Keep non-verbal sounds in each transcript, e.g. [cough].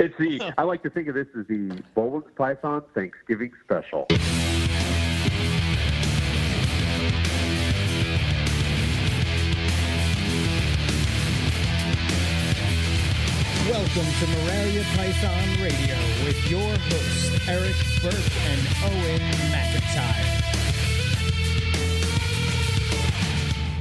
It's the. I like to think of this as the Boelen's Python Thanksgiving special. Welcome to Morelia Python Radio with your hosts, Eric Burke and Owen McIntyre.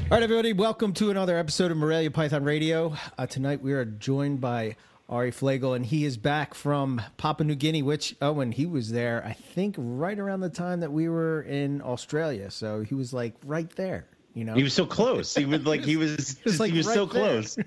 All right, everybody, welcome to another episode of Morelia Python Radio. Uh, tonight we are joined by Ari Flagle, and he is back from Papua New Guinea, which, Owen, he was there, I think, right around the time that we were in Australia. So he was like right there. You know? He was so close. He was like he was just, [laughs] like he was right so there. close.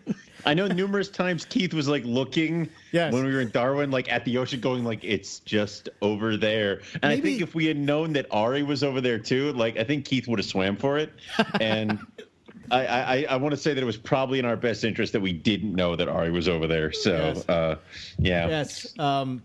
I know numerous times Keith was like looking Yes. when we were in Darwin, like at the ocean, going like it's just over there. And I think if we had known that Ari was over there too, like I think Keith would have swam for it. And [laughs] I I, I want to say that it was probably in our best interest that we didn't know that Ari was over there. So Yes. uh, yeah. Yes. Um,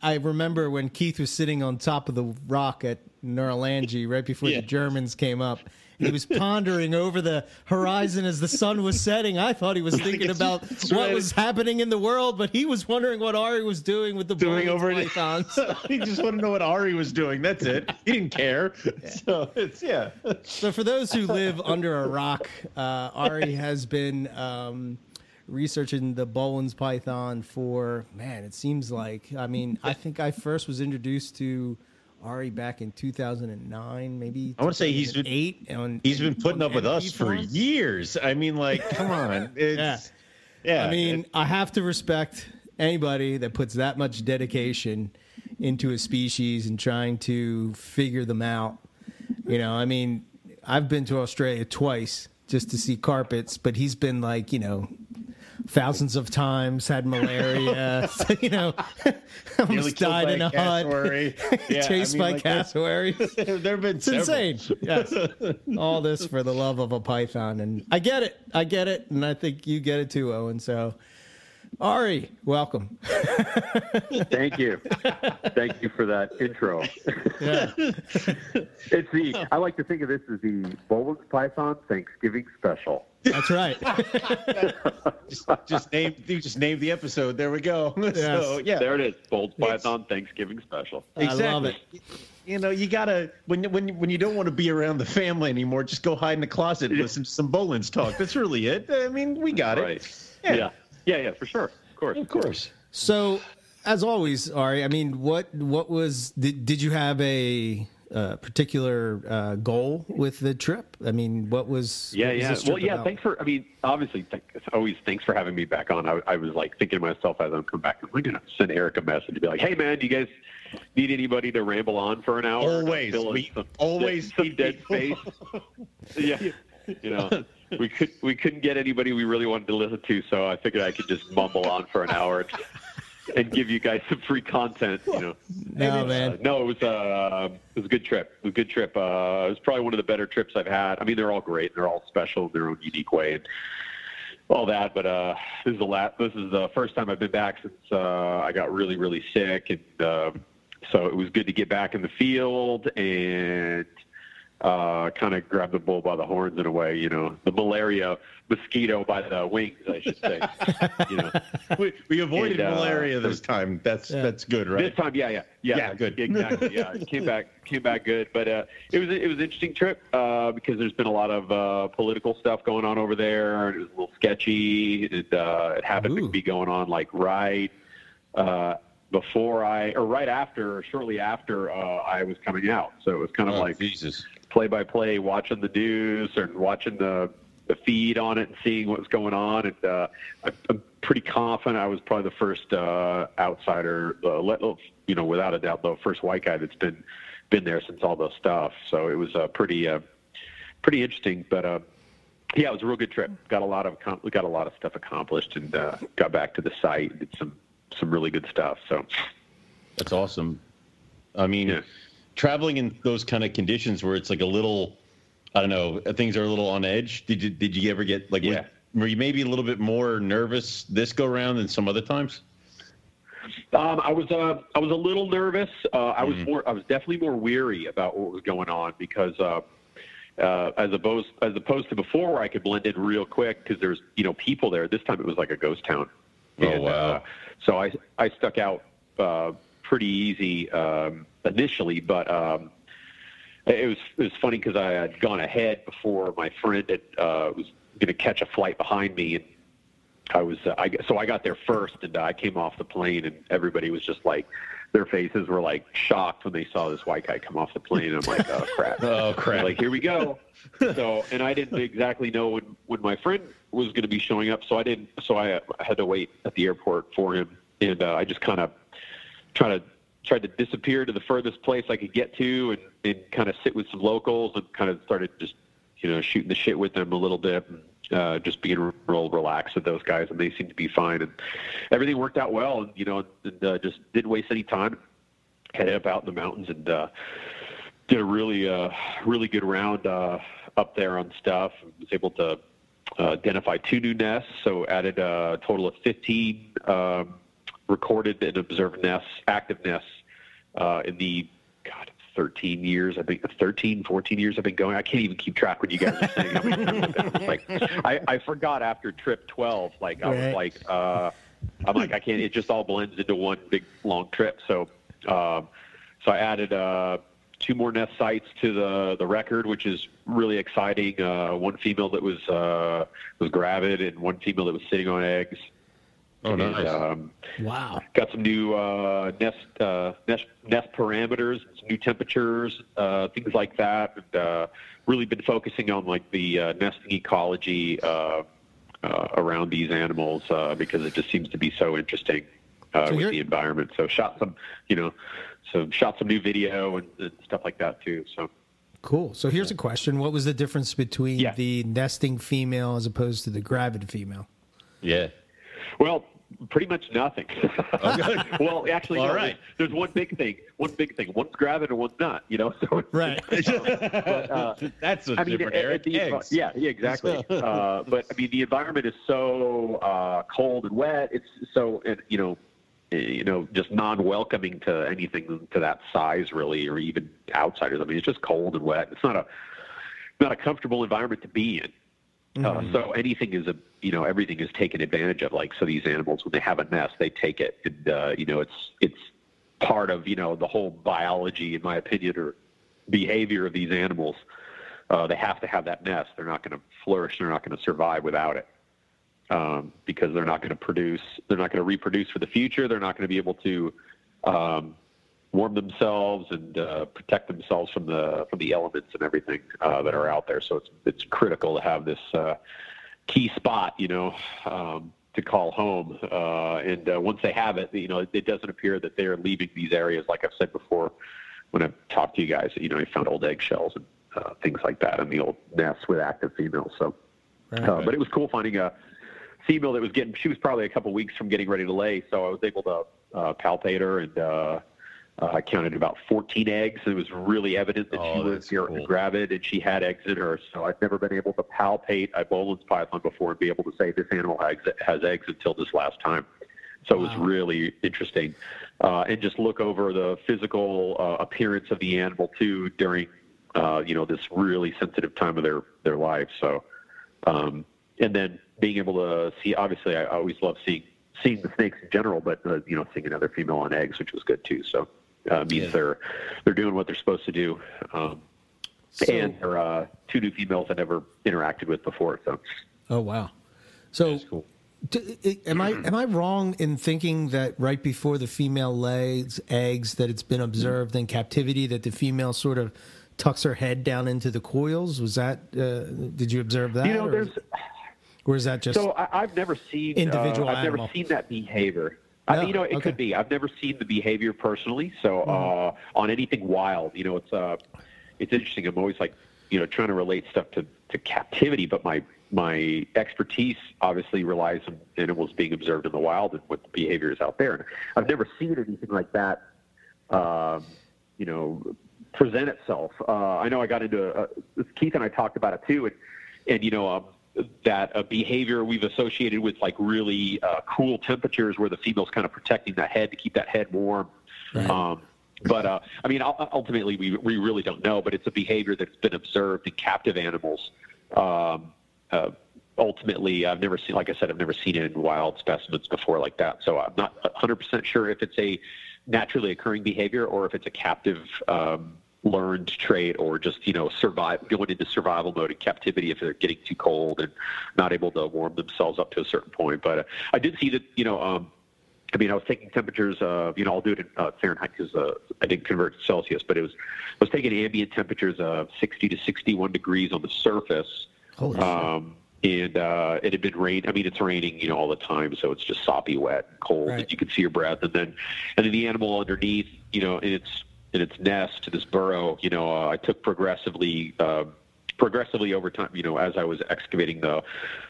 I remember when Keith was sitting on top of the rock at Nourlangie right before Yeah. the Germans came up. He was pondering over the horizon as the sun was setting. I thought he was [laughs] thinking about That's what was happening in the world, but he was wondering what Ari was doing with the Doing over pythons. [laughs] he just wanted to know what Ari was doing. That's it. He didn't care. [laughs] So it's yeah. So, for those who live under a rock, uh, Ari has been um, researching the Boelen's Python for man. It seems like I mean I think I first was introduced to Ari back in 2009, maybe. I wanna say he's been- eight. On, He's been putting up with us for years. years. I mean, like, come on. [laughs] It's, yeah. I mean, I have to respect anybody that puts that much dedication into a species and trying to figure them out. You know, I mean, I've been to Australia twice just to see carpets, but he's been like, you know, thousands of times, had malaria, [laughs] [laughs] you know, [laughs] almost died in a hut, cassowary. Yeah, I chased mean, by like, cassowaries. there have been It's several. insane. Yes. All this for the love of a python. And I get it. I get it. And I think you get it too, Owen. So, Ari, welcome. Thank you. Thank you for that intro. Yeah. It's the. I like to think of this as the Boelen's Python Thanksgiving special. That's right. Just, just name, you just named the episode. There we go. So yeah, There it is. Bold It's- Python Thanksgiving special. I love exactly. You know, you gotta when when when you don't want to be around the family anymore, just go hide in the closet and listen to some Boelen's talk. That's really it. I mean, we got it. Right. Yeah. Yeah. Yeah. Yeah. For sure. Of course. Of course. So, as always, Ari, I mean, what what was did, did you have a uh, particular uh, goal with the trip? I mean, what was Yeah, what yeah. this Well, yeah. about? Thanks for. I mean, obviously, th- always thanks for having me back on. I, I was like thinking to myself as I'm coming back, I'm gonna send Eric a message to be like, "Hey, man, do you guys need anybody to ramble on for an hour? Always. Fill in We some, always some need dead space." people. [laughs] yeah. You know, we could we couldn't get anybody we really wanted to listen to, so I figured I could just mumble on for an hour and give you guys some free content. You know. No, Uh, man. no, it was uh, it was a good trip. It was a good trip. Uh, it was probably one of the better trips I've had. I mean, they're all great. They're all special in their own unique way, and all that. But uh, this is the last. This is the first time I've been back since uh, I got really, really sick, and uh, so it was good to get back in the field and uh, kind of grab the bull by the horns in a way. You know, the malaria mosquito by the wings, I should say. you know. [laughs] We, we avoided And, uh, malaria this time. That's Yeah. that's good, right? This time, yeah, yeah, yeah, Yeah, good. [laughs] exactly. Yeah, it came back, came back good. But uh, it was it was an interesting trip uh, because there's been a lot of uh, political stuff going on over there, and it was a little sketchy. And uh, it happened Ooh. to be going on like right uh, before I, or right after, or shortly after uh, I was coming out. So it was kind of Oh, like Jesus. Play by play, watching the news or watching the the feed on it and seeing what was going on. And uh, I, I'm pretty confident I was probably the first uh, outsider, uh, let, you know, without a doubt, the first white guy that's been been there since all this stuff. So it was uh, pretty uh, pretty interesting. But uh, yeah, it was a real good trip. Got a lot of got a lot of stuff accomplished and uh, got back to the site. Did some some really good stuff. So That's awesome. I mean, Yeah. Traveling in those kind of conditions where it's like a little, I don't know, things are a little on edge. Did you did you ever get like, Yeah. were you maybe a little bit more nervous this go round than some other times? Um, I was uh, I was a little nervous. Uh, I was Mhm. more I was definitely more weary about what was going on because uh, uh, as opposed as opposed to before where I could blend in real quick because there's you know people there. This time it was like a ghost town. Oh, And, wow. Uh, so I I stuck out uh, pretty easy um, initially, but um, it was it was funny because I had gone ahead before my friend had, uh, was going to catch a flight behind me, and I was uh, I so I got there first, and I came off the plane, and everybody was just like their faces were like shocked when they saw this white guy come off the plane. I'm like, oh crap, [laughs] Oh crap! like here we go. So, and I didn't exactly know when when my friend was going to be showing up, so I didn't. So I, uh, had to wait at the airport for him, and uh, I just kind of tried to tried to disappear to the furthest place I could get to, and and kind of sit with some locals, and kind of started just you know shooting the shit with them a little bit. And, uh, just being real relaxed with those guys, and they seemed to be fine, and everything worked out well. And you know, and uh, just didn't waste any time. Headed up out in the mountains and uh, did a really, uh, really good round uh, up there on stuff. Was able to uh, identify two new nests, so added a total of 15 um, recorded and observed nests, active nests uh, in the God 13 years. I think 13, 14 years I've been going. I can't even keep track when you guys are saying how many times I've been. Like I, I forgot after trip 12. Like I was like, uh, I'm like I can't. It just all blends into one big long trip. So, um, so I added uh, two more nest sites to the the record, which is really exciting. Uh, one female that was uh, was gravid, and one female that was sitting on eggs. Oh, And, nice. um, Wow. got some new uh, nest, uh, nest nest parameters, some new temperatures, uh, things like that, and uh, really been focusing on like the uh, nesting ecology uh, uh, around these animals uh, because it just seems to be so interesting uh, So with the environment. So shot some, you know, so shot some new video and, and stuff like that too. So Cool. So here's a question: What was the difference between Yeah. the nesting female as opposed to the gravid female? yeah. Well, pretty much nothing. [laughs] well, actually, All no, right. there's, there's one big thing. One big thing. One's gravid and one's not. You know, [laughs] so Right. uh, That's what's I mean, different, it- Eric. the- Eggs. yeah, yeah, exactly. [laughs] uh, but I mean, the environment is so uh, cold and wet. It's so, and, you know, eh, you know, just non-welcoming to anything to that size, really, or even outsiders. I mean, it's just cold and wet. It's not a not a comfortable environment to be in. Uh, so anything is a you know everything is taken advantage of. Like so, these animals when they have a nest, they take it, and uh, you know it's it's part of you know the whole biology, in my opinion, or behavior of these animals. Uh, they have to have that nest. They're not going to flourish. They're not going to survive without it um, because they're not going to produce. They're not going to reproduce for the future. They're not going to be able to um, warm themselves and uh, protect themselves from the from the elements and everything uh, that are out there. So it's it's critical to have this uh, key spot, you know, um, to call home. Uh, and uh, once they have it, you know, it, doesn't appear that they're leaving these areas. Like I've said before, when I've talked to you guys, you know, I found old eggshells and uh, things like that in the old nests with active females. So, uh, but it was cool finding a female that was getting. She was probably a couple weeks from getting ready to lay, so I was able to uh, palpate her and. Uh, I counted about 14 eggs. It was really evident that Oh, she was that's you know, cool. gravid and she had eggs in her. So I've never been able to palpate a Boelen's python before and be able to say this animal has, has eggs until this last time. So it was really interesting. Uh, and just look over the physical uh, appearance of the animal too during, uh, you know, this really sensitive time of their, their life. So, um, and then being able to see, obviously I always love seeing, seeing the snakes in general, but, uh, you know, seeing another female on eggs, which was good too. So, uh, means Yeah. they're, they're doing what they're supposed to do. Um, So- and they're, uh, two new females I never interacted with before. So, Oh wow. So cool. d- am I am I wrong in thinking that right before the female lays eggs that it's been observed in captivity that the female sort of tucks her head down into the coils? Was that uh, did you observe that? you know, or, there's, or is that just So I, I've never seen Individual Uh, I've animal. never seen that behavior. I you know, it okay. Mm-hmm. could be. I've never seen the behavior personally. So uh, on anything wild, you know, it's uh, it's interesting. I'm always like, you know, trying to relate stuff to, to captivity, but my my expertise obviously relies on animals being observed in the wild and what the behavior is out there. And I've never seen anything like that. Um, you know, present itself. Uh, I know I got into uh, Keith and I talked about it too, and and you know um, that uh, behavior we've associated with like really uh, cool temperatures where the female's kind of protecting that head to keep that head warm. Um, but uh, I mean, ultimately, we we really don't know. But it's a behavior that's been observed in captive animals. Um, uh, ultimately, I've never seen, like I said, I've never seen it in wild specimens before like that. So I'm not 100% sure if it's a naturally occurring behavior or if it's a captive um, learned trait or just you know survive going into survival mode in captivity if they're getting too cold and not able to warm themselves up to a certain point. But uh, I did see that you know. Um, I mean, I was taking temperatures. of, you know, I'll do it in uh, Fahrenheit because uh, I didn't convert to Celsius. But it was I was taking ambient temperatures of 60 to 61 degrees on the surface. Holy um, and uh, it had been rain. I mean, it's raining, you know, all the time, so it's just soppy, wet, cold, Right. and you can see your breath. And then, and then the animal underneath, you know, in its in its nest, to this burrow, you know, uh, I took progressively. Uh, progressively over time you know as i was excavating the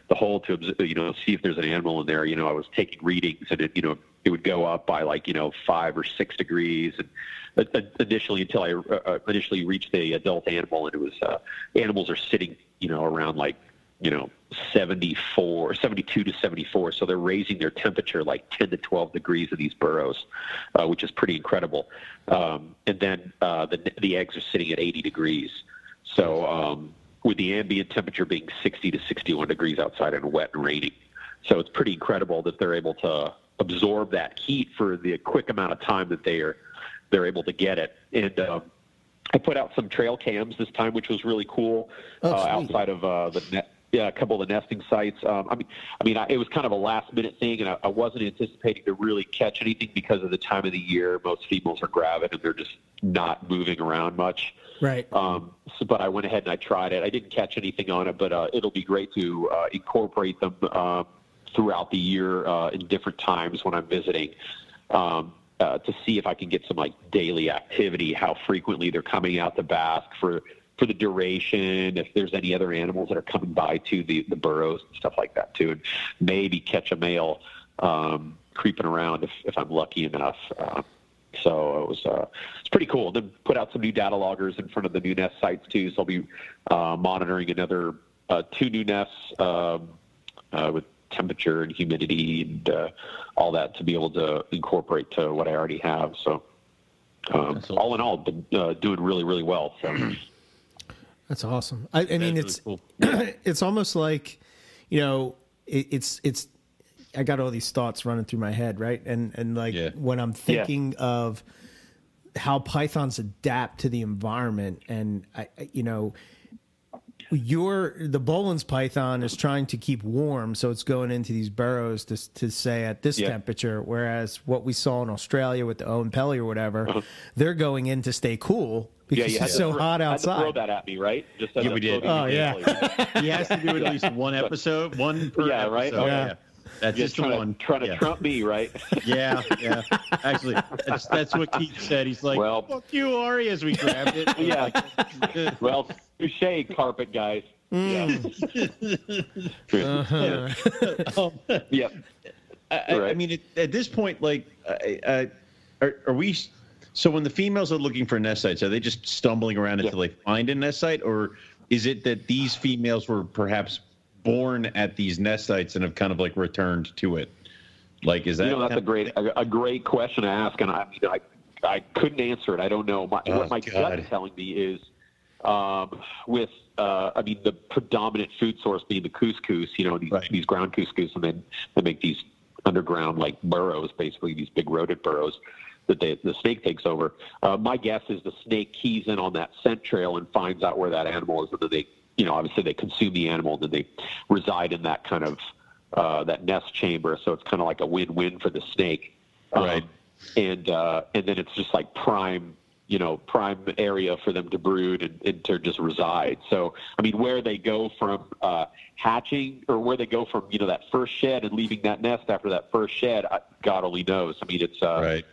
the hole to you know see if there's an animal in there you know i was taking readings and it you know it would go up by like you know five or six degrees and uh, uh, initially until i uh, uh, initially reached the adult animal and it was uh, animals are sitting you know around like you know 74 72 to 74 so they're raising their temperature like 10 to 12 degrees in these burrows uh, which is pretty incredible. Um, and then uh, the, the eggs are sitting at 80 degrees. So um, with the ambient temperature being 60 to 61 degrees outside and wet and raining so it's pretty incredible that they're able to absorb that heat for the quick amount of time that they are they're able to get it. And um, I put out some trail cams this time, which was really cool. Oh, uh, outside of uh, the net, yeah, a couple of the nesting sites. Um, I mean, I mean, I, it was kind of a last minute thing, and I, I wasn't anticipating to really catch anything because of the time of the year. Most females are gravid, and they're just not moving around much. Right. Um, so, but I went ahead and I tried it. I didn't catch anything on it, but uh, it'll be great to uh, incorporate them um, throughout the year uh, in different times when I'm visiting. Um, uh, to see if I can get some like daily activity, how frequently they're coming out to bask for for the duration, if there's any other animals that are coming by to the the burrows and stuff like that too, and maybe catch a male um, creeping around if if I'm lucky enough. Uh, so it was uh, it's pretty cool. Then put out some new data loggers in front of the new nest sites too. So I'll be uh, monitoring another uh, two new nests um, uh, with temperature and humidity and uh, all that to be able to incorporate to what I already have. So um, all in all, been uh, doing really really well. So [clears throat] That's awesome. I, I mean, That's it's really [clears throat] it's almost like, you know, it, it's it's. I got all these thoughts running through my head, right? And and like Yeah. when I'm thinking of how pythons adapt to the environment, and I, I- you know, your the Boelen's python is trying to keep warm, so it's going into these burrows to to say at this Yeah. temperature. Whereas what we saw in Australia with the Oenpelli or whatever, uh-huh. they're going in to stay cool yeah, because you had it's so throw- hot had to throw outside. that at me, right? Just Yeah, we did. Oh, yeah. [laughs] He has to do at least one episode, one [laughs] per Yeah, right? episode. Oh, yeah. That's Just just the trying one. to, trying to yeah. trump me, right? [laughs] Yeah, yeah. Actually, that's, that's what Keith said. He's like, Well- "Fuck you, Ari," as we grabbed it. I'm Yeah. like, well, touche, carpet guys. Mm. Yeah. Uh-huh. um, Yep. I, I- I mean, at, at this point, like, I, I, are, are we? So when the females are looking for nest sites, are they just stumbling around until they find a nest site, or is it that these females were perhaps born at these nest sites and have kind of like returned to it? Like, is that? You know, that's a great a, a great question to ask, and I mean, I I couldn't answer it. I don't know. My, Oh, what my God. gut is telling me is, um, with uh, I mean, the predominant food source being the cuscus. You know, these Right. these ground cuscus, and then they make these underground like burrows, basically these big rodent burrows that they, the snake takes over. Uh, my guess is the snake keys in on that scent trail and finds out where that animal is, and then they, you know, obviously they consume the animal, and then they reside in that kind of uh, that nest chamber. So it's kind of like a win-win for the snake. Um, Right. and uh, and then it's just like prime, you know, prime area for them to brood and, and to just reside. So I mean, where they go from uh, hatching or where they go from, you know, that first shed and leaving that nest after that first shed, I, God only knows. I mean, it's uh, Right.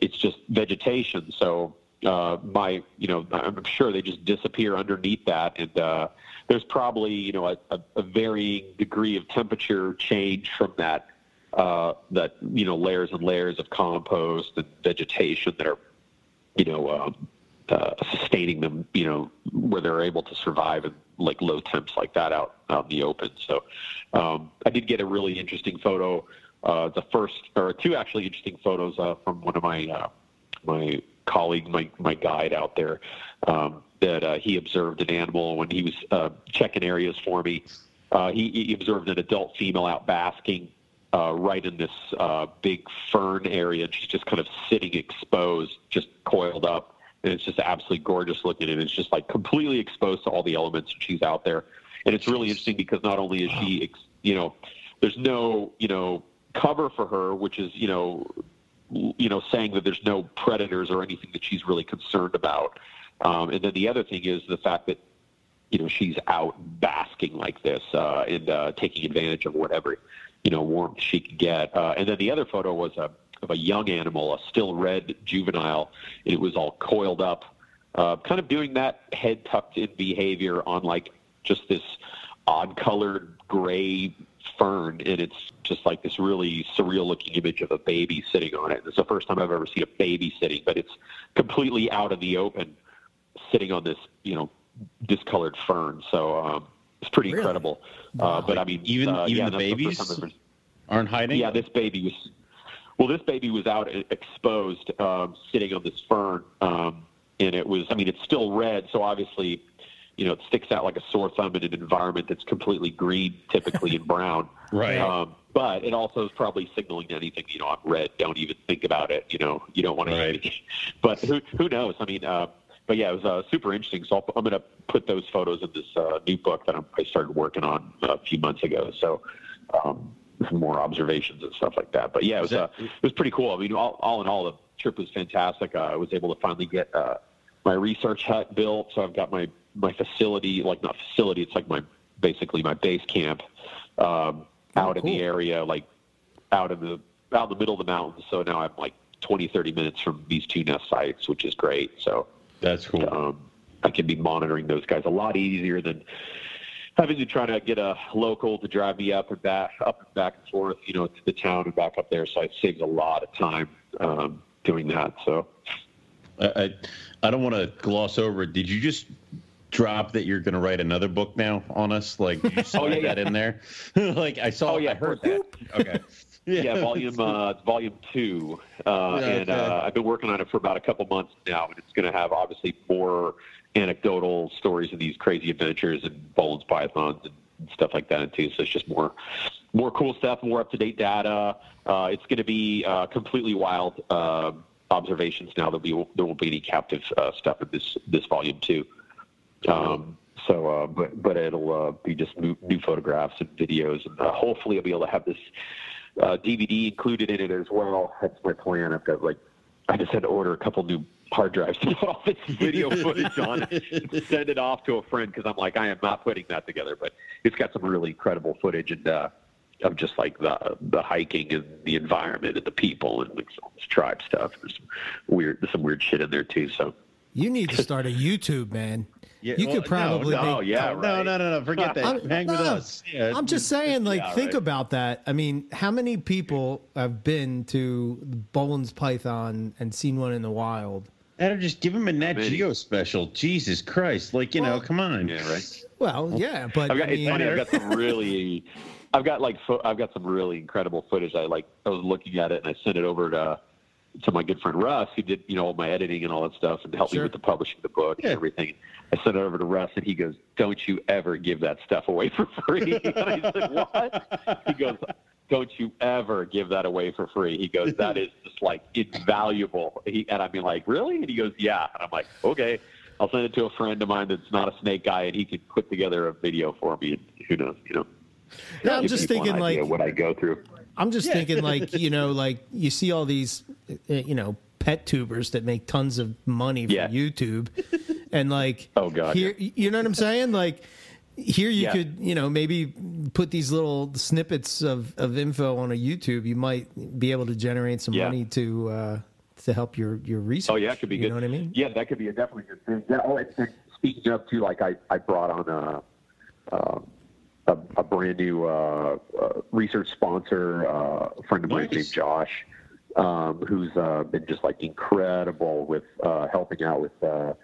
It's just vegetation. So uh, my, you know, I'm sure they just disappear underneath that, and uh, there's probably you know a, a, varying degree of temperature change from that. Uh, that you know layers and layers of compost and vegetation that are you know um, uh, sustaining them you know where they're able to survive in like low temps like that out out in the open so um, I did get a really interesting photo uh, the first or two actually interesting photos uh, from one of my uh, my colleague my my guide out there um, that uh, he observed an animal when he was uh, checking areas for me. Uh, he, he observed an adult female out basking uh, right in this uh, big fern area, and she's just kind of sitting exposed, just coiled up, and it's just absolutely gorgeous looking, and it's just like completely exposed to all the elements, and she's out there, and it's really interesting because not only is she, ex- you know, there's no, you know, cover for her, which is, you know, you know, saying that there's no predators or anything that she's really concerned about. Um, and then the other thing is the fact that, you know, she's out basking like this uh, and uh, taking advantage of whatever, you know, warmth she could get. Uh, and then the other photo was a, of a young animal, a still red juvenile, and it was all coiled up, uh, kind of doing that head tucked in behavior on like just this odd colored gray fern, and it's just like this really surreal looking image of a baby sitting on it. It's the first time I've ever seen a baby sitting, but it's completely out in the open, sitting on this, you know, discolored fern. So um, it's pretty Really? incredible. Uh, but I mean, Even- uh, even yeah, the babies? time I've ever- Aren't hiding? yeah, this baby was. Well, this baby was out e- exposed, um, sitting on this fern, um, and it was. I mean, it's still red, so obviously, you know, it sticks out like a sore thumb in an environment that's completely green, typically and brown. [laughs] Right. Um, but it also is probably signaling anything. You know, I'm red. Don't even think about it. You know, you don't want to. Right. [laughs] But who who knows? I mean, uh, but yeah, it was uh, super interesting. So I'll, I'm going to put those photos in this uh, new book that I'm, I started working on a few months ago. So. Um, some more observations and stuff like that. But yeah, it was uh, it was pretty cool. I mean, all, all in all, the trip was fantastic. Uh, I was able to finally get uh, my research hut built, so I've got my my facility, like not facility, it's like my basically my base camp um, out in the area, like out in the out in the middle of the mountains. So now I'm like 20, 30 minutes from these two nest sites, which is great. So That's cool. um, I can be monitoring those guys a lot easier than having to try to get a local to drive me up and back, up and back and forth, you know, to the town and back up there. So it saves a lot of time um, doing that. So I, I, I don't want to gloss over it. Did you just drop that you're going to write another book now on us? Like, you saw [laughs] Oh, yeah, that in there? [laughs] like, I saw. Oh, yeah, I heard that. Okay. [laughs] yeah, volume uh, volume two, uh, Yeah, and okay. uh, I've been working on it for about a couple months now, and it's going to have obviously more anecdotal stories of these crazy adventures and Boelen's pythons and stuff like that too. So it's just more more cool stuff, more up to date data. Uh, it's going to be uh, completely wild uh, observations now. There'll be there won't be any captive uh, stuff in this this volume two. Um, so, uh, but but it'll uh, be just new, new photographs and videos, and uh, hopefully I'll be able to have this uh, DVD included in it as well. That's my plan. I've got like I just had to order a couple new hard drives [laughs] to put all this video [laughs] footage on and send it off to a friend because I'm like I am not putting that together, but it's got some really incredible footage and. Uh, of just like the the hiking and the environment and the people and like some tribe stuff. There's some weird there's some weird shit in there too. So You need to [laughs] start a YouTube, man. You well, could probably no, make. Oh, yeah, no, right. no, no, no. Forget that. I'm- Hang with no, us. Yeah, I'm just saying, like, Yeah, think right. about that. I mean, how many people have been to Boelen's Python and seen one in the wild? Adam, just give him a Nat many? Geo special. Jesus Christ! Like you know, come on. yeah, right. Well, yeah, but I've got, I it's funny. I've got some really, I've got like, fo- I've got some really incredible footage. I like, I was looking at it and I sent it over to, to my good friend Russ, who did, you know, all my editing and all that stuff, and helped Sure. me with the publishing of the book Yeah. and everything. I sent it over to Russ, and he goes, "Don't you ever give that stuff away for free." [laughs] and I said, "What?" He goes, "Don't you ever give that away for free?" He goes, "That is just like invaluable." He, and I mean, like, really? And he goes, "Yeah." And I'm like, "Okay." I'll send it to a friend of mine that's not a snake guy, and he could put together a video for me. And who knows, you know? Yeah, I'm just thinking, like- what I go through. I'm just thinking, like, you know, like you see all these, uh, you know, pet tubers that make tons of money from Yeah. YouTube, [laughs] and like, Oh, God, here, you know what I'm saying? Like, here you Yeah. could, you know, maybe put these little snippets of, of info on a YouTube. You might be able to generate some Yeah. money to uh, to help your your research. Oh yeah, it could be you good. know what I mean? Yeah, that could be a definitely good thing. Yeah, oh, and, and speaking of too, like I, I brought on a uh, a, a brand new uh, uh, research sponsor, uh, a friend of mine Nice. named Josh, um, who's uh, been just like incredible with uh, helping out with. Uh,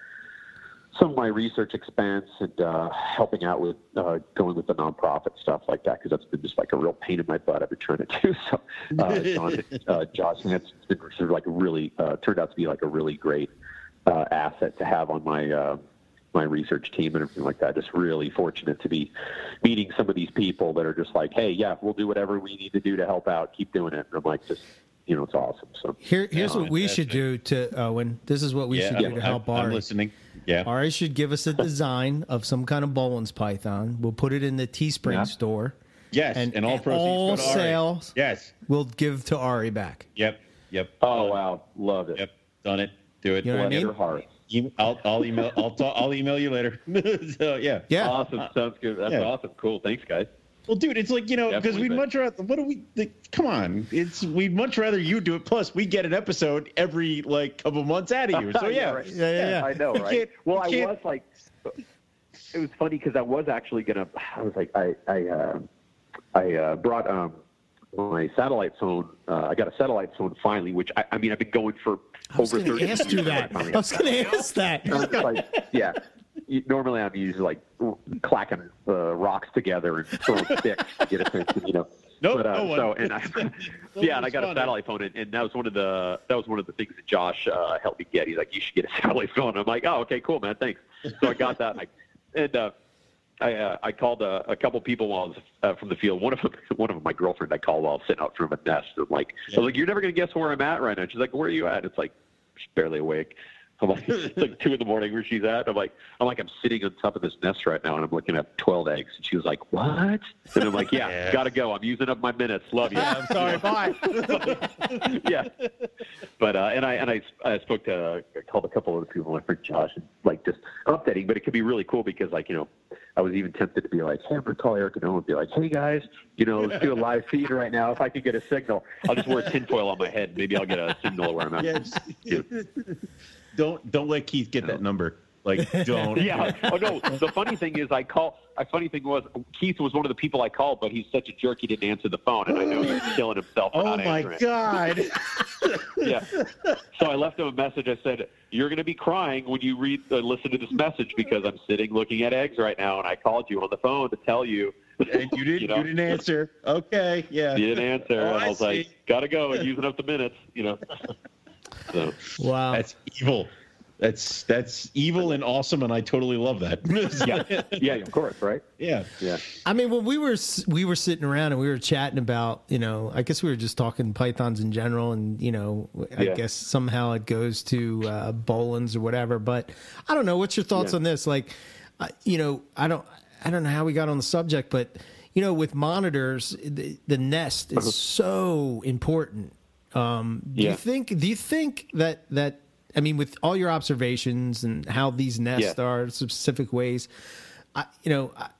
some of my research expense and uh, helping out with uh, going with the nonprofit stuff like that because that's been just like a real pain in my butt. I've been trying to do [laughs] so. Uh, John, uh, Josh, and that's been sort of like really uh, turned out to be like a really great uh, asset to have on my uh, my research team and everything like that. Just really fortunate to be meeting some of these people that are just like, hey, yeah, we'll do whatever we need to do to help out. Keep doing it. And I'm like, just you know, it's awesome. So Here, here's Yeah, what we should do to uh, Owen. This is what we should do to help I, I'm listening. Yeah. Ari should give us a design of some kind of Boelen's python. We'll put it in the Teespring Yeah. store. Yes, And- and, all and proceeds all go to Ari. sales. Yes. We'll give to Ari back. Yep. Yep. oh wow, love it. Yep. Done it. Do it. You know what I mean? your heart. I'll, I'll email. I'll, ta- I'll email you later. [laughs] so yeah. Yeah. Awesome. Sounds good. That's yeah. awesome. Cool. Thanks, guys. Well, dude, it's like you know because we'd been. much rather. What do we? The, come on, it's we'd much rather you do it. Plus, we get an episode every like couple months out of you. So [laughs] yeah, right. Yeah, yeah, yeah. I know, right? can't- well, you I was like, it was funny because I was actually gonna. I was like, I, I, uh, I uh, brought um, my satellite phone. Uh, I got a satellite phone finally, which I, I mean, I've been going for I was over going thirty. to ask you that. I was going to ask that. Like, yeah. You- Normally, I'm usually like clacking uh, rocks together and throwing [laughs] sticks to get attention, you know. Nope, but, uh, no one. so and I, [laughs] [laughs] yeah, and I got a satellite phone, and, and that was one of the that was one of the things that Josh uh, helped me get. He's like, you should get a satellite phone. I'm like, oh, okay, cool, man, thanks. So I got that, and I, and, uh, I, uh, I called a, a couple people while I was uh, from the field. One of them, one of them, my girlfriend, I called while I was sitting out from a nest. I'm like, I was like, you're never gonna guess where I'm at right now. She's like, where are you at? It's like, she's barely awake. I'm like, [laughs] it's like two in the morning where she's at. I'm like, I'm like, I'm sitting on top of this nest right now, and I'm looking at 12 eggs. And she was like, what? And I'm like, yeah, [laughs] Yeah. gotta go. I'm using up my minutes. Love you. [laughs] I'm sorry. Bye. yeah. But uh, and I and I, I spoke to I called a couple other people, my friend Josh, and like just updating. But it could be really cool because like you know, I was even tempted to be like, hey, I'm gonna call Eric and Owen and be like, hey guys, you know, let's do a live feed right now. If I could get a signal, I'll just wear a tinfoil on my head. Maybe I'll get a signal where I'm at. Yes. Don't don't let Keith get that number. Like don't. [laughs] Yeah. Oh no. The funny thing is, I call. A funny thing was, Keith was one of the people I called, but he's such a jerk. He didn't answer the phone, and I know he's [gasps] killing himself. For Oh not my answering. God. [laughs] yeah. So I left him a message. I said, "You're going to be crying when you read, uh, listen to this message because I'm sitting looking at eggs right now, and I called you on the phone to tell you." And you [laughs] didn't. you, know? didn't answer. Okay. Yeah. You didn't answer, Oh, and I I was like, "Gotta go, using up the minutes," you know. So Wow. That's evil. That's that's evil and awesome, and I totally love that. [laughs] yeah, yeah, of course, right? yeah. Yeah, I mean, when we were we were sitting around and we were chatting about, you know, I guess we were just talking pythons in general, and you know, I Yeah. guess somehow it goes to uh, Boelen's or whatever. But I don't know. What's your thoughts Yeah. on this? Like, uh, you know, I don't, I don't know how we got on the subject, but you know, with monitors, the, the nest is so important. Um, do you think? Do you think that that? I mean, with all your observations and how these nests Yeah. are specific ways, I, you know, I-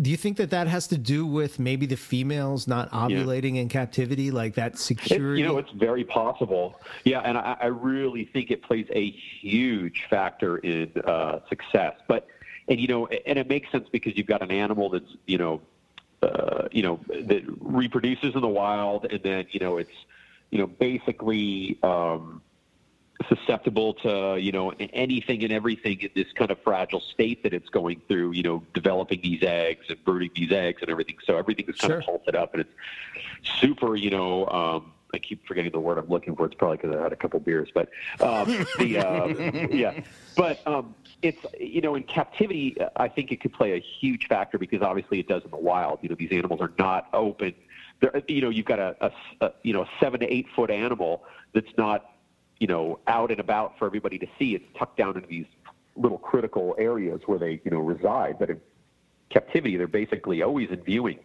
do you think that that has to do with maybe the females not ovulating in captivity, like that It- security? you know, it's very possible. Yeah, and I, I really think it plays a huge factor in uh, success. But and you know, and it makes sense because you've got an animal that's you know, uh, you know, that reproduces in the wild, and then you know, it's you know, basically. Um, susceptible to you know anything and everything in this kind of fragile state that it's going through you know developing these eggs and brooding these eggs and everything so everything is kind Sure. of pulsed up and it's super you know um I keep forgetting the word I'm looking for. It's probably because I had a couple beers, but um, the uh, [laughs] yeah, but um, it's you know in captivity, I think it could play a huge factor because obviously it does in the wild. You know these animals are not open. They're, you know you've got a, a, a you know seven to eight foot animal that's not you know, out and about for everybody to see. It's tucked down into these little critical areas where they, you know, reside. But in captivity, they're basically always in viewing.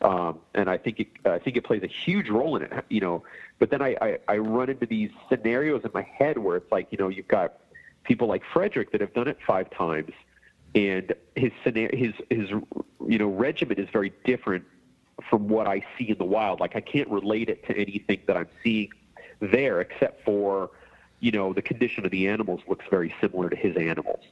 Um, and I think it, I think it plays a huge role in it, you know. But then I, I, I run into these scenarios in my head where it's like, you know, you've got people like Frederick that have done it five times, and his scenario, his his you know regimen is very different from what I see in the wild. Like I can't relate it to anything that I'm seeing there, except for you know the condition of the animals looks very similar to his animals.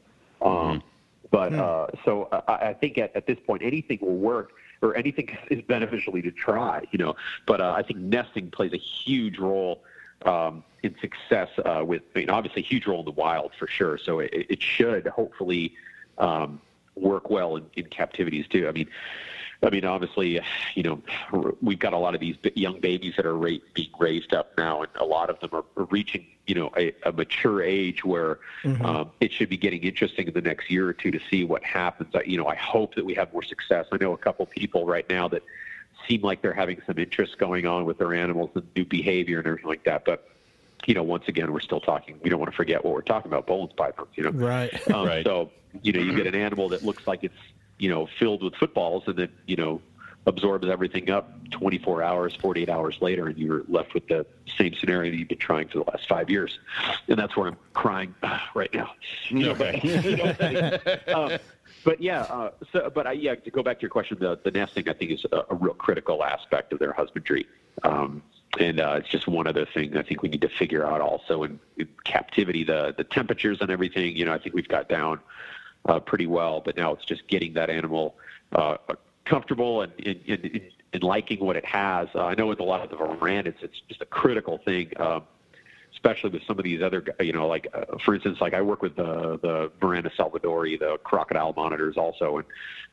Um, but uh, so I, I think at, at this point anything will work or anything is beneficially to try. You know, but uh, I think nesting plays a huge role. Um, in success uh, with, I mean, obviously, a huge role in the wild for sure. So it, it should hopefully um, work well in, in captivities too. I mean, I mean, obviously, you know, we've got a lot of these young babies that are ra- being raised up now, and a lot of them are, are reaching, you know a, a mature age where Mm-hmm. um, it should be getting interesting in the next year or two to see what happens. I, you know, I hope that we have more success. I know a couple people right now that seem like they're having some interest going on with their animals and new behavior and everything like that, but. You know, once again, we're still talking. We don't want to forget what we're talking about. Boelen's pythons. You know, Right. um, [laughs] Right. So, you know, you get an animal that looks like it's, you know, filled with footballs and then, you know, absorbs everything up 24 hours, 48 hours later, and you're left with the same scenario that you've been trying for the last five years. And that's where I'm crying [sighs] right now. You know, but, [laughs] you know, um, but yeah, uh, so, but I, yeah, to go back to your question, the, the nesting, I think, is a, a real critical aspect of their husbandry. Um, and uh, it's just one other thing I think we need to figure out also in, in captivity, the, the temperatures and everything, you know, I think we've got down uh, pretty well, but now it's just getting that animal uh, comfortable and, and, and, and liking what it has. Uh, I know with a lot of the Varandas, it's just a critical thing. Um, especially with some of these other, you know, like uh, for instance, like I work with the the Varanus salvadorii, the crocodile monitors also, and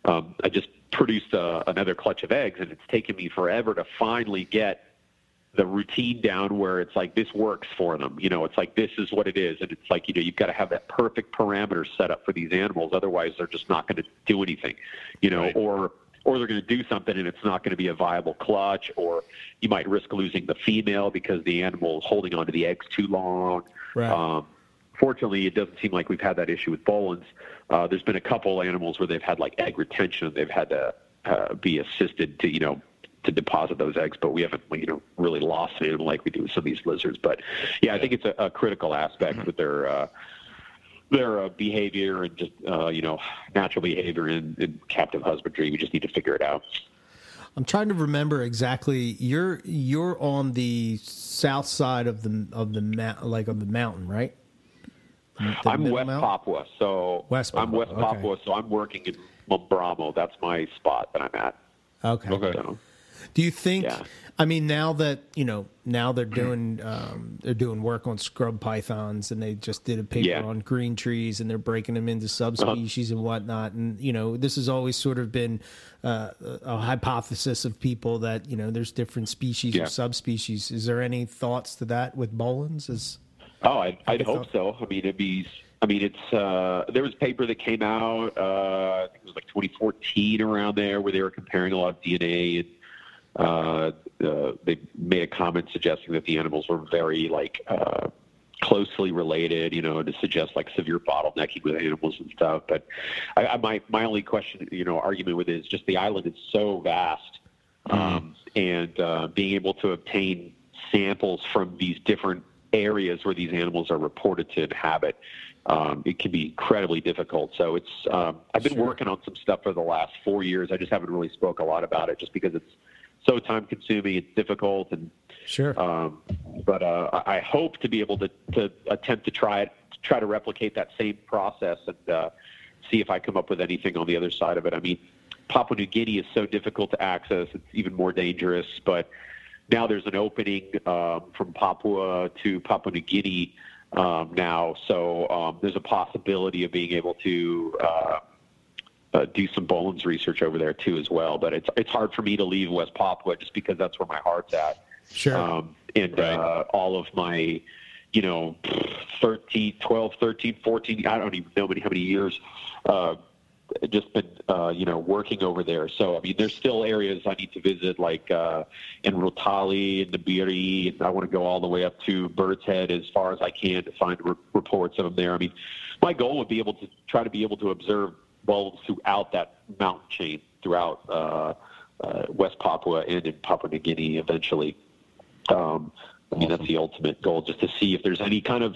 um, I just produced uh, another clutch of eggs, and it's taken me forever to finally get the routine down where it's like this works for them. You know, it's like this is what it is, and it's like you know you've got to have that perfect parameter set up for these animals, otherwise they're just not going to do anything. You know, Right. or or they're going to do something and it's not going to be a viable clutch, or you might risk losing the female because the animal is holding onto the eggs too long. Right. Um, fortunately, it doesn't seem like we've had that issue with Boelen's. Uh, there's been a couple animals where they've had like egg retention. They've had to uh, be assisted to, you know, to deposit those eggs, but we haven't, you know, really lost an animal like we do with some of these lizards. But yeah, I think it's a, a critical aspect with their uh, their uh, behavior and just uh, you know natural behavior in, in captive husbandry. We just need to figure it out. I'm trying to remember exactly. You're you're on the south side of the of the mount, like of the mountain, right? The I'm middle West mountain? Papua, so West I'm West okay. Papua, so I'm working in Mamberamo. That's my spot that I'm at. Okay. Okay. So, Do you think? Yeah. I mean, now that you know, now they're doing um, they're doing work on scrub pythons, and they just did a paper Yeah. on green trees, and they're breaking them into subspecies and whatnot. And you know, this has always sort of been uh, a hypothesis of people that you know there's different species Yeah. or subspecies. Is there any thoughts to that with Boelens? Is Oh, I'd, I'd hope so. I mean, it'd be. I mean, it's. Uh, there was a paper that came out. Uh, I think it was like 2014 around there, where they were comparing a lot of DNA, and uh, uh, they made a comment suggesting that the animals were very like uh, closely related. You know, to suggest like severe bottlenecking with animals and stuff. But I, I, my my only question, you know, argument with it is just the island is so vast, um, and uh, being able to obtain samples from these different areas where these animals are reported to inhabit, um, it can be incredibly difficult. So it's um, I've been Sure. working on some stuff for the last four years. I just haven't really spoke a lot about it, just because it's so time consuming. It's difficult, and sure. um, but uh, I hope to be able to, to attempt to try it, try to replicate that same process and uh, see if I come up with anything on the other side of it. I mean, Papua New Guinea is so difficult to access; it's even more dangerous. But now there's an opening um, from Papua to Papua New Guinea um, now, so um, there's a possibility of being able to. Uh, uh, do some Boelen's research over there too as well, but it's it's hard for me to leave West Papua just because that's where my heart's at. Sure. Um, and Right. uh, all of my, you know, 13, 12, 13, 14, I don't even know many, how many years, uh, just been, uh, you know, working over there. So, I mean, there's still areas I need to visit, like uh, in Rotali and Nabire, and I want to go all the way up to Bird's Head as far as I can to find re- reports of them there. I mean, my goal would be able to try to be able to observe bulbs throughout that mountain chain, throughout uh, uh, West Papua and in Papua New Guinea eventually. Um, I mean, that's the ultimate goal, just to see if there's any kind of,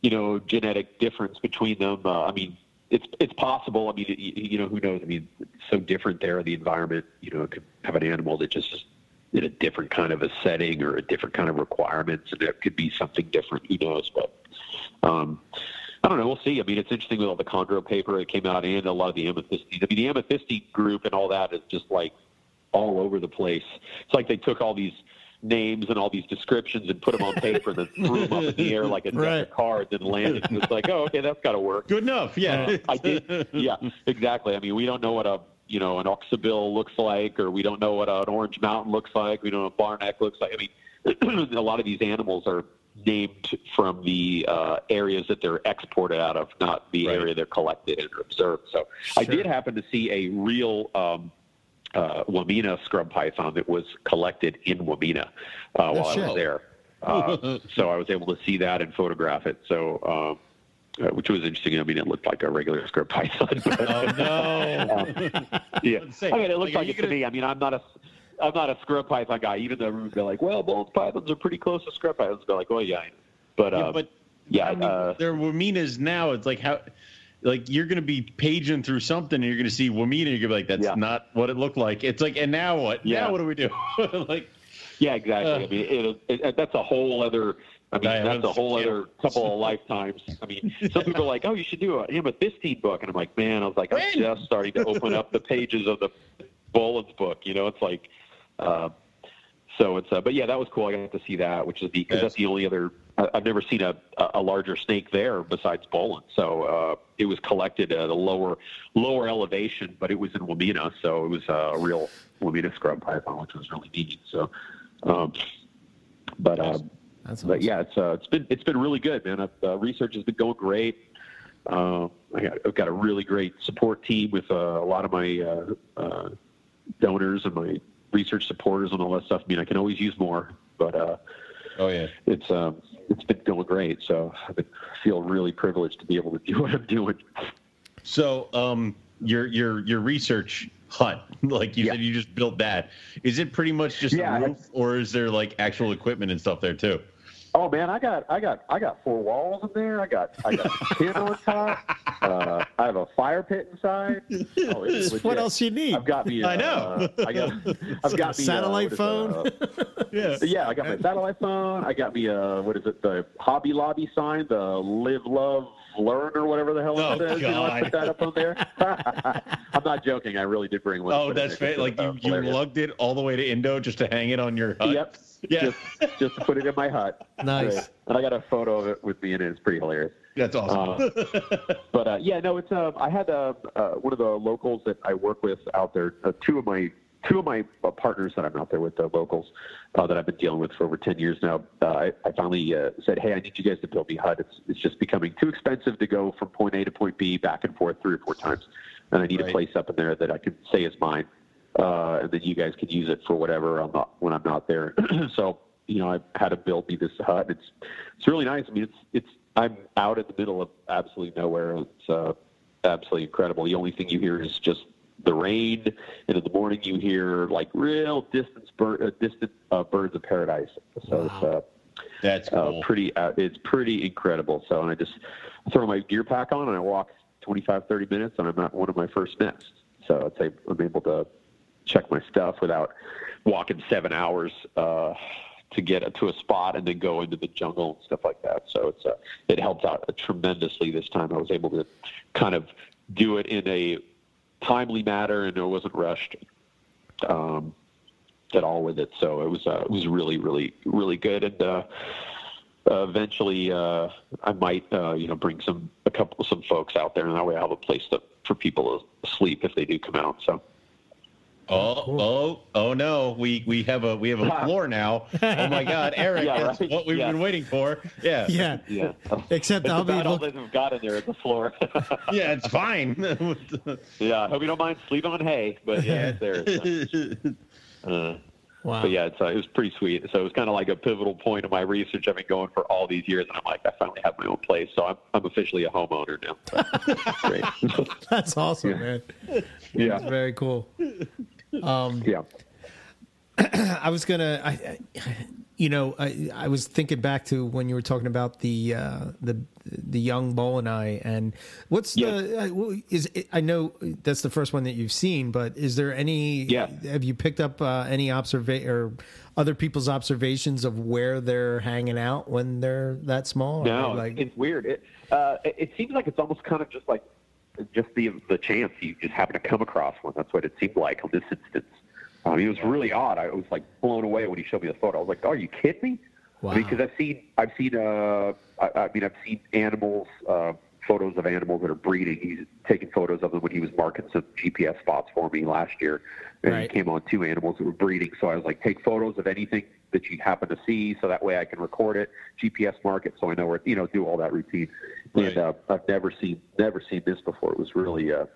you know, genetic difference between them. Uh, I mean, it's it's possible. I mean, you, you know, who knows? I mean, it's so different there. In the environment, you know, it could have an animal that just is in a different kind of a setting or a different kind of requirements, and it could be something different. Who knows? But um, I don't know. We'll see. I mean, it's interesting with all the chondro paper that came out and a lot of the amethystine. I mean, the amethystine group and all that is just like all over the place. It's like they took all these names and all these descriptions and put them on paper and then threw them up in the air like a [laughs] deck Right. of cards and landed. And it's like, oh, okay, that's got to work. Good enough. Yeah. Uh, I did. Yeah, exactly. I mean, we don't know what a you know an Oksibil looks like, or we don't know what an orange mountain looks like. We don't know what a barnack looks like. I mean, [clears throat] a lot of these animals are named from the uh, areas that they're exported out of, not the Right. area they're collected and observed. So I did happen to see a real um, uh, Wamena scrub python that was collected in Wamena uh, while I was there. [laughs] Uh, so I was able to see that and photograph it. So. Um, uh, which was interesting. I mean, it looked like a regular scrub python. [laughs] Oh no! [laughs] yeah, I mean, it looked like, like it to gonna- me. I mean, I'm not a, I'm not a scrub python guy. Even though everyone would be like, well, both pythons are pretty close to scrub pythons. Be like, well, yeah, but Yeah, uh, but yeah, I mean, uh, there are Wamenas now. It's like how, like you're going to be paging through something, and you're going to see Wamena. You're going to be like, that's Yeah. not what it looked like. It's like, and now what? Yeah. Now what do we do? [laughs] like, yeah, exactly. uh, I mean, it, it, that's a whole other. I mean, that's a whole other couple of [laughs] lifetimes. I mean, [laughs] some people are like, oh, you should do a amethystine book, and I'm like, man, I was like, I'm just starting to open up the pages of the Boelen's book. You know, it's like. Uh, so it's, uh, but yeah, that was cool. I got to see that, which is the because Yes. that's the only other. I've never seen a a larger snake there besides Boelen. So uh, it was collected at a lower lower elevation, but it was in Wamena, so it was a real Wamena scrub python, which was really neat. So, um, but um, That's but yeah, it's uh, it's been it's been really good, man. Uh, research has been going great. Uh, I got, I've got a really great support team with uh, a lot of my uh, uh, donors and my research supporters and all that stuff. I mean, I can always use more, but uh, oh yeah, it's um, it's been going great. So I feel really privileged to be able to do [laughs] what I'm doing. So, um, your your your research hut, [laughs] like you Yeah. said, you just built that. Is it pretty much just Yeah, a roof, or is there like actual equipment and stuff there too? Oh man, I got I got I got four walls in there. I got I got a tin on top. [laughs] Uh, I have a fire pit inside. Oh, [laughs] what else you need? I've got me. I Uh, know. I got. [laughs] I've got me. A satellite uh, what is it, uh, Yeah. yeah, I got my satellite phone. I got me. Uh, what is it? The Hobby Lobby sign. The Live, Love, Learn, or whatever the hell Oh, it says. You know, I put that up on there. [laughs] I'm not joking. I really did bring one. Oh, Put it that's fair. Like you, Uh, you hilarious. lugged it all the way to Indo just to hang it on your hut. Yep. Yeah. Just, just to put it in my hut. [laughs] Nice. Right. And I got a photo of it with me in it. It's pretty hilarious. That's awesome. [laughs] But uh, yeah, no, it's uh, I had uh, uh, one of the locals that I work with out there. Uh, two of my two of my uh, partners that I'm out there with, the locals uh, that I've been dealing with for over ten years now. Uh, I, I finally uh, said, hey, I need you guys to build me a hut. It's it's just becoming too expensive to go from point A to point B back and forth three or four times, and I need Right. a place up in there that I can say is mine, uh, and then you guys can use it for whatever I'm not when I'm not there. [clears throat] so you know, I had to build me this hut. It's it's really nice. I mean, it's it's I'm out in the middle of absolutely nowhere. It's uh, absolutely incredible. The only thing you hear is just the rain, and in the morning you hear like real distance bird, uh, distant uh, birds of paradise. So it's uh, That's uh, cool. pretty uh, it's pretty incredible. So and I just throw my gear pack on and I walk 25, 30 minutes, and I'm at one of my first nests. So it's a, I'm able to check my stuff without walking seven hours uh, to get to a spot and then go into the jungle and stuff like that. So it's uh, it helped out tremendously this time. I was able to kind of do it in a timely manner and it wasn't rushed um, at all with it. So it was uh, it was really really really good and. Uh, uh, eventually, uh, I might, uh, you know, bring some a couple some folks out there, and that way I have a place to, for people to sleep if they do come out. So, Oh, oh, oh no! We we have a we have a floor now. [laughs] Oh my God, Eric, Yeah, that's right? what we've Yeah. been waiting for. Yeah, [laughs] yeah. yeah, Except it's I'll be all look, they've got in there at the floor. [laughs] yeah, it's fine. yeah, I hope you don't mind sleeping on hay, but yeah, it's there. Uh, wow. but yeah, it's, uh, it was pretty sweet. So it was kind of like a pivotal point of my research. I've been going for all these years, and I'm like, I finally have my own place. So I'm I'm officially a homeowner now. So. That's awesome, man. yeah, That's very cool. Um, yeah. [clears throat] I was gonna, I, I, you know, I, I was thinking back to when you were talking about the uh, the the young bull and I, and what's the uh, is it, I know that's the first one that you've seen, but is there any? Yeah. Have you picked up uh, any observa or other people's observations of where they're hanging out when they're that small? No, like it's weird. It, uh, it seems like it's almost kind of just like just the the chance you just happen to come across one. That's what it seemed like on this instance. I mean, it was really odd. I was like blown away when he showed me the photo. I was like, "Oh, are you kidding me?" Wow. Because I've seen I've seen uh I, I mean I've seen animals uh, photos of animals that are breeding. He's taking photos of them when he was marking some GPS spots for me last year, and Right. he came on two animals that were breeding. So I was like, take photos of anything that you happen to see, so that way I can record it, GPS mark it, so I know where you know do all that routine. Right. And uh, I've never seen never seen this before. It was really uh,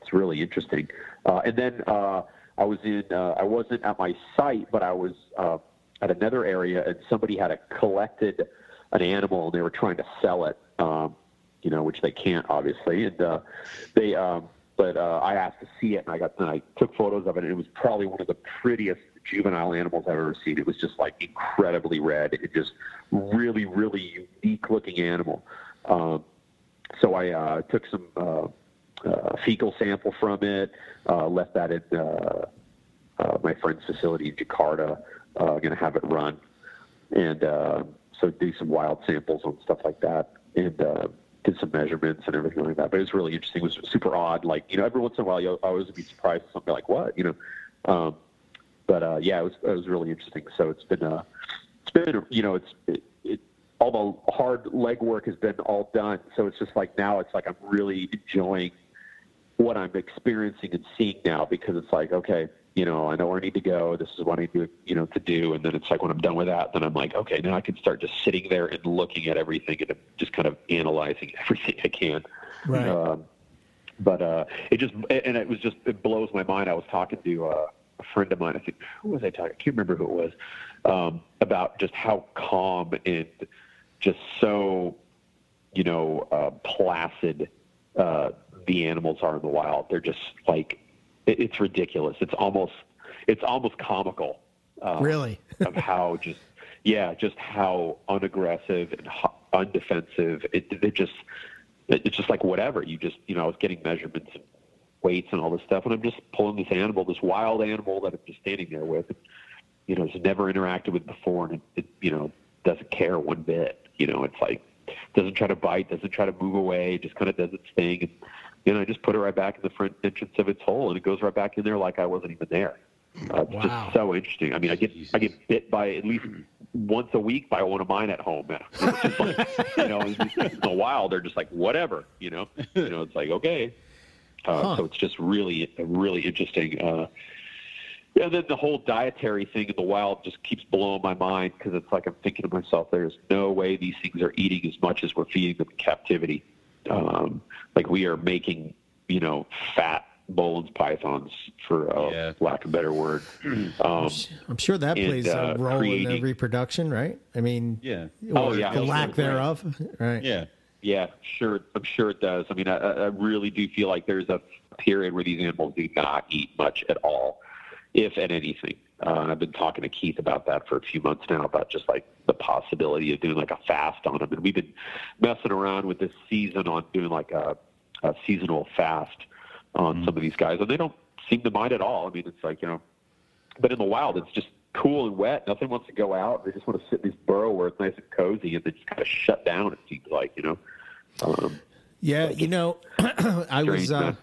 it's really interesting. Uh, and then uh, I was in uh, I wasn't at my site, but I was uh, at another area, and somebody had a collected an animal, and they were trying to sell it. Um, you know, which they can't obviously, and uh, they. Um, but uh, I asked to see it, and I got and I took photos of it, and it was probably one of the prettiest juvenile animals I've ever seen. It was just like incredibly red. It just really, really unique looking animal. Um, so I uh, took some uh, uh, fecal sample from it, uh, left that in uh, my friend's facility in Jakarta. Uh, going to have it run, and so do some wild samples and stuff like that, and did some measurements and everything like that. But it was really interesting. It was super odd. Like you know, every once in a while, you always be surprised something like what you know. Um, but uh, yeah, it was it was really interesting. So it's been uh, it's been you know it's it, it all the hard legwork has been all done. So it's just like now it's like I'm really enjoying what I'm experiencing and seeing now because it's like okay, you know I know where I need to go. This is what I need to you know to do, and then it's like when I'm done with that, then I'm like okay, now I can start just sitting there and looking at everything and just kind of analyzing [laughs] everything I can. Right. Um, but uh, it just and it was just it blows my mind. I was talking to uh, friend of mine. I think who was I talking? I can't remember who it was um, about just how calm and just so you know uh, placid uh, the animals are in the wild. They're just like it, it's ridiculous. It's almost it's almost comical. Um, Really? [laughs] of how just yeah, just how unaggressive and ho- undefensive. It, it just it's just like whatever. You just you know I was getting measurements and weights and all this stuff, and I'm just pulling this animal, this wild animal that I'm just standing there with. You know, has never interacted with before, and it, it you know doesn't care one bit. You know, it's like doesn't try to bite, doesn't try to move away, just kind of does its thing. And you know, I just put it right back in the front entrance of its hole, and it goes right back in there like I wasn't even there. Uh, it's Wow. just so interesting. I mean, I get I get bit by at least once a week by one of mine at home. It's just like, you know, in the wild, they're just like whatever. You know, you know, it's like okay. Uh, Huh. So it's just really, really interesting. Uh, yeah, then the whole dietary thing in the wild just keeps blowing my mind because it's like I'm thinking to myself, there's no way these things are eating as much as we're feeding them in captivity. Um, like we are making, you know, fat Boelen's pythons, for uh, Yeah. lack of a better word. [clears throat] Um, I'm sure that and, plays uh, a role in the reproduction, right? I mean, Yeah. Oh, yeah, the lack thereof, right? Yeah. Yeah, sure. I'm sure it does. I mean, I, I really do feel like there's a period where these animals do not eat much at all, if at anything. Uh, and I've been talking to Keith about that for a few months now, about just like the possibility of doing like a fast on them. And we've been messing around with this season on doing like a, a seasonal fast on some of these guys, and they don't seem to mind at all. I mean, it's like you know, but in the wild, it's just cool and wet. Nothing wants to go out. They just want to sit in this burrow where it's nice and cozy, and they just kind of shut down. It seems like you know. Um, Yeah, you know, [clears throat] I was uh.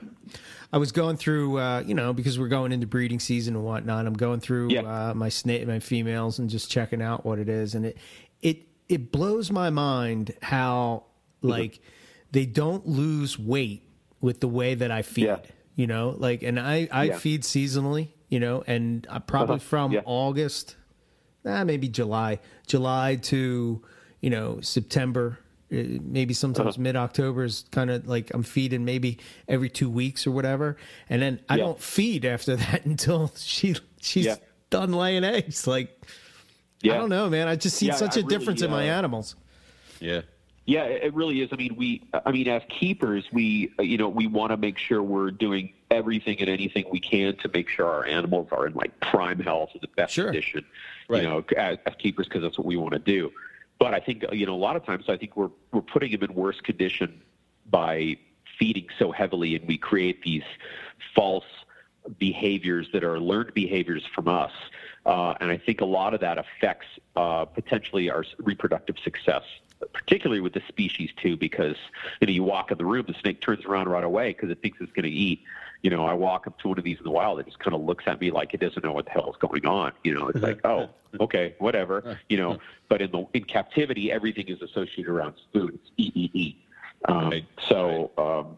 I was going through, uh, you know, because we're going into breeding season and whatnot. I'm going through Yeah. uh, my snake, my females, and just checking out what it is, and it it it blows my mind how Mm-hmm. like they don't lose weight with the way that I feed. Yeah. You know, like, and I I Yeah. feed seasonally, you know, and I probably Uh-huh. from Yeah. August, ah, maybe July, July to you know September. uh, Maybe sometimes Uh-huh. mid October is kind of like I'm feeding maybe every two weeks or whatever, and then I Yeah. don't feed after [laughs] that until she she's Yeah. done laying eggs. Like I don't know, man. I just see Yeah, such I a difference really, in my uh, animals. Yeah. Yeah, it it really is. I mean, we, I mean, as keepers, we, uh, you know, we want to make sure we're doing everything and anything we can to make sure our animals are in like prime health and the best Sure. condition, Right. you know, as, as keepers because that's what we want to do. But I think, you know, a lot of times I think we're we're putting them in worse condition by feeding so heavily, and we create these false behaviors that are learned behaviors from us. Uh, and I think a lot of that affects uh, potentially our reproductive success, particularly with the species too, because you know you walk in the room, the snake turns around right away because it thinks it's going to eat. You know, I walk up to one of these in the wild, it just kind of looks at me like it doesn't know what the hell is going on. You know, it's like, oh, [laughs] okay, whatever. You know, but in the in captivity, everything is associated around food. It's eat, eat, eat. Um, Right. So. Um,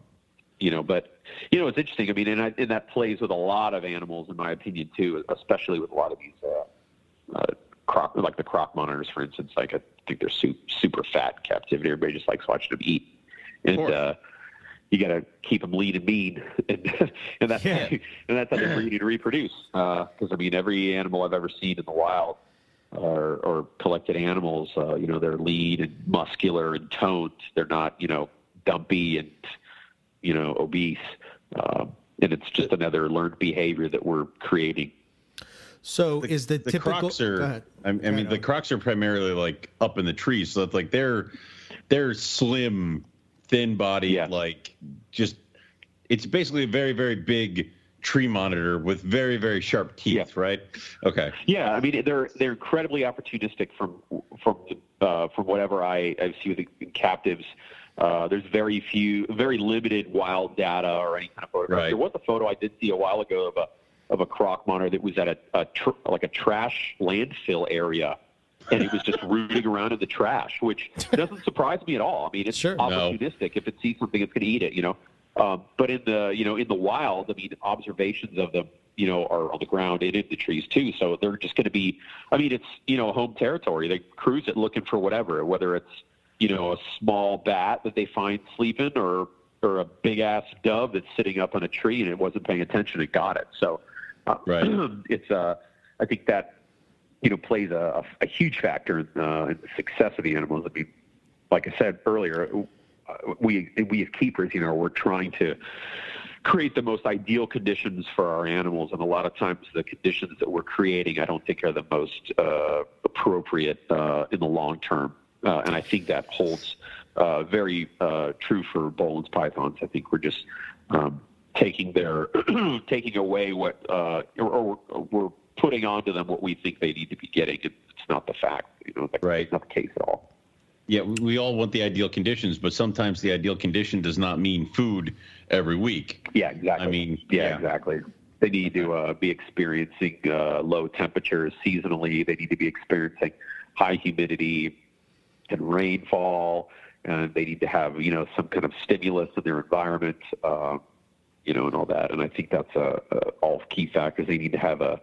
you know but you know it's interesting i mean and, I, and that plays with a lot of animals in my opinion too especially with a lot of these uh, uh, croc, like the croc monitors, for instance. Like I think they're super, super fat in captivity. Everybody just likes watching them eat, and uh, you got to keep them lean and mean, [laughs] and, and that's Yeah. and that's how they breed and reproduce. Because I mean, every animal I've ever seen in the wild or, or collected animals, uh, you know, they're lean and muscular and toned. They're not, you know, dumpy and you know obese. Um, and it's just another learned behavior that we're creating. So is the, the typical? crocs are. I, I mean ahead, the crocs are primarily like up in the trees so it's like they're they're slim thin body Yeah. like just it's basically a very very big tree monitor with very very sharp teeth Yeah. right okay Yeah, I mean they're they're incredibly opportunistic from from uh, from whatever I, I see with the captives. Uh, there's very few, very limited wild data or any kind of photographs. Right. There was a photo I did see a while ago of a of a croc monitor that was at a, a tr- like a trash landfill area, and it was just rooting around in the trash, which doesn't surprise me at all. I mean, it's Sure. No. opportunistic. If it sees something, it's going to eat it. You know. Um, but in the you know in the wild, I mean, observations of them you know are on the ground and in the trees too. So they're just going to be. I mean, it's you know home territory. They cruise it looking for whatever, whether it's you know a small bat that they find sleeping or or a big ass dove that's sitting up on a tree and it wasn't paying attention and got it. So uh, Right. [clears throat] it's uh I think that you know plays a, a, huge factor in, uh, in the success of the animals. I mean, like I said earlier, uh, we we as keepers, you know, we're trying to create the most ideal conditions for our animals, and a lot of times the conditions that we're creating, I don't think are the most uh, appropriate uh, in the long term. Uh, and I think that holds uh, very true for Boelen's pythons. I think we're just um, taking their [clears throat] taking away what or, or we're putting onto them what we think they need to be getting. It's not the fact, you know, that's Right. not the case at all. yeah we, all want the ideal conditions but sometimes the ideal condition does not mean food every week Yeah, exactly. I mean, yeah, yeah. exactly. They need to uh, be experiencing uh, low temperatures seasonally. They need to be experiencing high humidity and rainfall, and they need to have you know some kind of stimulus in their environment, uh, you know, and all that. And I think that's uh, all key factors. They need to have a,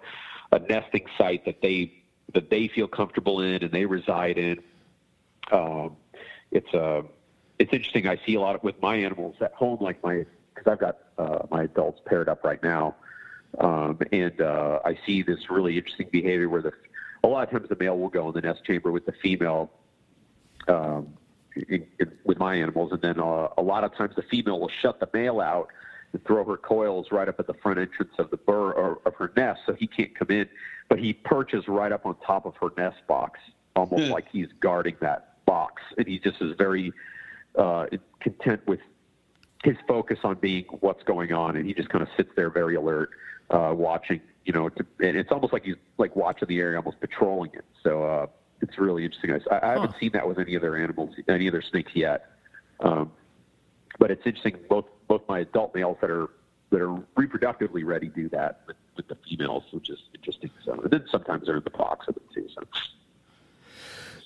a nesting site that they that they feel comfortable in and they reside in. Um, it's uh, it's interesting. I see a lot of, with my animals at home, like my because I've got uh, my adults paired up right now, um, and uh, I see this really interesting behavior where the a lot of times the male will go in the nest chamber with the female. Um, in, in, with my animals, and then uh, a lot of times the female will shut the male out and throw her coils right up at the front entrance of the burr or of her nest, so he can't come in. But he perches right up on top of her nest box, almost Hmm. like he's guarding that box, and he just is very uh, content with his focus on being what's going on, and he just kind of sits there very alert, uh, watching. You know, to, and it's almost like he's like watching the area, almost patrolling it. So uh, it's really interesting. I, I haven't seen that with any other animals, any other snakes yet. Um, but it's interesting. Both both my adult males that are that are reproductively ready do that with, with the females, which is interesting. So and then sometimes they're in the box with them too. So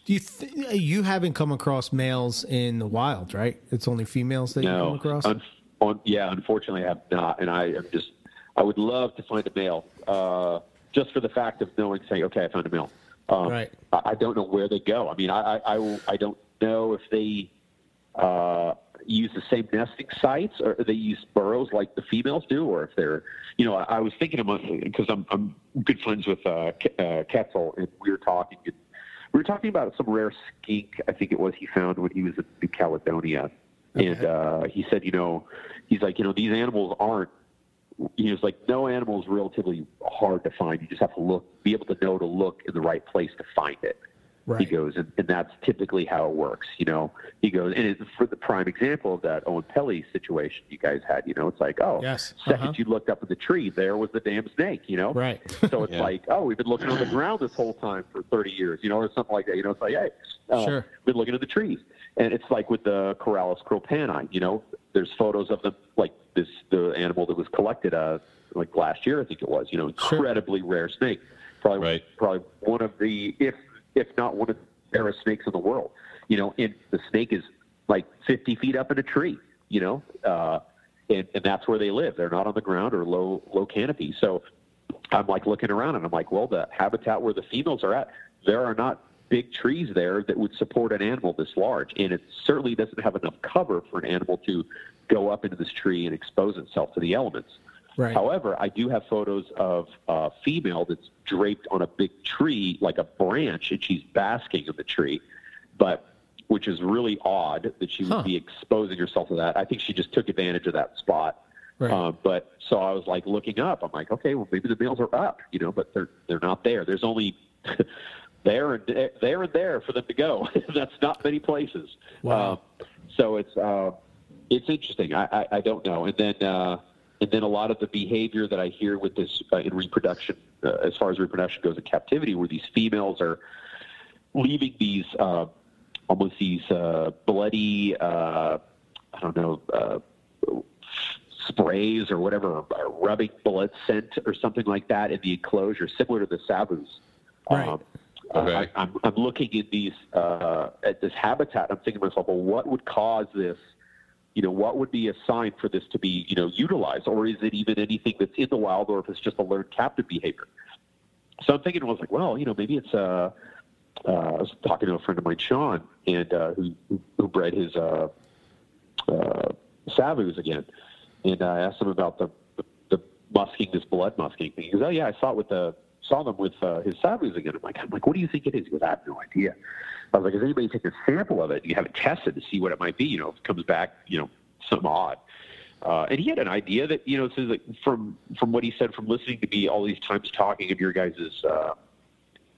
Do you th- you haven't come across males in the wild, right? It's only females that you come across. un- on, yeah, unfortunately, I have not, and I am just I would love to find a male, uh, just for the fact of knowing, saying, okay, I found a male. Um, Right. I, I don't know where they go. I mean, I I, I, I don't know if they uh, use the same nesting sites or they use burrows like the females do, or if they're, you know, I, I was thinking about because I'm I'm good friends with uh, Ke- uh, Ketzel, and we were talking. And we were talking about some rare skink. I think it was he found when he was in New Caledonia, and uh, he said, you know, he's like, you know, these animals aren't. He was like, no animal is relatively hard to find. You just have to look, be able to know to look in the right place to find it. He goes, and, and that's typically how it works. You know, he goes, and it's for the prime example of that Oenpelli situation you guys had. You know, it's like, oh, Yes, second uh-huh. you looked up in the tree, there was the damn snake. You know, Right. [laughs] so it's Yeah. like, oh, we've been looking on the ground this whole time for 30 years, you know, or something like that. You know, it's like, hey, uh, Sure. been looking at the trees. And it's like with the Corallus cropani, you know, there's photos of them, like this, the animal that was collected, uh, like last year, I think it was, you know, Sure. incredibly rare snake. Probably, Right. probably one of the, if, if not one of the rarest snakes in the world, you know, and the snake is like 50 feet up in a tree, you know, uh, and, and that's where they live. They're not on the ground or low, low canopy. So I'm like looking around and I'm like, well, the habitat where the females are at, there are not big trees there that would support an animal this large, and it certainly doesn't have enough cover for an animal to go up into this tree and expose itself to the elements. Right. However, I do have photos of a female that's draped on a big tree, like a branch, and she's basking in the tree, but which is really odd that she would Huh. be exposing herself to that. I think she just took advantage of that spot. Right. Um, but so I was like looking up. I'm like, okay, well maybe the males are up, you know, but they're they're not there. There's only [laughs] there and there and there for them to go. [laughs] That's not many places. Wow. Um, so it's uh, it's interesting. I, I, I don't know. And then uh, and then a lot of the behavior that I hear with this uh, in reproduction, uh, as far as reproduction goes in captivity, where these females are leaving these uh, almost these uh, bloody, uh, I don't know, uh, sprays or whatever, uh, rubbing blood scent or something like that in the enclosure, similar to the savus. Right. Um, Okay. I, I'm, I'm looking at these uh, at this habitat. I'm thinking to myself, well, what would cause this? You know, what would be a sign for this to be you know utilized, or is it even anything that's in the wild, or if it's just a learned captive behavior? So I'm thinking, I was like, well, you know, maybe it's. Uh, uh, I was talking to a friend of mine, Sean, and uh, who, who bred his uh, uh, savus again, and I asked him about the, the the musking, this blood musking thing. He goes, "Oh yeah, I saw it with the saw them with uh, his savus again." I'm like, "I'm like, what do you think it is?" He goes, "I have no idea." I was like, "Has anybody taken a sample of it? You have it tested to see what it might be? You know, if it comes back, you know, some odd." Uh, and he had an idea that you know, says like from from what he said from listening to me all these times talking of your guys' uh,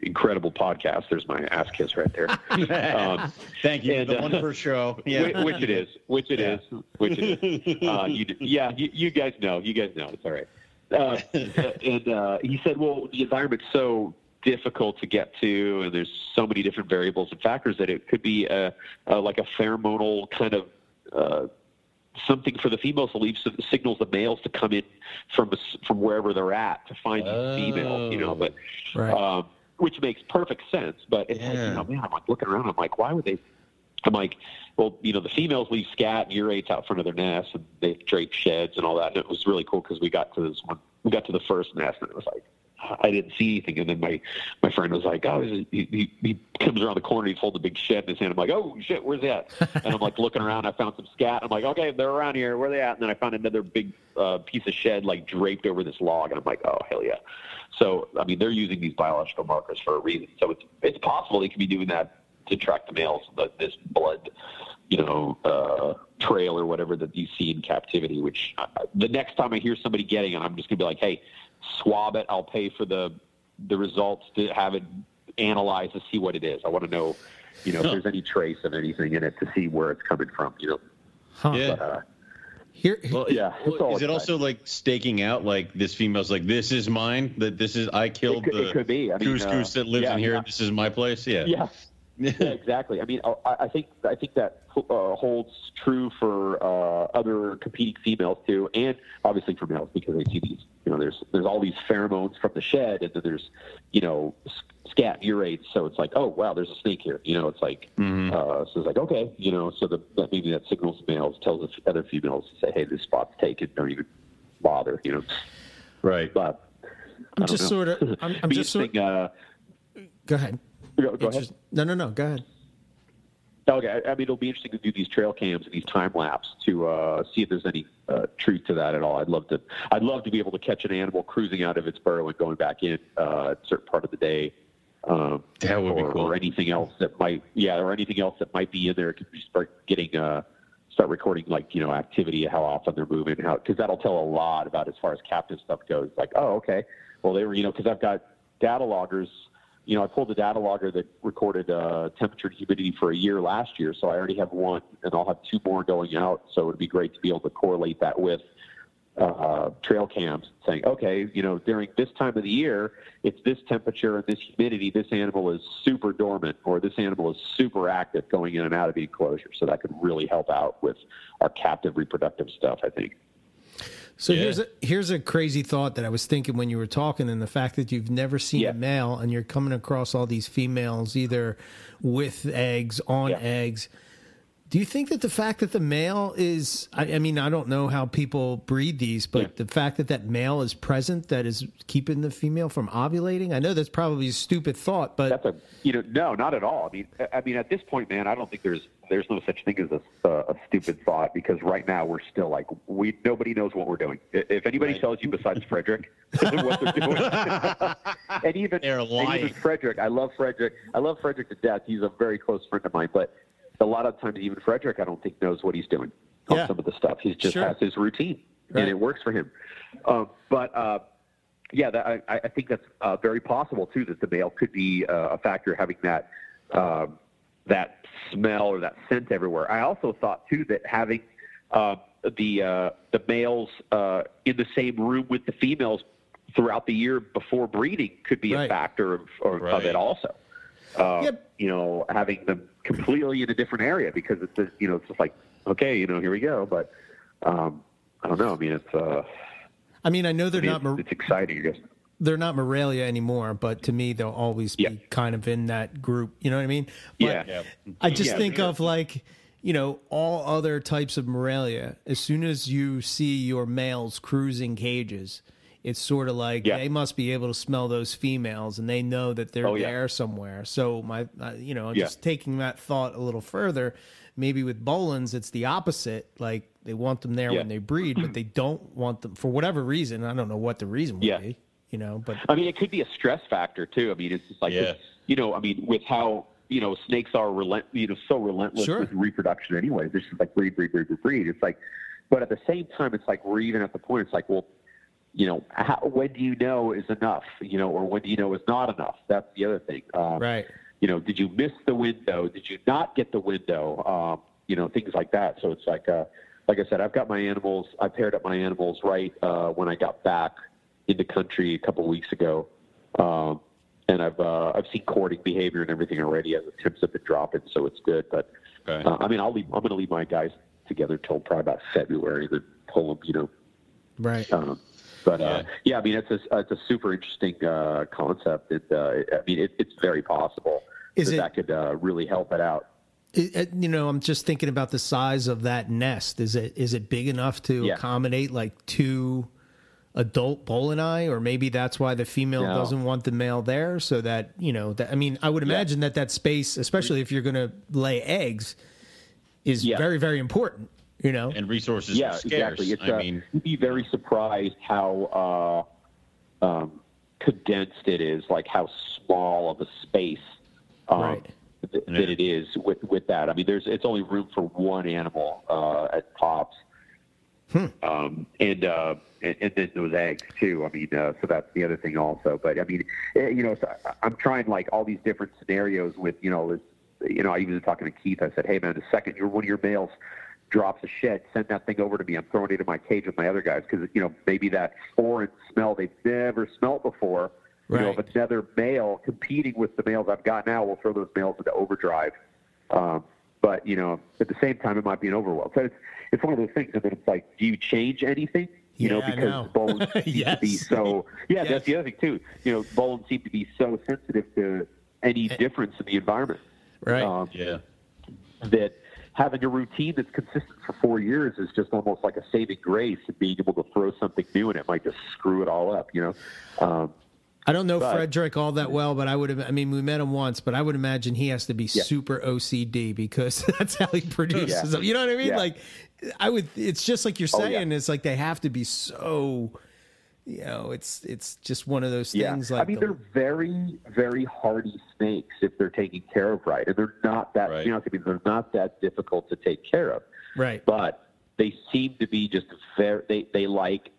incredible podcast. There's my ass kiss right there. [laughs] Um, Thank you. and, the uh, one per show. Yeah. which it is, which it Yeah. is, which it is. [laughs] Uh, you, yeah, you, you guys know, you guys know, it's all right. Uh, [laughs] and uh, he said, well, the environment's so difficult to get to, and there's so many different variables and factors that it could be a, a like a pheromonal kind of. Uh, Something for the females to leave signals the males to come in from from wherever they're at to find these females, you know. Oh. But Right. um, which makes perfect sense. But it's like, you know, man, I'm like looking around. I'm like, why would they? I'm like, well, you know, the females leave scat and urates out front of their nests, and they drape sheds and all that. And it was really cool because we got to this one. We got to the first nest, and it was like, I didn't see anything. And then my my friend was like, oh, he, he, he comes around the corner, he's holding a big shed in his hand. I'm like, oh shit, where's that? [laughs] and I'm like looking around. I found some scat. I'm like, okay, they're around here. Where are they at? And then I found another big uh, piece of shed like draped over this log, and I'm like, oh hell yeah. So I mean, they're using these biological markers for a reason. So it's it's possible they could be doing that to track the males, the, this blood, you know, uh, trail or whatever that you see in captivity. Which uh, the next time I hear somebody getting it, I'm just gonna be like, hey, swab it. I'll pay for the the results to have it analyzed to see what it is. I want to know, you know, if there's any trace of anything in it to see where it's coming from. You know, Huh. Yeah. but, uh, Here, Well, Yeah, it's all is it also like staking out like this female's like this is mine that this is I it killed could, the it could be. I mean, goose uh, goose that lives yeah, in here. yeah. This is my place. Yeah. Yeah. Yeah, exactly. I mean, I, I think I think that uh, holds true for uh, other competing females too, and obviously for males because they see these. You know, there's there's all these pheromones from the shed, and then there's you know scat urates. So it's like, oh wow, there's a snake here. You know, it's like Mhm. uh, so it's like okay, you know, so the, that maybe that signals males tells the other females to say, hey, this spot's taken. Don't even bother. You know, Right. but I'm just know. sort of. [laughs] I'm, I'm just sort. interesting, uh, Go ahead. Go, go ahead. No, no, no. Go ahead. Okay, I mean, it'll be interesting to do these trail cams and these time lapse to uh, see if there's any uh, truth to that at all. I'd love to. I'd love to be able to catch an animal cruising out of its burrow and going back in uh, at a certain part of the day. Um, That would be or, cool. or anything else that might, yeah, or anything else that might be in there. Could start getting, uh, start recording like you know activity, how often they're moving, how because that'll tell a lot about as far as captive stuff goes. Like, oh, okay, well they were, you know, because I've got data loggers you know, I pulled a data logger that recorded uh, temperature and humidity for a year last year, so I already have one, and I'll have two more going out. So it'd be great to be able to correlate that with uh, trail cams, saying, okay, you know, during this time of the year, it's this temperature and this humidity. This animal is super dormant, or this animal is super active going in and out of the enclosure. So that could really help out with our captive reproductive stuff. I think. So Yeah. here's a here's a crazy thought that I was thinking when you were talking, and the fact that you've never seen Yeah. a male, and you're coming across all these females either with eggs, on Yeah. eggs. Do you think that the fact that the male is, I, I mean, I don't know how people breed these, but the fact that that male is present that is keeping the female from ovulating? I know that's probably a stupid thought, but That's a you know no, not at all. I mean, I mean at this point, man, I don't think there's there's no such thing as a, a, a stupid thought because right now we're still like we nobody knows what we're doing. If anybody tells you besides Frederick [laughs] what they're doing, [laughs] and even and even Frederick, I love Frederick. I love Frederick to death. He's a very close friend of mine, but a lot of times even Frederick, I don't think knows what he's doing on Yeah. some of the stuff. He just Sure. has his routine, Right. and it works for him. Um, but uh, yeah, that, I, I think that's uh, very possible too. That the male could be uh, a factor having that um, that smell or that scent everywhere. I also thought too that having uh, the uh, the males uh, in the same room with the females throughout the year before breeding could be Right. a factor of, of, of it also. Uh, Yep. You know, having them completely in a different area because it's a, you know it's just like okay, you know, here we go. But um, I don't know. I mean, it's uh, I mean, I know they're I mean, not. Mar- it's exciting. I guess. They're not Morelia anymore, but to me, they'll always be Yeah. kind of in that group. You know what I mean? But Yeah. Yeah. I just Yeah, think of like, you know, all other types of Morelia. As soon as you see your males cruising cages, it's sort of like they must be able to smell those females, and they know that they're Oh, there somewhere. So my, uh, you know, just taking that thought a little further. Maybe with Boelens, it's the opposite. Like they want them there when they breed, but they don't want them for whatever reason. I don't know what the reason would be. You know, but I mean, it could be a stress factor too. I mean, it's just like, Yeah. you know, I mean, with how you know snakes are relent, you know, so relentless Sure. with reproduction. Anyways, it's just like breed, breed, breed, breed, breed. It's like, but at the same time, it's like we're even at the point. It's like, well, you know, how, when do you know is enough? You know, or when do you know is not enough? That's the other thing. Um, right. you know, did you miss the window? Did you not get the window? Um, you know, things like that. So it's like, uh, like I said, I've got my animals. I paired up my animals right uh, when I got back in the country a couple weeks ago, um, and I've uh, I've seen courting behavior and everything already as the temps have been dropping, so it's good. But Okay. uh, I mean, I'll leave. I'm going to leave my guys together till probably about February, then pull them. You know, Right. um, but uh, Yeah. yeah. I mean, it's a it's a super interesting uh, concept, and uh, I mean, it, it's very possible Is that it- that could uh, really help it out. It, it- you know, I'm just thinking about the size of that nest. Is it is it big enough to Yeah. accommodate like two adult boeleni, or maybe that's why the female No. doesn't want the male there, so that you know. That I mean, I would imagine that that space, especially if you're going to lay eggs, is Yeah. very very important. You know, and resources yeah, are scarce. exactly. It's, I uh, mean, you'd be very surprised how uh, um, condensed it is, like how small of a space um, Right. th- Yeah. that it is with with that. I mean, there's it's only room for one animal uh, at tops, um, and, uh, and and then those eggs too. I mean, uh, so that's the other thing also. But I mean, eh, you know, so I'm trying like all these different scenarios with you know, this, you know, I even was talking to Keith. I said, hey man, the second you're one of your males drops a shed, send that thing over to me. I'm throwing it in my cage with my other guys because you know maybe that foreign smell they've never smelt before. You know, Right. of another male competing with the males I've got now, we'll throw those males into overdrive. Um, but you know, at the same time, it might be an overwhelm. So it's it's one of those things. And it's like, do you change anything? You know, Yeah, I because know. bones [laughs] seem to be Yes. so. Yeah, Yes. that's the other thing too. You know, bones seem to be so sensitive to any difference in the environment. right? Um, yeah. that having a routine that's consistent for four years is just almost like a saving grace and being able to throw something new and it might just screw it all up, you know? Um, I don't know but- Frederick all that well, but I would have. I mean, we met him once, but I would imagine he has to be Yeah. super OCD because [laughs] that's how he produces Yeah. them. You know what I mean? Yeah. Like, I would. It's just like you're Oh, saying. It's like they have to be so. You know, it's it's just one of those things. Like I mean, the- they're very, very hardy snakes if they're taken care of right. And they're not that, Right. you know, I mean, they're not that difficult to take care of. right. but they seem to be just very they, they like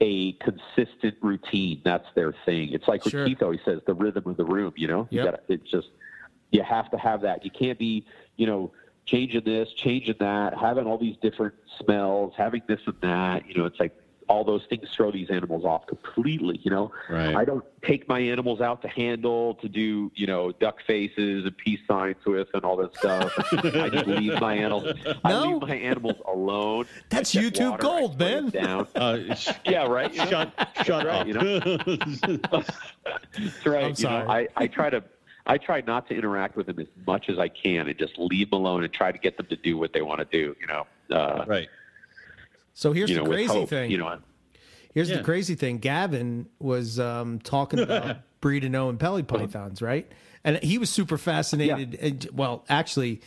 a consistent routine. That's their thing. It's like Sure. what keith always says the rhythm of the room you know? You Yep. gotta, it's just you have to have that. You can't be you know changing this changing that having all these different smells having this and that. You know it's like all those things throw these animals off completely you know Right. i don't take my animals out to handle to do you know duck faces and peace signs with and all that stuff [laughs] i just leave my animals No. i leave my animals alone That's YouTube water, gold, man. down [laughs] Uh, sh- yeah right you know? shut, shut Right, up. you know? [laughs] That's right. I'm you sorry. know, I, I try to I try not to interact with them as much as I can and just leave them alone and try to get them to do what they want to do. You know, uh, Right. So here's you know, the crazy hope, thing. You know, Here's Yeah. the crazy thing. Gavin was um, talking about [laughs] breeding Oenpelli Uh-huh. pythons, right? And he was super fascinated. And, well, actually,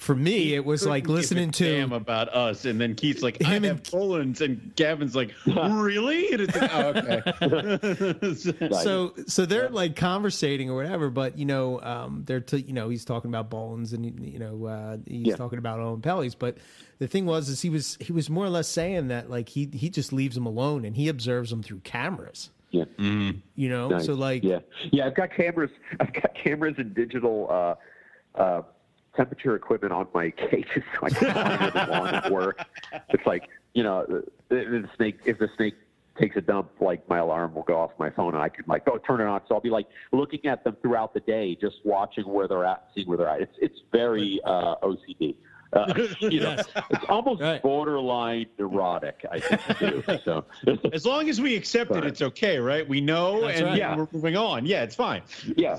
for me, it was like listening to damn about us, and then Keith's like, "I Him have and- Boelen's," and Gavin's like, [laughs] "Really?" And it's like, "Oh, okay." [laughs] [laughs] so so they're like conversating or whatever but you know um they're t- you know he's talking about Bones and you know uh he's Yeah. talking about Oenpelli's but the thing was is he was he was more or less saying that like he he just leaves them alone and he observes them through cameras yeah. you know Nice. so like yeah, yeah. I've got cameras. I've got cameras and digital uh, uh, temperature equipment on my [laughs] cages, so I can monitor them at work. It's like you know, the, the snake. If the snake takes a dump, like my alarm will go off my phone, and I can like go turn it on. So I'll be like looking at them throughout the day, just watching where they're at, seeing where they're at. It's it's very uh, OCD. Uh, you know, Yes. it's almost Right. borderline neurotic. I think too. So [laughs] as long as we accept it, it's okay, right? We know, and right. Yeah. we're moving on. Yeah, it's fine. Yeah,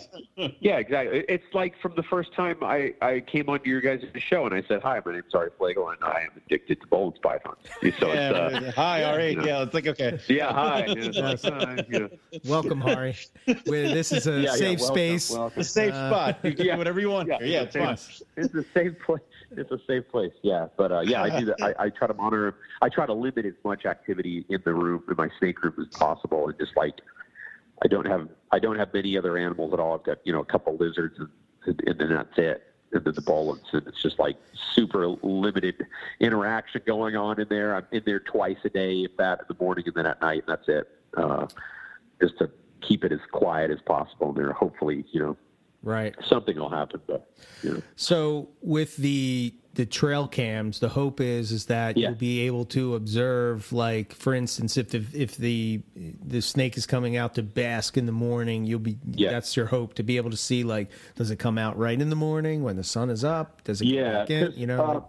yeah, exactly. It's like from the first time I, I came onto your guys' show and I said, "Hi, my name's Ari Flagle, and I am addicted to Bones pythons." So it's, uh, Yeah, hi, all right. you know. Yeah, it's like okay. yeah, hi. [laughs] It's like, hi, you know. welcome Hari this is a Yeah, yeah, safe welcome, space welcome. It's a safe Uh, spot. You can yeah. do whatever you want Yeah, here. Yeah, it's fine. It's a safe place. It's a safe place. Yeah, but uh, yeah, I do that. I, [laughs] I try to monitor. I try to limit as much activity in the room in my snake room as possible, and just like I don't have I don't have many other animals at all. I've got you know a couple lizards, and, and then that's it. And then the Boelens, and it's just like super limited interaction going on in there. I'm in there twice a day, if that, in the morning and then at night, and that's it. Uh, just to keep it as quiet as possible in there. Hopefully, you know, right something will happen, but you know. So with the the trail cams, the hope is is that Yeah. you'll be able to observe, like for instance, if the if the the snake is coming out to bask in the morning, you'll be Yeah. that's your hope to be able to see like does it come out right in the morning when the sun is up? Does it Yeah, back in? You know, uh,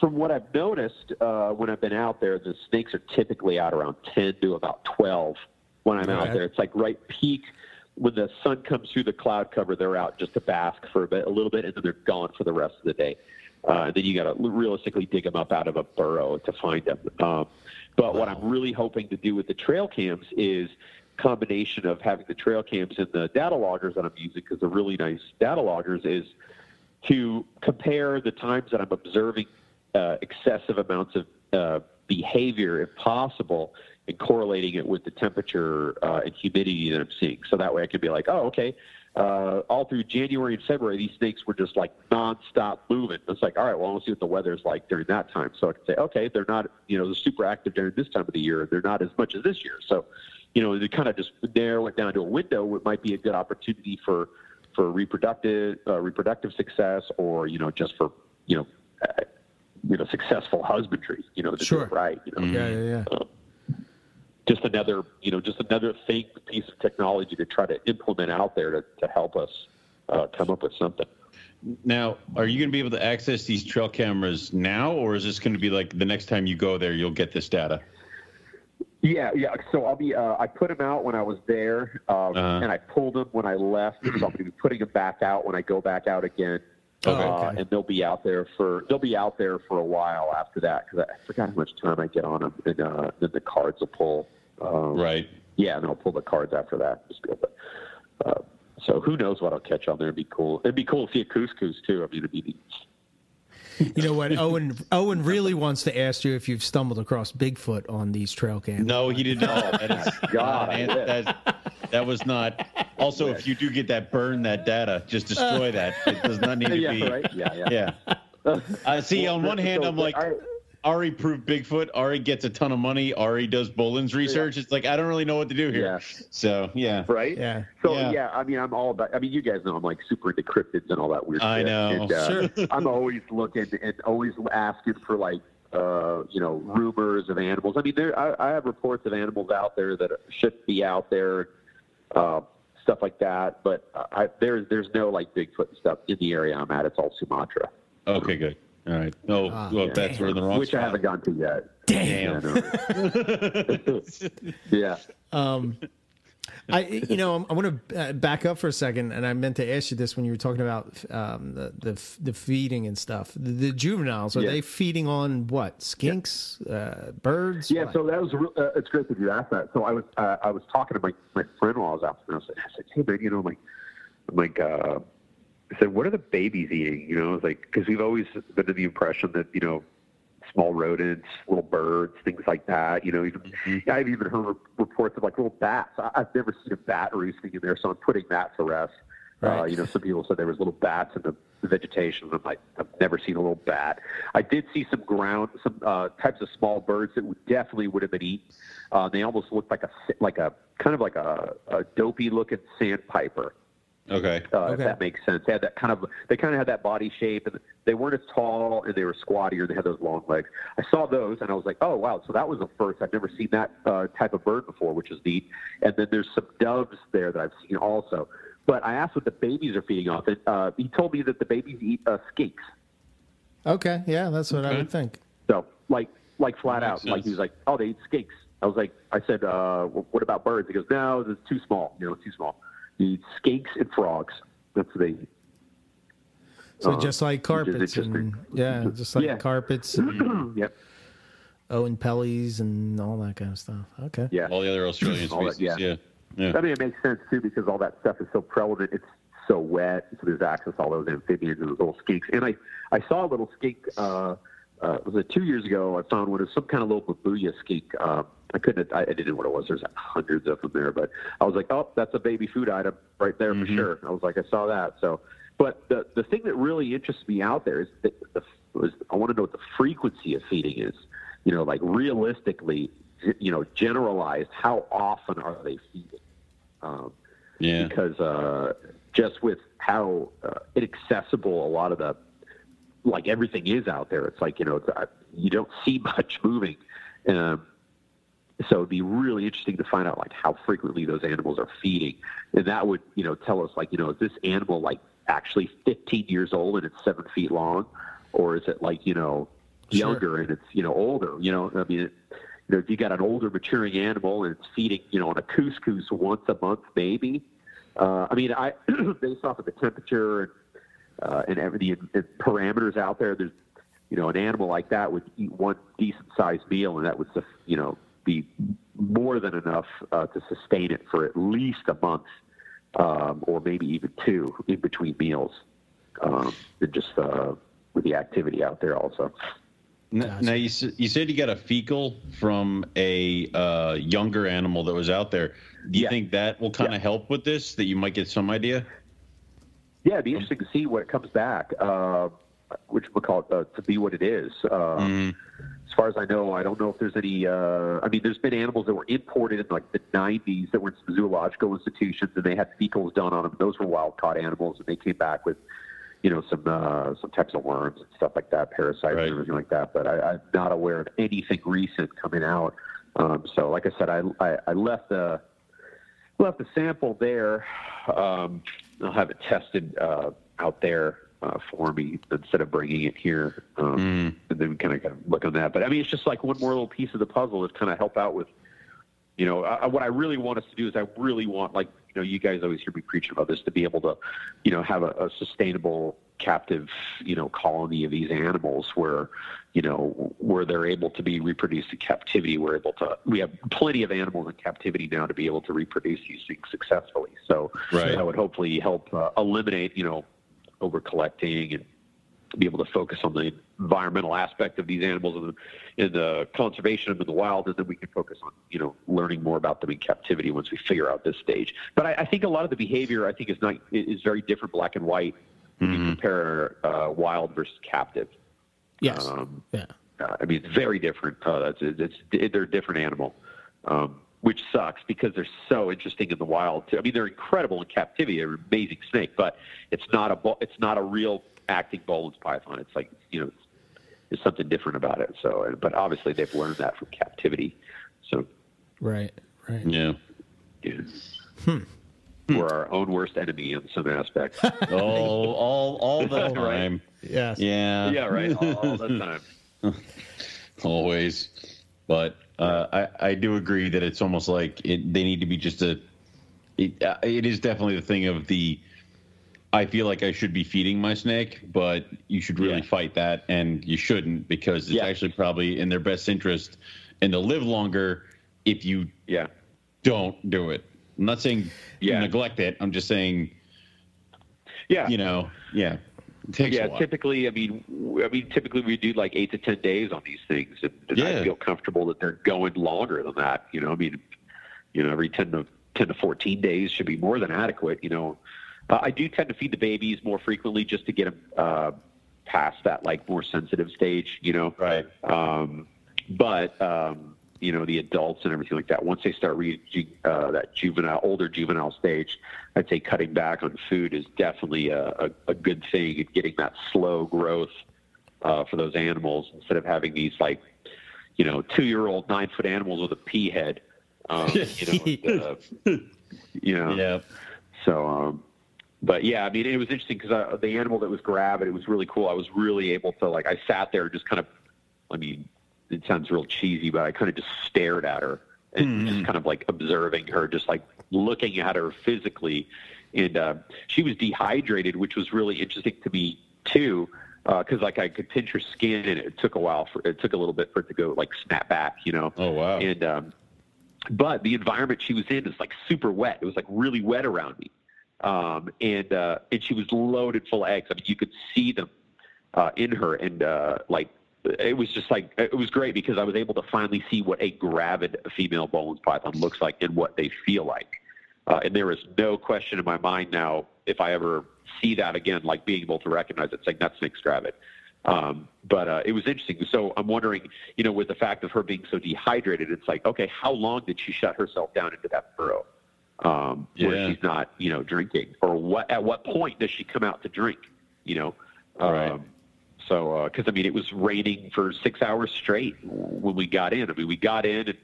from what I've noticed uh, when I've been out there, the snakes are typically out around ten to about twelve when I'm out there. It's like right peak when the sun comes through the cloud cover. They're out just to bask for a bit, a little bit, and then they're gone for the rest of the day. Uh, and then you got to realistically dig them up out of a burrow to find them. Um, but what I'm really hoping to do with the trail cams is combination of having the trail cams and the data loggers that I'm using because they're really nice data loggers is to compare the times that I'm observing uh, excessive amounts of uh, behavior, if possible, and correlating it with the temperature uh, and humidity that I'm seeing. So that way I can be like, oh, okay, uh, all through January and February, these snakes were just like nonstop moving. It's like, all right, well, let's see what the weather's like during that time. So I can say, okay, they're not, you know, they're super active during this time of the year. They're not as much as this year. So, you know, to kind of just narrow it down to a window, it might be a good opportunity for for reproductive uh, reproductive success, or you know, just for you know, uh, you know, successful husbandry. You know, to Sure. do it right. You know, yeah, yeah, yeah. Just another you know, just another thing, piece of technology to try to implement out there to, to help us uh, come up with something. Now, are you going to be able to access these trail cameras now, or is this going to be like the next time you go there, you'll get this data? Yeah, yeah. So I'll be. Uh, I put them out when I was there, um, Uh-huh. and I pulled them when I left. So I'm going to be putting them back out when I go back out again. Okay. Uh, and they'll be out there for they'll be out there for a while after that because I forgot how much time I get on them, and uh, then the cards will pull. Um, Right. Yeah, and I'll pull the cards after that. Just be able to, uh, so who knows what I'll catch on there? It'd be cool. It'd be cool to see a cuscus too. I mean, it'd be neat. You know what? Owen Owen really wants to ask you if you've stumbled across Bigfoot on these trail cams. No, he did not. That is God, I man, wish. that, that was not. Also, if you do get that, burn that data. Just destroy that. It does not need to [laughs] yeah, be. right. Yeah, yeah. Yeah. [laughs] I see. On one hand, So, I'm like, I- Ari proved Bigfoot. Ari gets a ton of money. Ari does Boelen's research. It's like I don't really know what to do here. Yeah. So yeah. right? Yeah. So Yeah. yeah. I mean, I'm all about. I mean, you guys know I'm like super into cryptids and all that weird. I shit. know. And, uh, Sure. [laughs] I'm always looking and always asking for like, uh, you know, rumors of animals. I mean, there. I, I have reports of animals out there that should be out there, uh, stuff like that. But I, there's there's no like Bigfoot stuff in the area I'm at. It's all Sumatra, Okay. Good. All right. Oh, Ah, well, that's we're in the wrong which I haven't gone to yet. Damn. Damn. [laughs] Yeah. Um, I, you know, I want to back up for a second, and I meant to ask you this when you were talking about um, the, the the feeding and stuff. The, the juveniles are Yeah. they feeding on what skinks, uh, birds? Yeah, What? so that was re- uh, it's great that you asked that. So I was uh, I was talking to my, my friend while I was out there. And I was like, said, hey man, you know, like like uh, I said, what are the babies eating? You know, like, because we've always been under the impression that you know, small rodents, little birds, things like that. You know, even, I've even heard reports of like little bats. I, I've never seen a bat roosting in there, so I'm putting that to rest. Uh, you know, some people said there was little bats in the, the vegetation. I'm like, I've never seen a little bat. I did see some ground, some uh, types of small birds that would definitely would have been eaten. Uh, they almost looked like a like a kind of like a, a dopey looking sandpiper. Okay. Uh, Okay. If that makes sense. They had that kind of they kind of had that body shape, and they weren't as tall, and they were squattier. They had those long legs. I saw those, and I was like, oh wow! So that was the first. I've never seen that uh, type of bird before, which is neat. And then there's some doves there that I've seen also. But I asked what the babies are feeding off, and uh, he told me that the babies eat uh, skinks. okay, yeah, that's what I would think. So like like flat Makes out, like he was like, oh, they eat skinks. I was like, I said, uh, what about birds? He goes, no, it's too small. You know, it's too small. You eat skinks and frogs. That's what they eat. So Uh, just like which is carpets and interesting. yeah, just like Yeah. carpets [clears throat] and Yep. Oenpellis and all that kind of stuff. Okay. Yeah. All the other Australian [clears throat] All that, species. yeah. yeah. Yeah. I mean, it makes sense too because all that stuff is so prevalent. It's so wet, so there's access to all those amphibians and those little skinks. And I, I saw a little skink. Uh, uh, was it two years ago? I found one of some kind of little Mabuya skink. Um, I couldn't. I, I didn't know what it was. There's hundreds of them there, but I was like, oh, that's a baby food item right there for sure. I was like, I saw that. So, but the the thing that really interests me out there is that the was I want to know what the frequency of feeding is. You know, like realistically, you know, generalized, how often are they feeding? Um, Yeah. because uh, just with how uh, inaccessible a lot of the like everything is out there, it's like you know it's, you don't [laughs] see much moving. Um, so it'd be really interesting to find out like how frequently those animals are feeding, and that would you know tell us like you know is this animal like actually 15 years old and it's seven feet long, or is it like you know Sure. younger and it's you know older? You know, I mean. It, you know, if you got an older maturing animal and it's feeding, you know, on a cuscus once a month, maybe. Uh, I mean, I [clears throat] based off of the temperature and uh, and everything and, and parameters out there, there's you know, an animal like that would eat one decent sized meal, and that would, you know, be more than enough uh, to sustain it for at least a month, um, or maybe even two in between meals, um, and just uh, with the activity out there also. N- Now you you said you got a fecal from a uh, younger animal that was out there. Do you Yeah. think that will kind of Yeah. help with this? That you might get some idea. Yeah, it'd be interesting to see what it comes back, uh, which we'll call it uh, to be what it is. Uh, Mm. As far as I know, I don't know if there's any. Uh, I mean, there's been animals that were imported in like the 90s that were in some zoological institutions, and they had fecals done on them. Those were wild caught animals, and they came back with, you know, some uh, some types of worms and stuff like that, parasites Right. and everything like that. But I, I'm not aware of anything recent coming out. Um, so, like I said, I, I, I left the left the sample there. Um, I'll have it tested uh, out there uh, for me instead of bringing it here, um, and then kind of, kind of look on that. But I mean, it's just like one more little piece of the puzzle to kind of help out with. You know, I, what I really want us to do is I really want, like, you know, you guys always hear me preaching about this, to be able to, you know, have a, a sustainable captive, you know, colony of these animals where, you know, where they're able to be reproduced in captivity. We're able to, we have plenty of animals in captivity now to be able to reproduce these things successfully. So Right. that would hopefully help uh, eliminate, you know, over collecting and be able to focus on the environmental aspect of these animals and the, and the conservation of them in the wild, and then we can focus on you know learning more about them in captivity once we figure out this stage. But I, I think a lot of the behavior I think is not is very different, black and white, when you compare uh, wild versus captive. Yes. Um, yeah. uh, I mean, it's very different. Uh, that's it's, it's they're a different animal, um, which sucks because they're so interesting in the wild. Too. I mean, they're incredible in captivity. They're an amazing snake, but it's not a it's not a real acting Boelen's python. It's like you know, there's something different about it. So, but obviously they've learned that from captivity. So, Right. Right. Yeah. yeah. Hmm. We're our own worst enemy in some aspects. all, [laughs] all, all the Right. time. Yes. Yeah. yeah, right. All the time. [laughs] Always. But uh, I, I do agree that it's almost like it, they need to be just a it, uh, it is definitely the thing of the. I feel like I should be feeding my snake, but you should really Yeah. fight that, and you shouldn't because it's Yeah. actually probably in their best interest, and they'll live longer if you Yeah. don't do it. I'm not saying Yeah. neglect it. I'm just saying, Yeah. you know, yeah, it takes yeah, typically, I mean, I mean, typically we do like eight to ten days on these things, and, and Yeah. I feel comfortable that they're going longer than that. You know, I mean, you know, every ten to ten to fourteen days should be more than adequate. You know, uh, I do tend to feed the babies more frequently just to get them uh, past that like more sensitive stage. You know, Right. um, but um, you know the adults and everything like that. Once they start reaching uh, that juvenile, older juvenile stage, I'd say cutting back on food is definitely a, a, a good thing. And getting that slow growth uh, for those animals instead of having these like you know two year old nine foot animals with a pea head. Um, you [laughs] know, uh, you know. Yeah. So, um, but yeah, I mean, it was interesting because the animal that was grabbed, it was really cool. I was really able to like, I sat there and just kind of, I mean, it sounds real cheesy, but I kind of just stared at her and just kind of like observing her, just like looking at her physically. And uh, she was dehydrated, which was really interesting to me too, because like I could pinch her skin, and it took a while for it took a little bit for it to go like snap back, you know. Oh wow. And um, but the environment she was in is like super wet. It was like really wet around me, um, and uh, and she was loaded full of eggs. I mean, you could see them uh, in her, and uh, like it was just like it was great because I was able to finally see what a gravid female Boelen's python looks like and what they feel like. Uh, and there is no question in my mind now if I ever see that again, like being able to recognize it, saying that's snake's gravid. Um, but uh, it was interesting. So I'm wondering, you know, with the fact of her being so dehydrated, it's like, okay, how long did she shut herself down into that burrow um, Yeah. where she's not, you know, drinking, or what? At what point does she come out to drink? You know, um, Right. So because I mean, it was raining for six hours straight when we got in. I mean, we got in and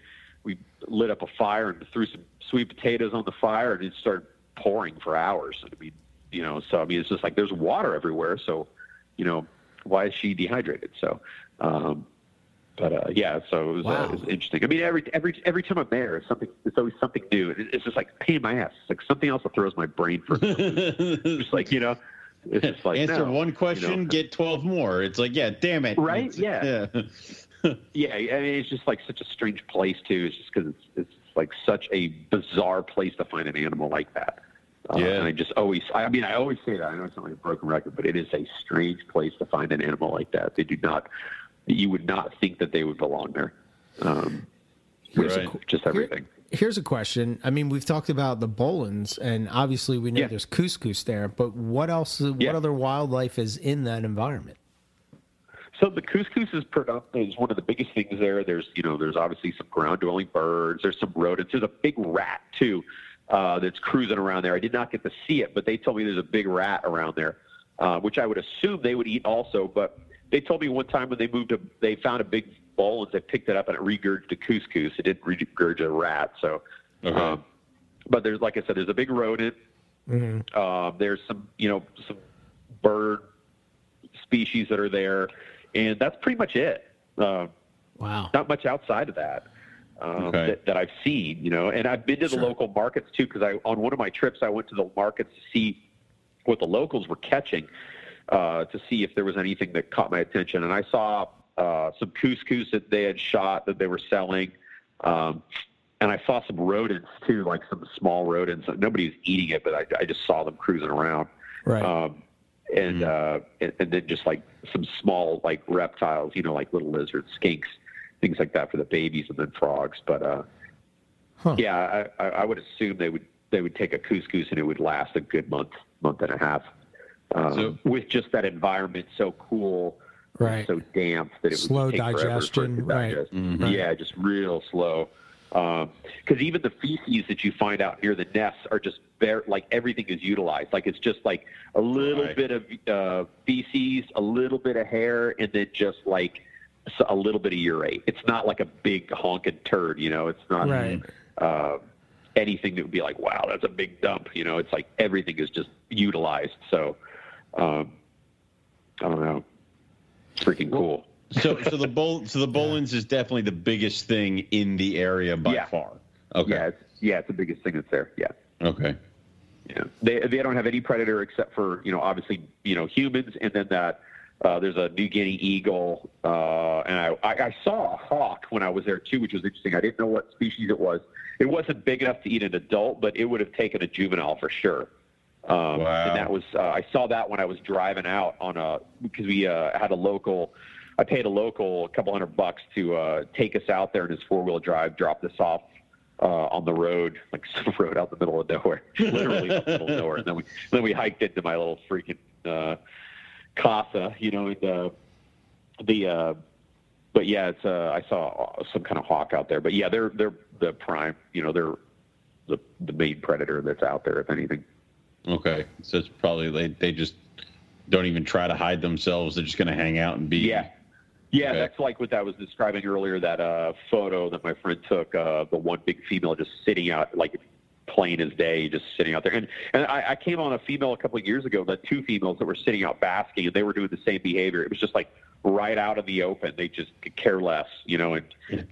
we lit up a fire and threw some sweet potatoes on the fire, and it started pouring for hours. I mean, you know, so I mean, it's just like there's water everywhere. So, you know, why is she dehydrated? So, um, but uh, yeah, so it was, Wow. uh, it was interesting. I mean, every every every time I'm there, it's something. It's always something new. It's just like pain in my ass. It's like something else that throws my brain for. [laughs] just like you know, it's just [laughs] like Answer no, one question, you know. get twelve more. It's like, yeah, damn it. Right? It's- Yeah. yeah. [laughs] Yeah, I mean, it's just like such a strange place too. It's just because it's it's like such a bizarre place to find an animal like that. Uh, Yeah. and I just always, I mean, I always say that. I know it's not like a broken record, but it is a strange place to find an animal like that. They do not, you would not think that they would belong there. Um, Right. just everything. Here's a question. I mean, we've talked about the Boelens, and obviously we know Yeah. there's cuscus there, but what else? What Yeah. other wildlife is in that environment? So the cuscus is predominant is one of the biggest things there. There's you know there's obviously some ground dwelling birds. There's some rodents. There's a big rat too uh, that's cruising around there. I did not get to see it, but they told me there's a big rat around there, uh, which I would assume they would eat also. But they told me one time when they moved to they found a big bowl and they picked it up and it regurgitated cuscus. It didn't regurgitate a rat. So, Okay. um, but there's like I said, there's a big rodent. Um, there's some, you know, some bird species that are there, and that's pretty much it. Uh, Wow. not much outside of that um, Okay. that, that I've seen, you know. And I've been to the Sure. local markets too, because I on one of my trips I went to the markets to see what the locals were catching, uh, to see if there was anything that caught my attention. And I saw uh, some cuscus that they had shot that they were selling. Um, and I saw some rodents too, like some small rodents. Nobody's eating it, but I, I just saw them cruising around. Right. Um, and, uh, and and then just like some small like reptiles, you know, like little lizards, skinks, things like that for the babies, and then frogs. But uh, Huh. yeah, I, I I would assume they would they would take a cuscus and it would last a good month, month and a half, um, So- with just that environment so cool, Right. so damp that it Slow would take digestion, right. digest. Mhm. Yeah, just real slow. Because even the feces that you find out near the nests are just very like everything is utilized. Like it's just like a little Right. bit of uh, feces, a little bit of hair, and then just like a little bit of urate. It's not like a big honking turd, you know. It's not Right. uh, anything that would be like, wow, that's a big dump. You know, it's like everything is just utilized. So um, I don't know. Freaking cool. So, so the [laughs] so the Boelens is definitely the biggest thing in the area by Yeah. far. Okay. Yeah, it's, yeah, it's the biggest thing that's there. Yeah. Okay. Yeah, they they don't have any predator except for you know obviously you know humans, and then that uh, there's a New Guinea eagle, uh, and I, I I saw a hawk when I was there too, which was interesting. I didn't know what species it was. It wasn't big enough to eat an adult, but it would have taken a juvenile for sure. Um, Wow. And that was uh, I saw that when I was driving out on a because we uh, had a local. I paid a local a couple hundred bucks to uh, take us out there in his four wheel drive, drop this off uh, on the road, like some [laughs] road out the middle of nowhere, [laughs] literally out the middle of nowhere. And then we then we hiked into my little freaking uh, casa, you know, uh, the. Uh, but yeah, it's uh, I saw some kind of hawk out there. But yeah, they're they're the prime, you know, they're the the main predator that's out there, if anything. Okay. So it's probably they they just don't even try to hide themselves. They're just going to hang out and be. Yeah. Yeah, Okay. that's like what I was describing earlier. That uh, photo that my friend took, uh, the one big female just sitting out, like plain as day, just sitting out there. And and I, I came on a female a couple of years ago, the two females that were sitting out basking, and they were doing the same behavior. It was just like right out of the open. They just could care less, you know. And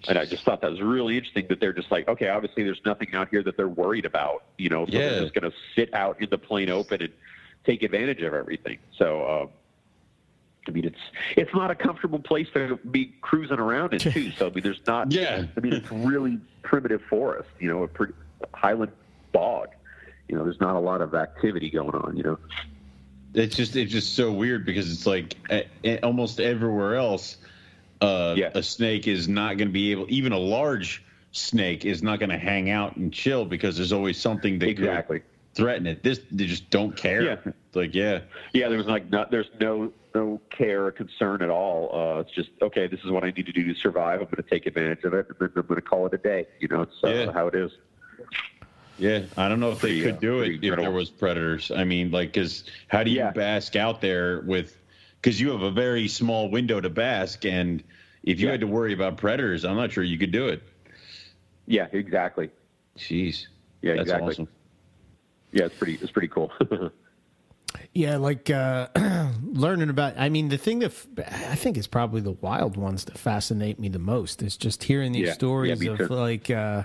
and I just thought that was really interesting that they're just like, okay, obviously there's nothing out here that they're worried about, you know. So Yeah. they're just going to sit out in the plain open and take advantage of everything. So. Uh, I mean, it's it's not a comfortable place to be cruising around in too. So I mean, there's not. [laughs] Yeah. I mean, it's really primitive forest. You know, a pretty highland bog. You know, there's not a lot of activity going on. You know. It's just it's just so weird because it's like almost everywhere else, uh, Yeah. a snake is not going to be able. Even a large snake is not going to hang out and chill because there's always something that could Exactly. threaten it. This they just don't care. Yeah. Like yeah, Yeah, there was like not, there's no no care or concern at all. Uh, it's just okay. This is what I need to do to survive. I'm going to take advantage of it, and then I'm going to call it a day. You know, it's uh, Yeah. how it is. Yeah. I don't know if Pretty, they could uh, do it pretty if there was predators. I mean, like, because how do you Yeah. bask out there with? Because you have a very small window to bask, and if you Yeah. had to worry about predators, I'm not sure you could do it. Yeah, exactly. Jeez. Yeah, That's exactly. awesome. Yeah, it's pretty. It's pretty cool. [laughs] Yeah, like uh, [clears throat] learning about. I mean, the thing that f- I think is probably the wild ones that fascinate me the most is just hearing these Yeah, yeah, stories me of too. like, uh,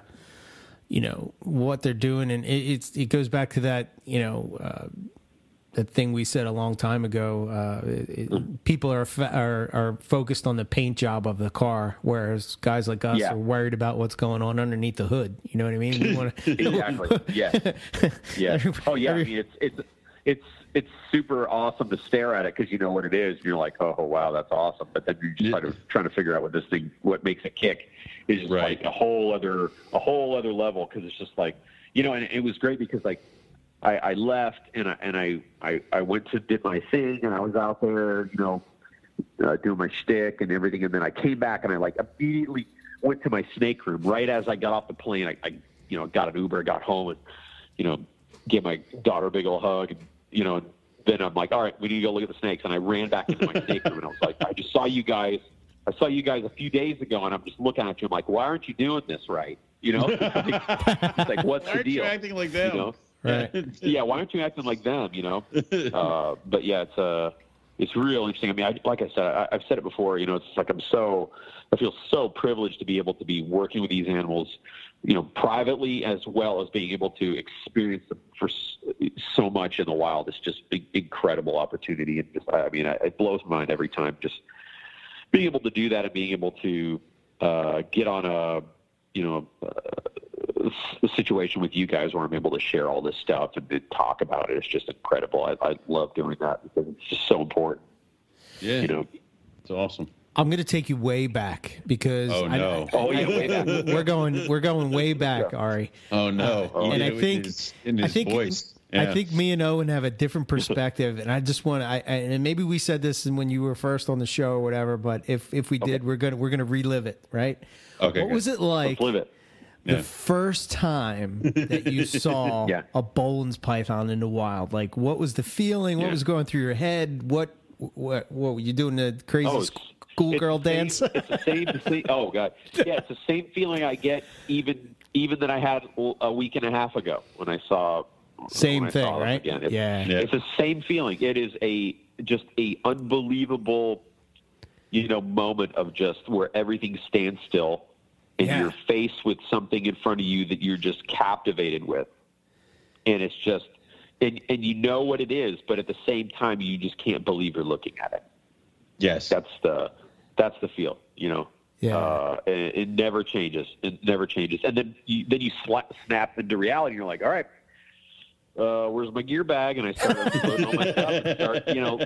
you know, what they're doing, and it, it's it goes back to that, you know, uh, that thing we said a long time ago. Uh, it, it- Mm. people are, fa- are are focused on the paint job of the car, whereas guys like us Yeah. are worried about what's going on underneath the hood. You know what I mean? Wanna- [laughs] exactly. [laughs] Yeah. Yeah. Oh yeah. I mean, it's it's it's it's super awesome to stare at it because you know what it is. And you're like, oh wow, that's awesome. But then you're just kind of trying to figure out what this thing, what makes it kick, is Right. like a whole other a whole other level because it's just like you know, and it was great because like. I, I left and I and I, I I went to did my thing and I was out there, you know, uh, doing my shtick and everything. And then I came back and I like immediately went to my snake room right as I got off the plane. I, I you know, got an Uber, got home and, you know, gave my daughter a big old hug and, you know, and then I'm like, all right, we need to go look at the snakes. And I ran back into my [laughs] snake room and I was like, I just saw you guys. I saw you guys a few days ago and I'm just looking at you. I'm like, why aren't you doing this right? You know, [laughs] it's like, what's the deal? like You know? Right. [laughs] yeah, why aren't you acting like them? You know. Uh, but yeah, it's uh, it's real interesting. I mean, I, like I said, I, I've said it before. You know, it's like I'm so, I feel so privileged to be able to be working with these animals, you know, privately as well as being able to experience them for so much in the wild. It's just an incredible opportunity, and just, I mean, it blows my mind every time. Just being able to do that and being able to uh, get on a, you know, a situation with you guys where I'm able to share all this stuff and, and talk about it. It's just incredible. I, I love doing that because it's just so important. Yeah, You know. it's awesome. I'm going to take you way back because Oh, I- no. Oh yeah, way back. we're going we're going way [laughs] back, Ari. Oh no! Uh, oh, and Yeah, I with think his- I think voice. I think me and Owen have a different perspective, and I just want to. I, I, and maybe we said this when you were first on the show or whatever. But if if we did, we're gonna we're gonna relive it, right? Okay, What good. was it like Let's live it. the Yeah. first time that you [laughs] saw Yeah. a Boelen's python in the wild? Like, what was the feeling? What Yeah. was going through your head? What what what were you doing? The crazy Oh, it's- schoolgirl it's the same- dance? It's the same. [laughs] same- Oh god, yeah, it's the same feeling I get even even that I had a week and a half ago when I saw. Same I thing, saw right? Again. It's, Yeah. Yeah. it's the same feeling. It is a just a unbelievable, you know, moment of just where everything stands still, and Yeah. you're faced with something in front of you that you're just captivated with. and it's just and and you know what it is, but at the same time, you just can't believe you're looking at it. Yes. That's the that's the feel, you know. Yeah. Uh, it, it never changes. It never changes. And then you, then you sla- snap into reality. and You're like, all right, uh, where's my gear bag? And I start all my stuff and start, you know,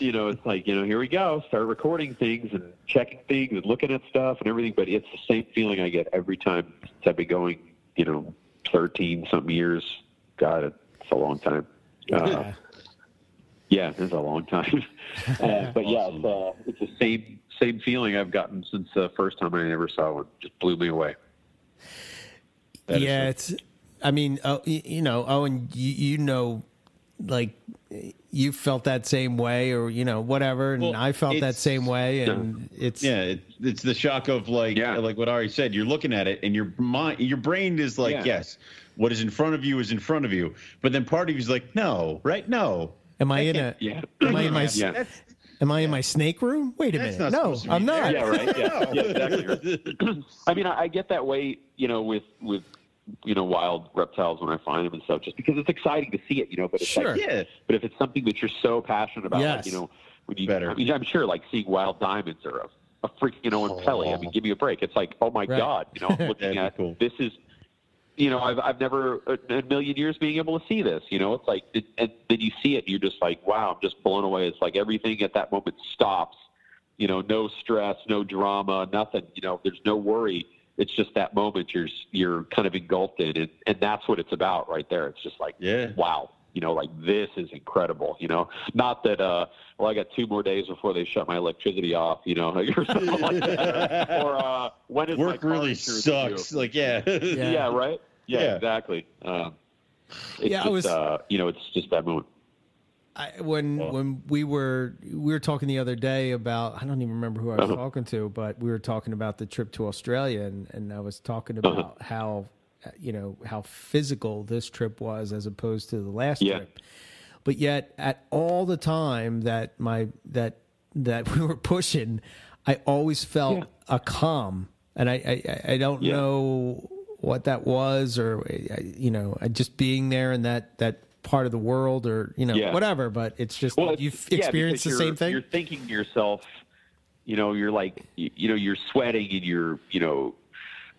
you know, it's like, you know, here we go. Start recording things and checking things and looking at stuff and everything. But it's the same feeling I get every time since I've been going, you know, 13 something years. God, it's a long time. Uh, Yeah. Yeah, it's a long time. [laughs] uh, but yeah, it's, uh, it's the same same feeling I've gotten since the first time I ever saw one. Just blew me away. That is yeah, it's. I mean, oh, you know, Owen, you, you know, like you felt that same way, or you know, whatever, and Well, I felt that same way, and it's Yeah, it, it's the shock of like Yeah. like what Ari said. You're looking at it, and your mind, your brain is like, Yeah. yes, what is in front of you is in front of you. But then part of you is like, no, right? No. Am I in a? Yeah. Am I in my? Yeah. Am I in my snake room? Wait a That's minute. not No, supposed to be I'm not. there. Yeah, right. Yeah, [laughs] yeah exactly. right. [laughs] I mean, I, I get that way, you know, with with you know wild reptiles when I find them and stuff, just because it's exciting to see it, you know. But it's Sure. like, yeah. but if it's something that you're so passionate about, Yes. like, you know, when you, Better. I mean, I'm sure like seeing wild diamonds or a, a freaking Oenpelli. I mean, oh. give me a break. It's like, oh my Right. god, you know, I'm [laughs] That'd looking be at cool. this is. You know, I've I've never in a million years being able to see this. You know, it's like, and then you see it, and you're just like, wow, I'm just blown away. It's like everything at that moment stops. You know, no stress, no drama, nothing. You know, there's no worry. It's just that moment you're you're kind of engulfed in, and and that's what it's about right there. It's just like, Yeah. wow, you know, like this is incredible. You know, not that uh, well, I got two more days before they shut my electricity off. You know, [laughs] or something like that. [laughs] Or uh, when is my Work car really sucks. Like, yeah. Yeah. Yeah. right. Yeah, Yeah. exactly. Um, it's Yeah, I just, was- uh, you know, it's just that moment. I, when when we were we were talking the other day about I don't even remember who I was talking to, but we were talking about the trip to Australia, and, and I was talking about how uh, you know how physical this trip was as opposed to the last Yeah. trip. But yet, at all the time that my that that [laughs] we were pushing, I always felt a calm, and I I, I don't Yeah. know what that was, or uh, you know, uh, just being there in that that part of the world, or you know, Yeah. whatever. But it's just Well, it's- you've yeah, experienced the same thing. You're thinking to yourself, you know, you're like, you, you know, you're sweating and you're, you know,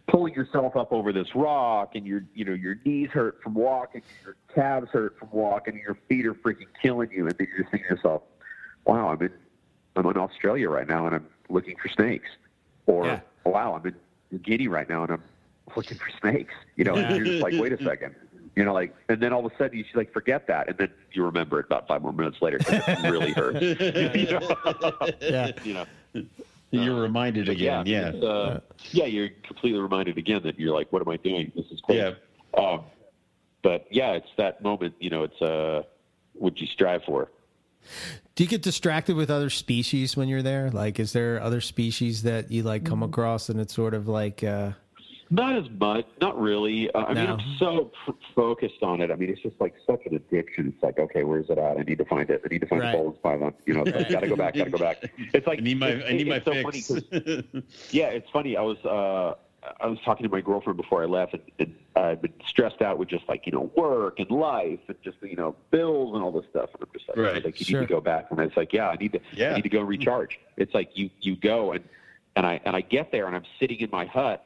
pulling yourself up over this rock, and your, you know, your knees hurt from walking, your calves hurt from walking, and your feet are freaking killing you, and then you're just thinking to yourself, wow, I'm in, I'm in Australia right now, and I'm looking for snakes, or Yeah. wow, I'm in New Guinea right now, and I'm looking for snakes. You know, and you're just like, wait a [laughs] second. You know, like, and then all of a sudden you should like forget that, and then you remember it about five more minutes later because it really hurt. [laughs] [laughs] you know? Yeah. you know. You're reminded again. Yeah. it's, uh, yeah, you're completely reminded again that you're like, what am I doing? This is crazy. Yeah. Um, but yeah, it's that moment. You know, it's uh, what you strive for. Do you get distracted with other species when you're there? Like, is there other species that you like Mm. come across, and it's sort of like, uh, Not as much, not really. Uh, I mean, I'm so f- focused on it. I mean, it's just like such an addiction. It's like, okay, where's it at? I need to find it. I need to find Right. the Boelen's python. You know, it's like, gotta go back, gotta go back. [laughs] It's like I need my it's- I need my it's so fix. [laughs] Yeah, it's funny. I was uh, I was talking to my girlfriend before I left, and, and I've been stressed out with just like you know work and life and just you know bills and all this stuff. And I'm just like, Right, like you sure. need to go back. And I was like, yeah, I need to. Yeah. I need to go recharge. It's like you you go and and I and I get there and I'm sitting in my hut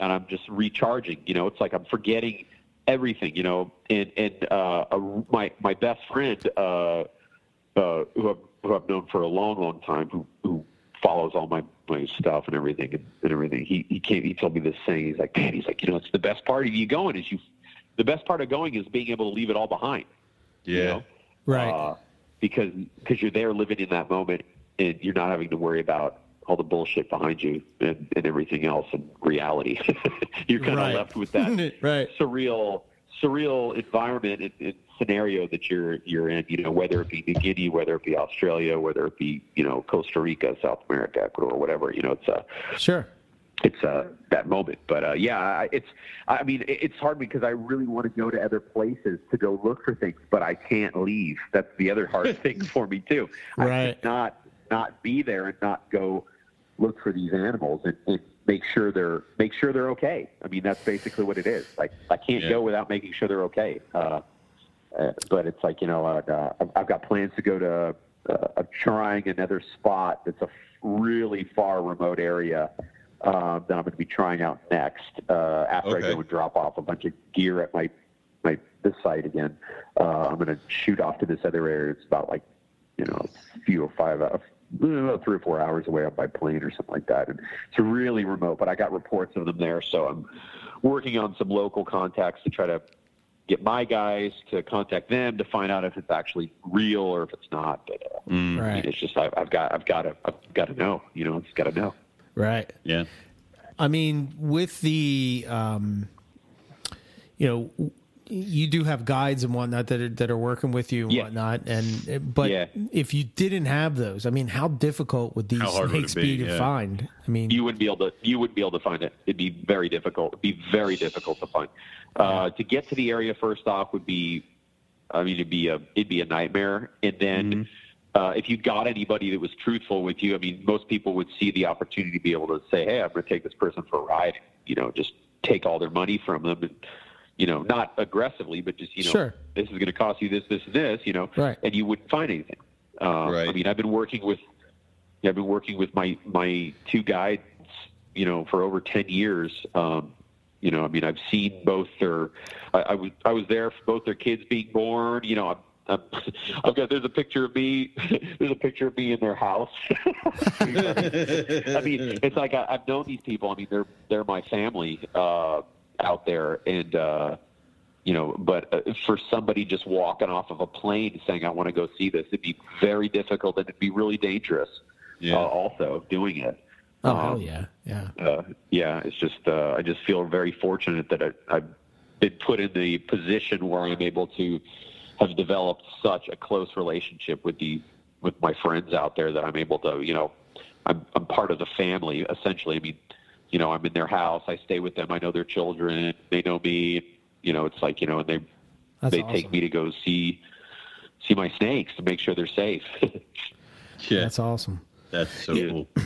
and I'm just recharging. You know, it's like I'm forgetting everything. You know, and and uh, a, my my best friend uh, uh, who I've, who I've known for a long, long time, who who follows all my my stuff and everything and, and everything. He he came. He told me this thing. He's like, man, he's like, you know, it's the best part of you going is you. The best part of going is being able to leave it all behind. you Yeah. know? right? Uh, because because you're there living in that moment and you're not having to worry about all the bullshit behind you and, and everything else and reality. [laughs] you're kind of Right. left with that [laughs] Right. surreal surreal environment and, and scenario that you're you're in. You know, whether it be New Guinea, whether it be Australia, whether it be you know Costa Rica, South America, Ecuador, whatever. You know, it's a sure. it's uh, that moment. But uh, yeah, it's I mean it's hard because I really want to go to other places to go look for things, but I can't leave. That's the other hard [laughs] thing for me too. I Right. could not not be there and not go look for these animals and, and make sure they're make sure they're okay. I mean, that's basically what it is. Like I can't Yeah. go without making sure they're okay. Uh, uh, but it's like you know, uh, uh, I've- got plans to go to. Uh, I'm trying another spot that's a really far remote area uh, that I'm going to be trying out next uh, after Okay. I go and drop off a bunch of gear at my my this site again. Uh, I'm going to shoot off to this other area. It's about like you know a few or five uh, uh, three or four hours away up by plane or something like that. And it's really remote, but I got reports of them there, so I'm working on some local contacts to try to get my guys to contact them to find out if it's actually real or if it's not. But uh, I mean, it's just I, I've got I've got to I've got to know. You know, it's got to know. Right. Yeah. I mean, with the, um, you know, you do have guides and whatnot that are, that are working with you and Yeah. whatnot, and but Yeah. if you didn't have those, I mean, how difficult would these hard would be? be, to Yeah. find? I mean, you wouldn't be able to you wouldn't be able to find it. It'd be very difficult. It'd be very difficult to find. Uh, to get to the area first off would be, I mean, it'd be a it'd be a nightmare. And then uh, if you got anybody that was truthful with you, I mean, most people would see the opportunity to be able to say, "Hey, I'm going to take this person for a ride." You know, just take all their money from them and. You know, not aggressively, but just you know, Sure. this is going to cost you this, this, and this. You know, Right. and you wouldn't find anything. Uh, Right. I mean, I've been working with yeah, I've been working with my my two guides, you know, for over ten years. Um, you know, I mean, I've seen both their. I, I was I was there for both their kids being born. You know, I'm, I'm, [laughs] I've got there's a picture of me. [laughs] there's a picture of me in their house. [laughs] I mean, it's like I, I've known these people. I mean, they're they're my family uh, out there, and uh, you know, but uh, for somebody just walking off of a plane saying, "I want to go see this," it'd be very difficult and it'd be really dangerous. Yeah. Uh, also, doing it. oh Um, hell yeah, yeah, uh, yeah, it's just uh, I just feel very fortunate that I, I've been put in the position where I'm able to have developed such a close relationship with the with my friends out there that I'm able to, you know, I'm I'm part of the family essentially. I mean, you know, I'm in their house, I stay with them, I know their children, they know me. You know, it's like you know, and they that's they awesome. take me to go see see my snakes to make sure they're safe. [laughs] Yeah. That's awesome. That's so cool. [clears throat]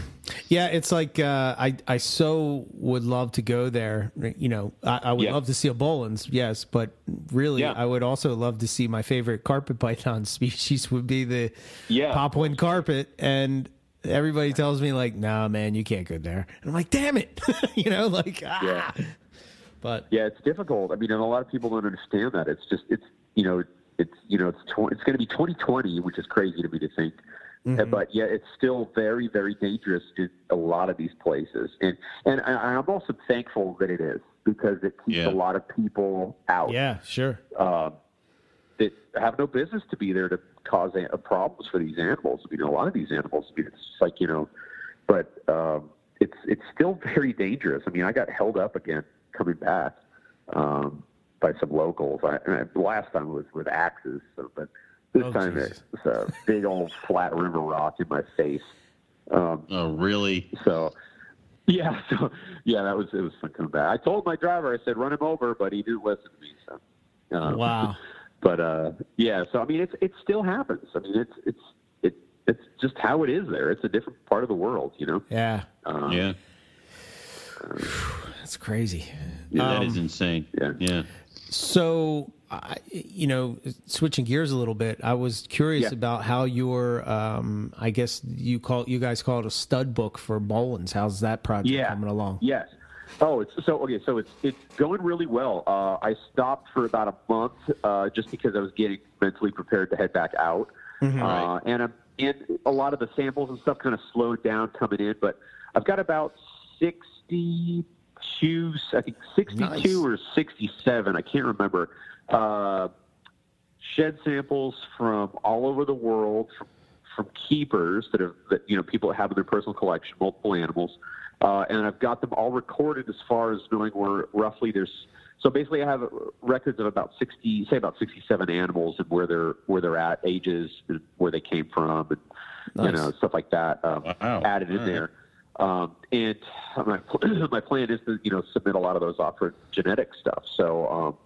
Yeah, it's like uh, I I so would love to go there. You know, I, I would Yeah. love to see a Boelen's, yes, but really, Yeah. I would also love to see my favorite carpet python [laughs] species would be the Yeah. Papuan carpet, and everybody tells me like, "Nah, man, you can't go there," and I'm like, "Damn it," [laughs] you know, like ah. Yeah. But Yeah, it's difficult. I mean, and a lot of people don't understand that. It's just, it's, you know, it's, you know, it's, tw- it's going to be 2020, which is crazy to me to think. Uh, But yeah, it's still very, very dangerous to a lot of these places. And, and I, I'm also thankful that it is because it keeps Yeah. a lot of people out yeah, sure, um, that have no business to be there to cause a, problems for these animals. I mean, a lot of these animals, I mean, it's like, you know, but um, it's, it's still [laughs] very dangerous. I mean, I got held up again coming back um, by some locals. I, and I, last time was with axes, so, but this Oh, time Jesus. it's a big old [laughs] flat river rock in my face. Um, Oh, really? so yeah, [laughs] so yeah, that was it was fun coming back. I told my driver, I said run him over, but he didn't listen to me. So um, wow, But uh, yeah, so I mean, it's it still happens. I mean, it's it's it it's just how it is there. It's a different part of the world, you know. yeah, Um, Yeah. that's crazy. that Um, is insane. yeah. Yeah. So, I, you know, switching gears a little bit, I was curious Yeah. about how your, um, I guess you call you guys call it a stud book for Boelens. How's that project Yeah. coming along? Yes. Oh, it's so okay. So it's it's going really well. Uh, I stopped for about a month uh, just because I was getting mentally prepared to head back out, uh, and I'm and a lot of the samples and stuff kind of slowed down coming in. But I've got about sixty-two, I think sixty-two Nice. or sixty-seven. I can't remember. Uh, shed samples from all over the world from, from keepers that have that you know people have in their personal collection multiple animals uh, and I've got them all recorded as far as knowing where roughly there's so basically I have records of about 60 say about 67 animals and where they're where they're at ages and where they came from and you know stuff like that um, Wow. added in right. there um, and [laughs] my, [clears throat] my plan is to you know submit a lot of those off for genetic stuff so um,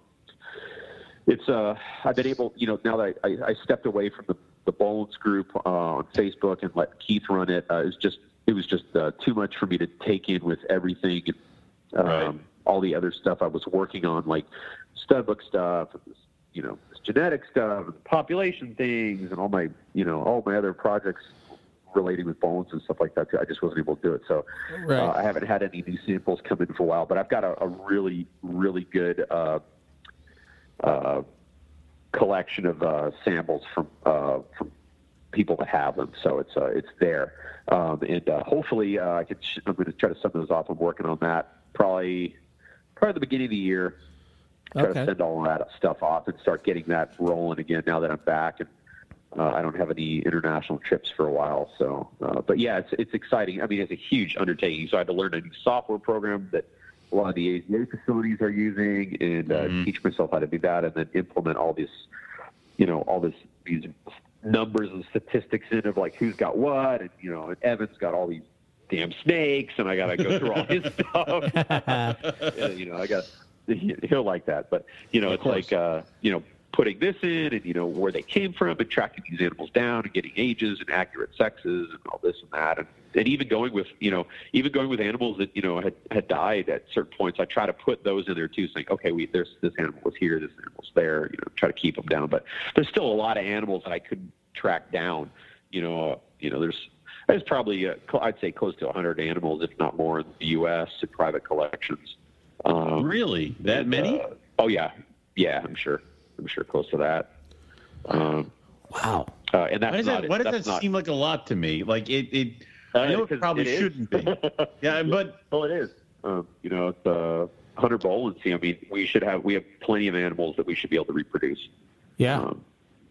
it's uh I've been able you know now that I, I, I stepped away from the the Boelens group uh, on Facebook and let Keith run it uh, it's just it was just uh, too much for me to take in with everything, um, Right. all the other stuff I was working on, like studbook stuff, you know, genetic stuff, and population things, and all my, you know, all my other projects relating with Boelens and stuff like that. Too. I just wasn't able to do it. So Right. uh, I haven't had any new samples come in for a while, but I've got a, a really, really good uh, uh, collection of uh, samples from uh, from people that have them. So it's uh, it's there, um, and uh, hopefully uh, I could. Sh- I'm going to try to send those off. I'm working on that probably probably the beginning of the year. Try Okay. to send all that stuff off and start getting that rolling again. Now that I'm back and. Uh, I don't have any international trips for a while, so. Uh, but yeah, it's it's exciting. I mean, it's a huge undertaking. So I had to learn a new software program that a lot of the AZA facilities are using, and uh, Mhm. teach myself how to do that, and then implement all this, you know, all this these numbers and statistics in of like who's got what, and you know, and Evan's got all these damn snakes, and I got to go through all his [laughs] stuff. [laughs] You know, I got he, he'll like that, but you know, Of it's course. like uh, you know, putting this in, and you know where they came from, and tracking these animals down, and getting ages and accurate sexes, and all this and that, and, and even going with you know, even going with animals that you know had had died at certain points. I try to put those in there too, saying, okay, we there's this animal was here, this animal's there, you know, try to keep them down. But there's still a lot of animals that I couldn't track down. You know, uh, you know, there's there's probably uh, I'd say close to 100 animals, if not more, in the U.S. in private collections. Um, Really? That and, many? uh, oh yeah, yeah. I'm sure. I'm sure close to that. Um, Wow. uh, and that's Why does not. that? Why does that not, seem like a lot to me? Like it. it I know it probably is. shouldn't be. [laughs] Yeah, but well, it is. Um, you know, it's uh, hunter see. I mean, we should have we have plenty of animals that we should be able to reproduce. Yeah. Um,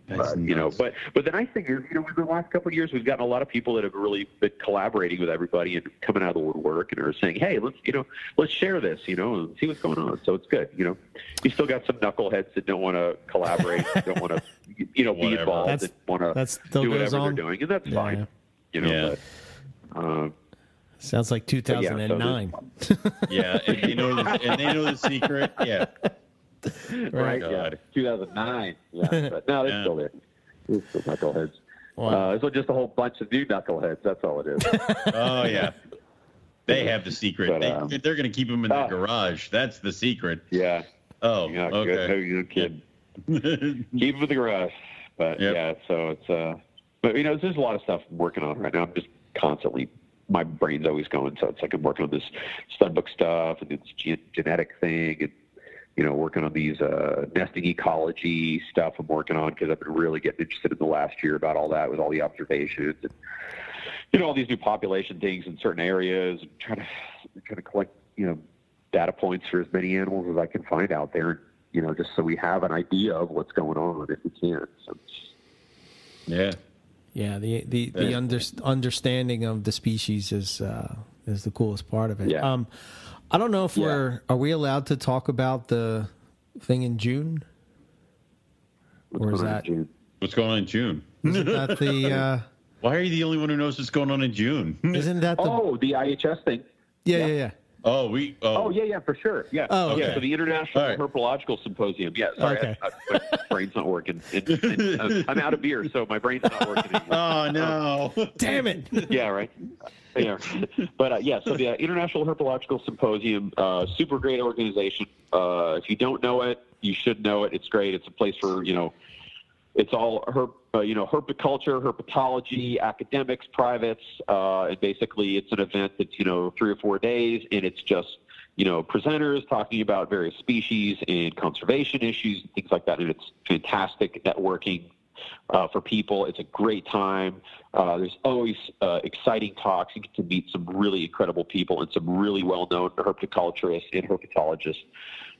that's uh, you know, but but the nice thing is, you know, in the last couple of years, we've gotten a lot of people that have really been collaborating with everybody and coming out of the woodwork and are saying, hey, let's you know, let's share this, you know, and see what's going on. So it's good. You know, you still got some knuckleheads that don't want to collaborate, don't want to, [laughs] you know, be Whatever. involved, That's- that want to do whatever on. they're doing, and that's Yeah. fine. You know, Yeah. but, um, Sounds like but yeah, so 2009. [laughs] yeah, and they know the, and they know the secret. Yeah. [laughs] right? God. Yeah, 2009. [laughs] Yeah, but no, they're Yeah. still there. They're still knuckleheads. Wow. Uh, so just a whole bunch of new knuckleheads. That's all it is. Oh yeah. They have the secret. But, they, um, they're going to keep them in their oh. garage. That's the secret. yeah. Oh, Yeah. Good. No, okay. you kid. Keep them in the garage. But Yep. yeah, so it's uh, but you know, there's a lot of stuff I'm working on right now. I'm just constantly. My brain's always going, so it's like I'm working on this studbook stuff and this ge- genetic thing, and you know, working on these uh, nesting ecology stuff. I'm working on because I've been really getting interested in the last year about all that with all the observations and you know all these new population things in certain areas, and trying to trying to collect you know data points for as many animals as I can find out there. You know, just so we have an idea of what's going on if we can. So, yeah. Yeah, the the the Yeah. under, understanding of the species is uh, is the coolest part of it. Yeah. Um, I don't know if Yeah. we're are we allowed to talk about the thing in June, what's Or is going on in that- June? What's going on in June? isn't that the [laughs] uh, Why are you the only one who knows what's going on in June? isn't that the Oh, the IHS thing. yeah yeah yeah oh, we. Oh, Oh yeah, yeah, for sure. Yeah. Oh, okay. yeah. So the International All right. Herpetological Symposium. Yeah. Sorry, Okay. I, I, my brain's not working. And, and, uh, I'm out of beer, so my brain's not working anymore. [laughs] Oh no. damn it [laughs] yeah, right. Yeah, but uh, yeah. So the uh, International Herpetological Symposium, uh, super great organization. Uh, if you don't know it, you should know it. It's great. It's a place for you know, it's all herp, uh, you know, herpiculture, herpetology, academics, privates, uh, and basically it's an event that's you know three or four days, and it's just you know presenters talking about various species and conservation issues things like that, and it's fantastic networking uh, for people. It's a great time. Uh, there's always uh, exciting talks. You get to meet some really incredible people and some really well-known herpetoculturists and herpetologists.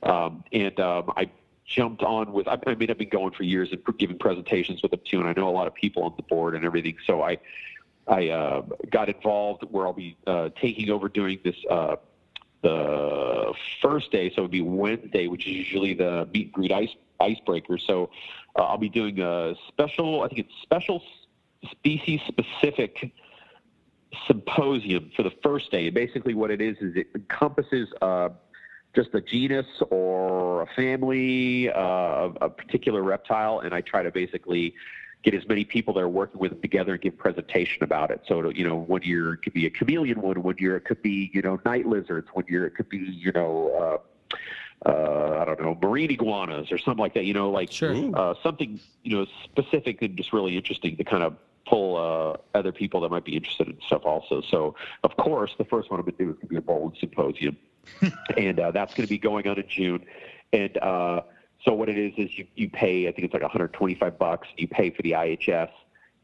Um, and um, I jumped on with. I, I mean, I've been going for years and giving presentations with them too, and I know a lot of people on the board and everything. So I, I uh, got involved where I'll be uh, taking over doing this. Uh, the first day, so it would be Wednesday, which is usually the meet and greet ice icebreaker. So uh, I'll be doing a special, I think it's special species specific symposium for the first day. And basically, what it is is it encompasses uh, just a genus or a family uh, of a particular reptile, and I try to basically get as many people that are working with them together and give presentation about it. So, you know, one year it could be a chameleon one, one year it could be, you know, night lizards, one year it could be, you know, uh, uh, I don't know, marine iguanas or something like that, you know, like Sure. uh, something, you know, specific and just really interesting to kind of pull uh, other people that might be interested in stuff also. So, of course, the first one I'm going to do is going to be a Boelen symposium. And uh, that's going to be going on in June. And uh, so what it is is you, you pay, I think it's like 125 bucks. You pay for the IHS,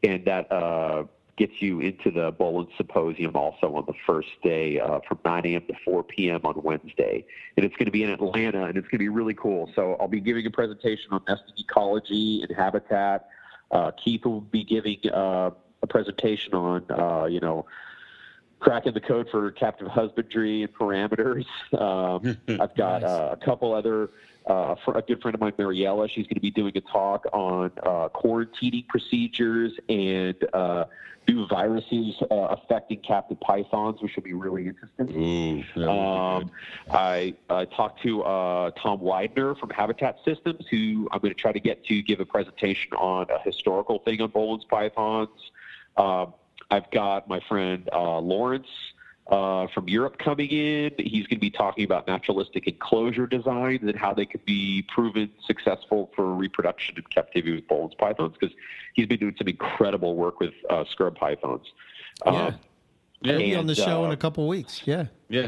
and that uh, gets you into the Boelen Symposium also on the first day uh, from 9 a.m. to 4 p.m. on Wednesday. And it's going to be in Atlanta, and it's going to be really cool. So I'll be giving a presentation on nesting ecology and habitat. Uh, Keith will be giving uh, a presentation on, uh, you know, cracking the code for captive husbandry and parameters. Um, [laughs] I've got Nice. uh, a couple other. Uh, a good friend of mine, Mariella, she's going to be doing a talk on uh, quarantining procedures and uh, new viruses uh, affecting captive pythons, which will be really interesting. Ooh, that would be Um, I, I talked to uh, Tom Widener from Habitat Systems, who I'm going to try to get to give a presentation on a historical thing on Boelen's pythons. Um, I've got my friend uh, Lawrence uh, from Europe coming in. He's going to be talking about naturalistic enclosure designs and how they could be proven successful for reproduction in captivity with Boelen's pythons because he's been doing some incredible work with uh, scrub pythons. Yeah. Um, He'll be on the show uh, in a couple weeks. Yeah. Yeah.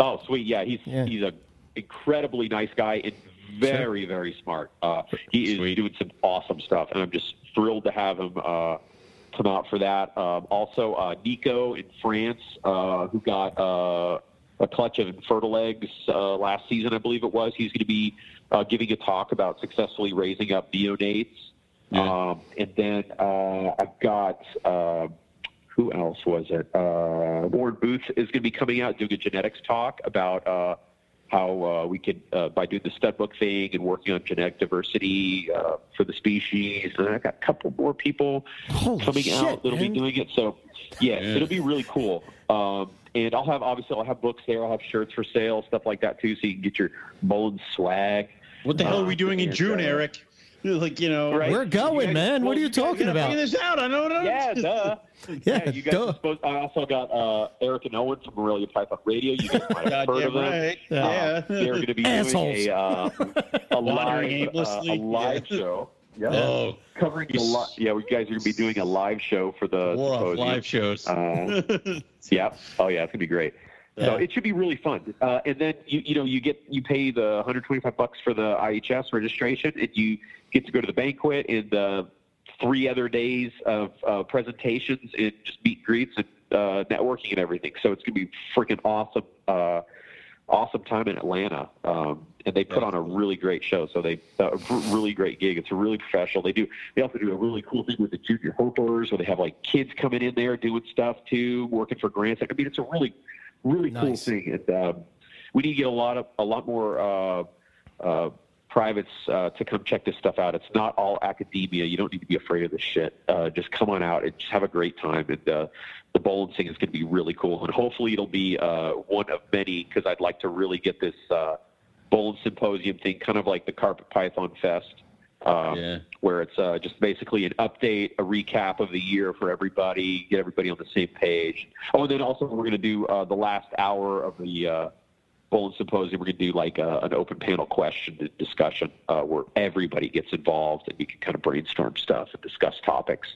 Oh, sweet. Yeah, he's Yeah. he's a incredibly nice guy and very very smart. Uh, he is Sweet. doing some awesome stuff, and I'm just thrilled to have him uh, come out for that. Um, also, uh, Nico in France, uh, who got uh, a clutch of infertile eggs uh, last season, I believe it was. He's going to be uh, giving a talk about successfully raising up neonates. Yeah. Um, and then uh, I've got. Uh, who else was it? Uh, Warren Booth is going to be coming out doing a genetics talk about uh, how uh, we could, uh, by doing the stud book thing and working on genetic diversity uh, for the species. And I got a couple more people Holy coming shit, out that'll man. be doing it. So, yeah, Yeah. it'll be really cool. Um, and I'll have obviously I'll have books there. I'll have shirts for sale, stuff like that too, so you can get your Mullen swag. What the hell are we doing in June, uh, Eric? [laughs] Like you know, Right. We're going, guys- man. well, what are you you talking gotta about? Figure this out. I know. What I know. Yeah, duh. [laughs] Yeah, you guys supposed. I also got uh, Eric and Owen from Morelia Python Radio. You guys might have heard of them. right. Yeah. Uh, Yeah. they're going to be Assholes. doing a, uh, a [laughs] live, uh, a live Yeah. show. Yeah. Oh, Covering the li- yeah, you guys are going to be doing a live show for the war live shows. Uh, yeah. Oh yeah, it's gonna be great. So it should be really fun. Uh, and then you you know you get you pay the 125 bucks for the IHS registration, and you get to go to the banquet and uh, three other days of uh, presentations and just meet and greets and uh, networking and everything. So it's gonna be freaking awesome. Uh, awesome time in Atlanta, um, and they put on a really great show. So they uh, really great gig. It's a really professional. They do. They also do a really cool thing with the junior hopers, where they have like kids coming in there doing stuff too, working for grants. I mean, it's a really, really cool Nice. thing. And um, we need to get a lot of a lot more. Uh, uh, privates uh, to come check this stuff out. It's not all academia. You don't need to be afraid of this shit. Uh, just come on out and just have a great time. And uh, the Boelen thing is going to be really cool. And hopefully it'll be uh, one of many because I'd like to really get this uh, Boelen symposium thing, kind of like the Carpet Python Fest. Um, Yeah. Where it's uh, just basically an update, a recap of the year for everybody, get everybody on the same page. Oh, and then also we're going to do uh, the last hour of the uh, Boelen Symposium, we're going to do like a, an open panel question and discussion uh, where everybody gets involved and we can kind of brainstorm stuff and discuss topics.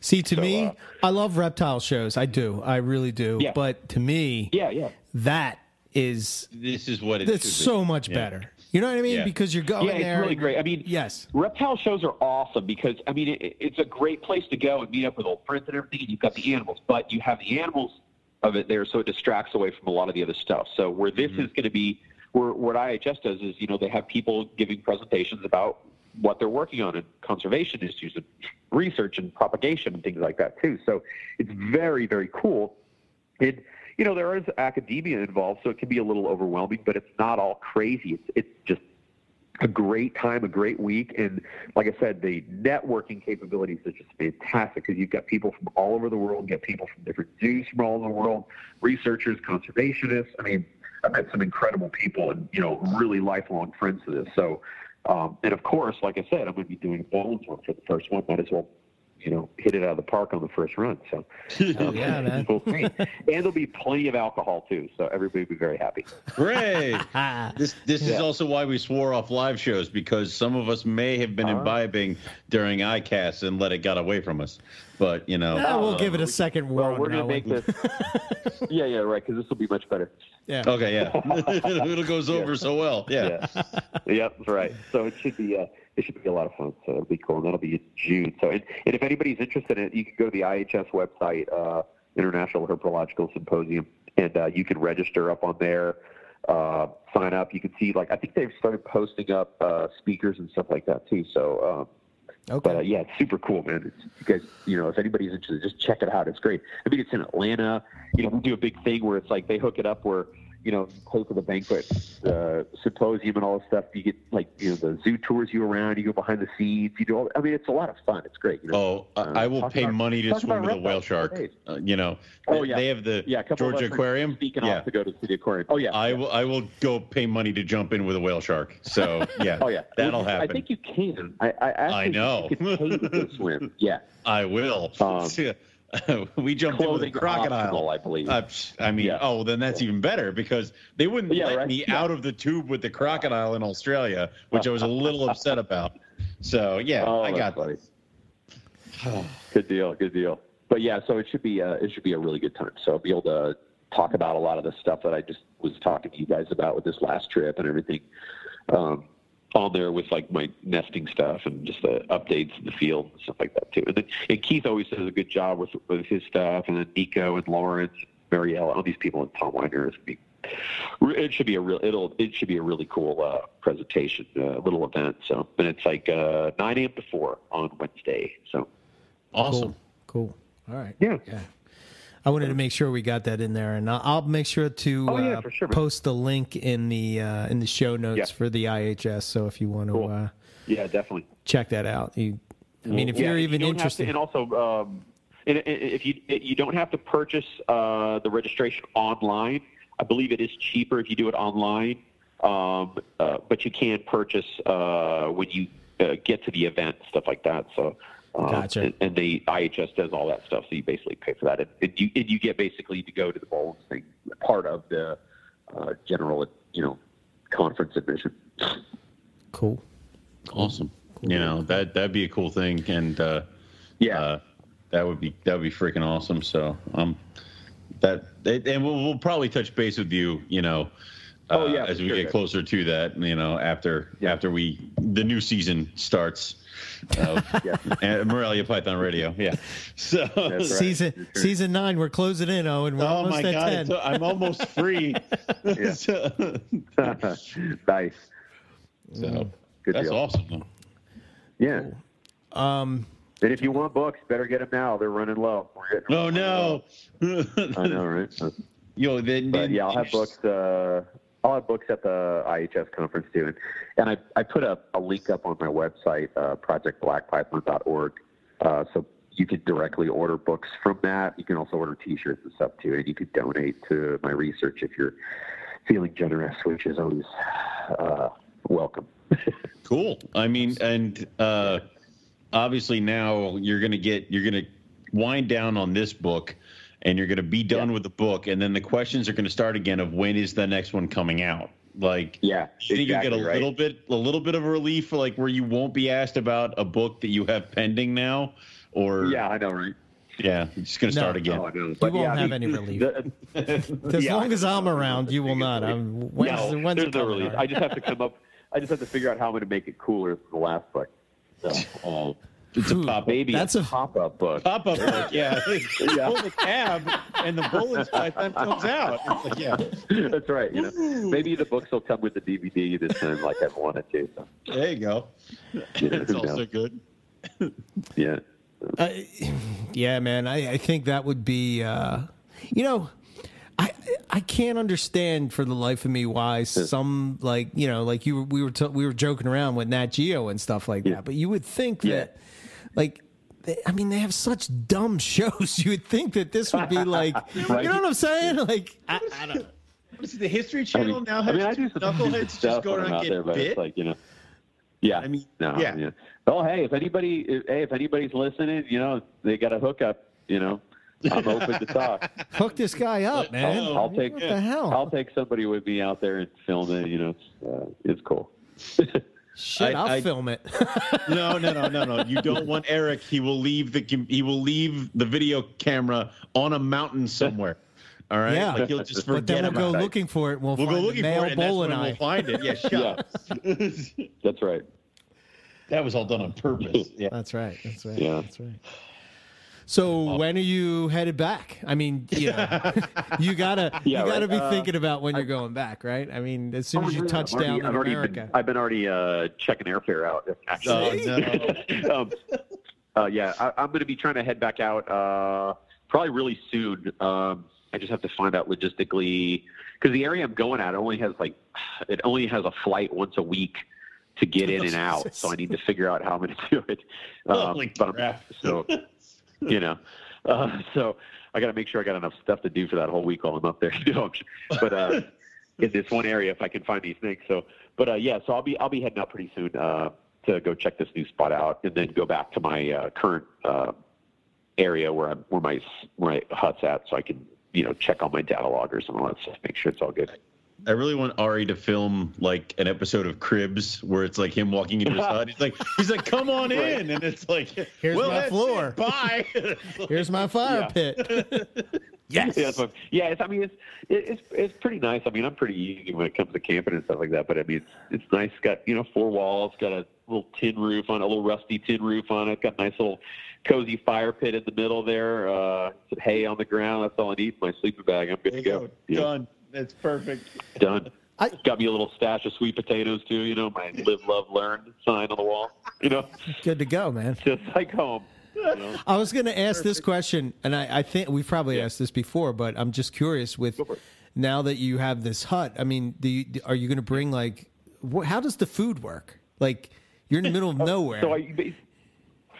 See, to So, me, uh, I love reptile shows. I do. I really do. Yeah. But to me, Yeah, yeah. that is This is what it that's so much Yeah. better. You know what I mean? Yeah. Because you're going yeah, it's there. really great. I mean, yes. reptile shows are awesome because I mean it, it's a great place to go and meet up with old friends and everything. And you've got the animals, but you have the animals of it there, so it distracts away from a lot of the other stuff. So where this mm-hmm. is going to be, where what IHS does is, you know, they have people giving presentations about what they're working on and conservation issues and research and propagation and things like that too. So it's very very cool. And you know there is academia involved, so it can be a little overwhelming, but it's not all crazy. It's it's just a great time, a great week, and like I said, the networking capabilities are just fantastic because you've got people from all over the world, you get people from different zoos from all over the world, researchers, conservationists. I mean, I've met some incredible people and you know really lifelong friends to this. So Um, and of course, like I said, I'm going to be doing Boelens one for the first one. Might as well, you know, hit it out of the park on the first run. So, [laughs] um, Yeah, man. [laughs] we'll see. and there'll be plenty of alcohol too, so everybody will be very happy. Hooray! [laughs] this this is also why we swore off live shows because some of us may have been Uh-huh. imbibing during ICAST and let it got away from us. But you know, Yeah, we'll uh, give it a second Well, we're going to make this. yeah, yeah, right. Because this will be much better. Yeah. Okay, yeah, it goes over so well. Yeah. Yeah. yep, that's right. So it should be uh, it should be a lot of fun. So it'll be cool, and that'll be in June. So and, and if anybody's interested in it, you can go to the IHS website, uh, International Herpetological Symposium, and uh, you can register up on there. Uh, sign up. You can see like I think they've started posting up uh, speakers and stuff like that too. So. Um, Okay. but uh, yeah, it's super cool, man. It's, you guys, you know, if anybody's interested, just check it out. It's great. I mean, it's in Atlanta. You know, we do a big thing where it's like they hook it up where, you know, pay for the banquet, the symposium, and all this stuff. You get like, you know, the zoo tours you around. You go behind the scenes. You do all. I mean, it's a lot of fun. It's great. You know? Oh, Uh, I, will pay about- money to swim with a whale shark. Uh, you know, Oh, yeah. they have the yeah, Georgia of us are Aquarium. Speaking yeah, off to go to the aquarium. Oh yeah, I will. I will go pay money to jump in with a whale shark. So [laughs] yeah, Oh yeah, that'll happen. I think you can. I, I, I know. You can pay to [laughs] swim. Yeah, I will. Um, [laughs] [laughs] we jumped in with a crocodile. optional, I believe. Uh, I mean, Yeah. oh, then that's even better because they wouldn't Yeah, let right? me Yeah. out of the tube with the crocodile in Australia, which I was a little [laughs] upset about. So yeah, Oh, I got this. [sighs] Good deal, good deal. But yeah, so it should be uh, it should be a really good time. So I'll be able to talk about a lot of the stuff that I just was talking to you guys about with this last trip and everything um, on there with like my nesting stuff and just the updates in the field and stuff like that too. And, then, and Keith always does a good job with with his stuff, and then Nico and Lawrence, Marielle, all these people and Tom Weiner. It's be it should be a real it'll it should be a really cool uh, presentation, uh, little event. So, and it's like uh, 9 a.m. to 4 on Wednesday. So. Awesome. Cool. All right. Yeah. Yeah. I wanted to make sure we got that in there, and I'll, I'll make sure to Oh, yeah, uh, sure, post the link in the uh, in the show notes Yeah. for the IHS. So if you want to Cool. uh, Yeah, definitely. check that out, you. I mean, if Yeah, you're even don't have to- interested, and also, um, and, if you you don't have to purchase uh, the registration online. I believe it is cheaper if you do it online, um, uh, but you can purchase uh, when you uh, get to the event, stuff like that. So. Um, Gotcha. And, and the IHS does all that stuff, so you basically pay for that, and, and you and you get basically to go to the Boelens thing, part of the uh, general, you know, conference admission. cool. Awesome. You know that that'd be a cool thing, and uh, Yeah. uh, that would be that would be freaking awesome. So um, that and we'll, we'll probably touch base with you. You know. Uh, Oh, yeah, as we sure, get guys. closer to that, you know, after Yeah. after we the new season starts, uh, Yeah. [laughs] and Morelia Python Radio, yeah. So, right. Season season nine, we're closing in. Oh, and we're oh almost my at god, ten. it's- I'm almost free. [laughs] So, [laughs] nice. so, Good that's deal. awesome. though. Yeah. um, And if you want books, better get them now. They're running low. We're getting Oh no. I know, right? Yo, then, But yeah, I'll have books. Uh, I'll have books at the IHS conference too, and, and I, I put a, a link up on my website, uh, projectblackpython.org, uh, so you can directly order books from that. You can also order T-shirts and stuff too, and you can donate to my research if you're feeling generous, which is always uh, welcome. [laughs] Cool. I mean, and uh, obviously now you're gonna get you're gonna wind down on this book, and you're gonna be done Yeah. with the book, and then the questions are gonna start again of when is the next one coming out. Like, yeah, you think exactly you get a right. little bit a little bit of a relief, like where you won't be asked about a book that you have pending now, or Yeah, I know, right? yeah, it's just gonna No. start again. Oh, I know. you But, won't yeah, I have mean, any [laughs] relief. the- [laughs] as yeah, long as. I'm around, you will not. I'm, when's, no, the- when's there's it no coming release. I just have to come up. I just have to figure out how I'm going to make it cooler than the last book. So, Oh, [laughs] it's a Ooh, pop maybe That's a a- pop-up book. pop up book, yeah. [laughs] Yeah. Pull the tab, and the Boelen's python comes out. It's like, yeah, That's right. You know, maybe the books will come with the DVD this time, like I've wanted to. So, there you go. yeah, It's who also good. yeah. Uh, yeah, man. I, I think that would be, uh, you know, I I can't understand for the life of me why some like you know like you we were t- we were joking around with Nat Geo and stuff like Yeah. that, but you would think Yeah. that like. I mean, they have such dumb [laughs] shows. You would think that this would be like, [laughs] Right. you know what I'm saying? Like, I, I don't. What is it, the History I Channel mean, now I has mean, I do some knuckleheads stupid just stuff go around out there, but bit? it's like you know. Yeah. I mean, no, yeah. yeah. Oh, hey, if anybody, if, hey, if anybody's listening, you know, they got a hookup. You know, I'm open to talk. [laughs] Hook this guy up, man. I'll, I'll take. what the hell? I'll take somebody with me out there and film it. You know, it's, uh, it's cool. Shit, I- I'll I- film it. [laughs] no, no, no, no, no. You [laughs] don't want Eric. He will leave the he will leave the video camera on a mountain somewhere. All right, Yeah. like he'll just but then we'll go it. looking for it. We'll, We'll find go looking the male for it, and that's bull when and we'll find it. Yeah, [laughs] shut Yeah. up. That's right. that was all done on purpose. Yeah. That's right. That's right. Yeah. That's right. So when are you headed back? I mean, you know, [laughs] [laughs] you gotta Yeah, you gotta right. be Uh, thinking about when you're going back, right? I mean, as soon as you touch I've already- down in I've already America. Been, I've been already uh, checking airfare out. Actually, Oh, no. [laughs] um, uh, yeah, I, I'm going to be trying to head back out uh, probably really soon. Um, I just have to find out logistically because the area I'm going at only has like [sighs] it only has a flight once a week to get in and out. So I need to figure out how I'm going to do it. Um, but I'm- so [laughs] you know, uh, so I got to make sure I got enough stuff to do for that whole week while I'm up there. [laughs] You know, but uh, [laughs] in this one area, if I can find these things. So, but uh, yeah, so I'll be I'll be heading out pretty soon uh, to go check this new spot out, and then go back to my uh, current uh, area where I'm where my where my hut's at, so I can you know check all my data loggers and all that stuff, make sure it's all good. I really want Ari to film like an episode of Cribs where it's like him walking into his [laughs] hut. He's like, he's like, come on in, and it's like, Here's well, my floor. it. [laughs] Bye. Here's my fire Yeah. pit. [laughs] yes. Yeah, it's, yeah. It's, I mean, it's it, it's it's pretty nice. I mean, I'm pretty easy when it comes to camping and stuff like that. But I mean, it's it's nice. It's got you know four walls. Got a little tin roof on, a little rusty tin roof on it. Got a nice little cozy fire pit in the middle there. Uh, some hay on the ground. That's all I need. My sleeping bag. I'm good There to go. go. Yeah, Done. That's perfect. done. I- Got me a little stash of sweet potatoes too. You know, my live, love, learn sign on the wall. You know, Good to go, man. just like home. You know? I was going to ask this question, and I, I think we've probably Yeah. asked this before, but I'm just curious with Go for it. now that you have this hut. I mean, do you, are you going to bring like, wh- how does the food work? Like, you're in the middle of [laughs] nowhere. So I, you bas-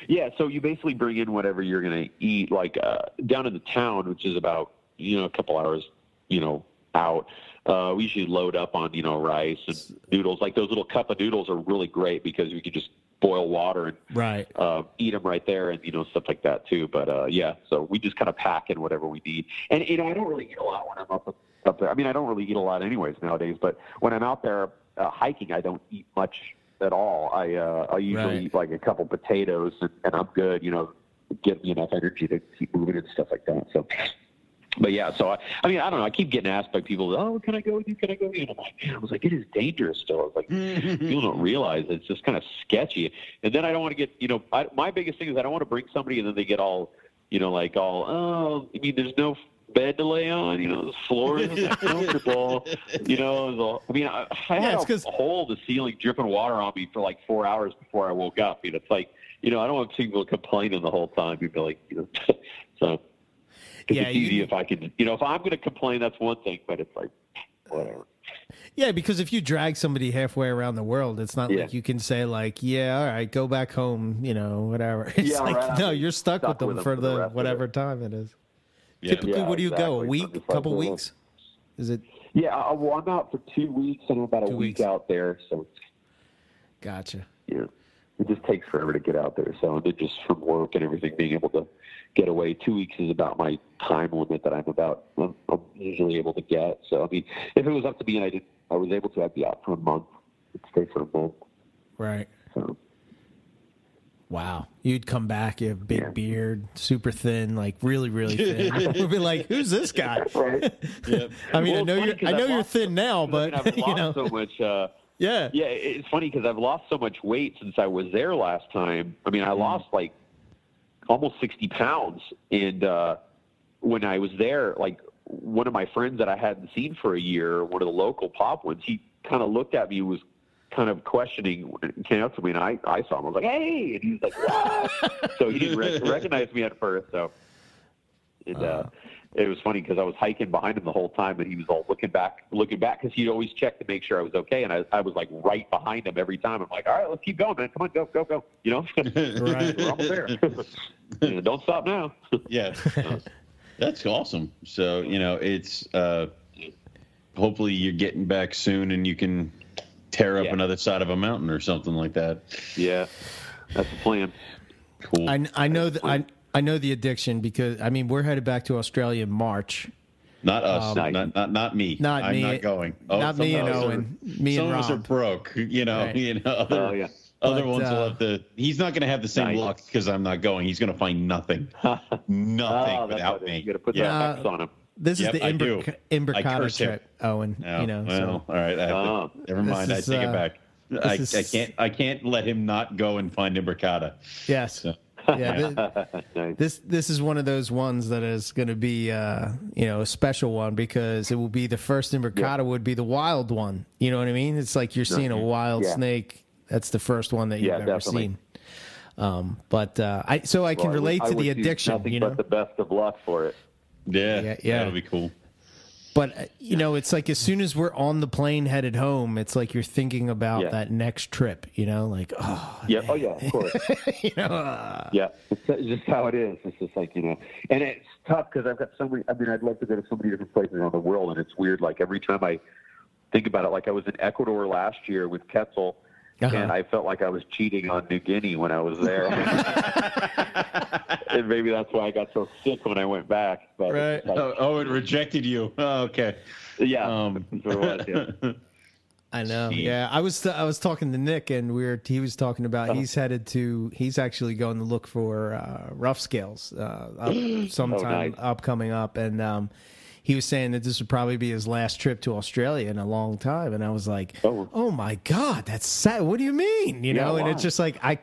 yeah, so you basically bring in whatever you're going to eat, like uh, down in the town, which is about you know a couple hours, you know, out. Uh, we usually load up on you know rice and noodles. Like those little cup of noodles are really great because you can just boil water and right. uh, eat them right there and you know stuff like that too. But uh, yeah, so we just kind of pack in whatever we need. And you know, I don't really eat a lot when I'm up up there. I mean, I don't really eat a lot anyways nowadays. But when I'm out there uh, hiking, I don't eat much at all. I uh, I usually Right. eat like a couple potatoes and, and I'm good. You know, give me enough energy to keep moving and stuff like that. So. But yeah, so I, I mean, I don't know. I keep getting asked by people, "Oh, can I go with you? Can I go with you?" And I'm like, man, I was like, it is dangerous still. I was like, [laughs] people don't realize it's just kind of sketchy. And then I don't want to get, you know, I, my biggest thing is I don't want to bring somebody and then they get all, you know, like all, oh, I mean, there's no bed to lay on, you know, the floor isn't [laughs] comfortable, you know. The, I mean, I, I Yeah, had a hole the ceiling dripping water on me for like four hours before I woke up. You know, it's like, you know, I don't want people complaining the whole time. You'd be like, you [laughs] know, so. 'Cause Yeah, it's easy you- if I can, you know, if I'm going to complain, that's one thing, but it's like, whatever. Yeah, because if you drag somebody halfway around the world, it's not Yeah. like you can say like, "Yeah, all right, go back home," you know, whatever. [laughs] It's Yeah, like, right. no, you're stuck, Stuck with them with them for for the the whatever it. time it is. Yeah. Typically, what do you go? A week, a couple like, weeks? Is it? Yeah, I, well, I'm out for two weeks and I'm about a week weeks. out there, so Gotcha. Yeah, it just takes forever to get out there. So and then just from work and everything, being able to get away, two weeks is about my time limit that I'm about. I'm, I'm usually able to get. So I mean, if it was up to me and I did, I was able to, I'd be out for a month. I'd stay for a month. Right. So Wow. You'd come back, you have big Yeah. beard, super thin, like really, really thin. [laughs] [laughs] We'd be like, "Who's this guy?" right. [laughs] Yep. I mean, Well, I know you're, I know I've you're thin now, I but mean, I've you lost know, so much. Uh, yeah, Yeah, it's funny because I've lost so much weight since I was there last time. I mean, I lost like almost 60 pounds. And uh, when I was there, like one of my friends that I hadn't seen for a year, one of the local pop ones, he kind of looked at me, was kind of questioning, came up to me, and I, I saw him. I was like, hey. And he was like, what? [laughs] so he didn't rec- recognize me at first. So it, uh, it was funny because I was hiking behind him the whole time, and he was all looking back, looking back because he'd always check to make sure I was okay, and I, I was like right behind him every time. I'm like, all right, let's keep going, man. Come on, go, go, go. You know, [laughs] Right. we're almost there. [laughs] Yeah, don't stop now. [laughs] yeah that's awesome so you know it's uh hopefully you're getting back soon and you can tear up Yeah. another side of a mountain or something like that. Yeah, that's the plan. Cool. I, I know that I I know the addiction because I mean we're headed back to Australia in March. not us. Um, not, not not me. Not I'm me. not going. Oh, Not me and us are- Owen. Me some and of us are broke. You know. Right. You know. Other, Oh, yeah. other But, ones will uh, have to. He's not going to have the same Nice. luck because I'm not going. He's going to find nothing. [laughs] nothing Oh, without what it is. me. You got to put Yeah. that X on him. This Yep, is the I do. Imbric- I Imbricata curse him. trip, Owen. No, you know, well, so all right. I have Oh. to, never mind. This I is, take uh, it back. I, this I can't. I can't let him not go and find Imbricata. yes, So, yeah. [laughs] thi- nice. this this is one of those ones that is going to be uh, you know a special one because it will be the first Imbricata would be the wild one. You know what I mean? It's like you're seeing a wild Yeah. snake. That's the first one that you've Yeah, ever definitely. seen. Um, but uh, I so I can Well, I relate would- to I the addiction. Nothing You know, but the best of luck for it. yeah, Yeah, yeah. that'll be cool. But uh, you know, it's like as soon as we're on the plane headed home, it's like you're thinking about Yeah. that next trip. You know, like oh, Yeah. Oh yeah. Of course. [laughs] you know, uh, Yeah, it's it's just how it is. It's just like you know, and it's tough because I've got so many. I mean, I'd love to go to so many different places around the world, and it's weird. Like every time I think about it, like I was in Ecuador last year with Quetzal, Uh-huh. and I felt like I was cheating on New Guinea when I was there. [laughs] [laughs] and maybe that's why I got so sick when I went back. But Right. like- Oh, oh, it rejected you. Oh, okay. yeah, Um, [laughs] that's what it was. Yeah. I know. Jeez. Yeah, I was I was talking to Nick, and we were he was talking about he's headed to he's actually going to look for uh, rough scales uh, up, [gasps] sometime Oh, nice. upcoming up, and um, he was saying that this would probably be his last trip to Australia in a long time, and I was like, Oh. oh, my god, that's sad. What do you mean? You Yeah, know, and it's just like I.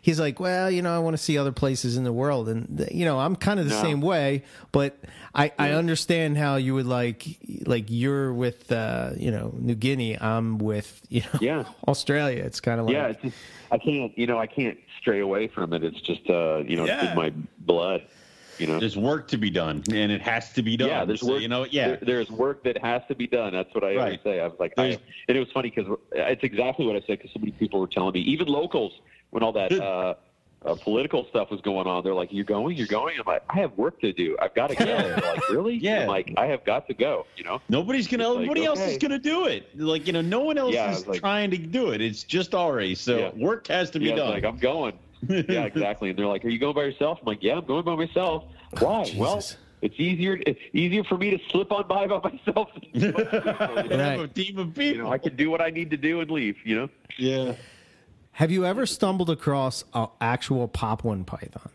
He's like, well, you know, I want to see other places in the world, and you know, I'm kind of the No. same way. But I, I understand how you would like, like you're with, uh, you know, New Guinea. I'm with, you know, Yeah. [laughs] Australia. It's kind of like, yeah, it's just I can't. You know, I can't stray away from it. It's just uh, you know, it's in my blood. You know. There's work to be done, and it has to be done. Yeah, there's So, work. You know, yeah. there- there's work that has to be done. That's what I always say. I was like, I, and it was funny because it's exactly what I said. Because so many people were telling me, even locals, when all that uh, uh, political stuff was going on, they're like, "You're going, you're going." I'm like, "I have work to do. I've got to go." [laughs] They're like, "Really?" Yeah. I'm like, "I have got to go." You know. Nobody's gonna. It's like, nobody else is gonna do it. Like you know, no one else Yeah, is like- trying to do it. It's just race. So Yeah. work has to be Yeah, done. like I'm going. Yeah, exactly. And they're like, "Are you going by yourself?" I'm like, "Yeah, I'm going by myself." Why? well, it's easier. It's easier for me to slip on by by [laughs] myself. Than Have Right. a team of you people. know, I can do what I need to do and leave. You know. yeah. Have you ever stumbled across an actual Papuan python?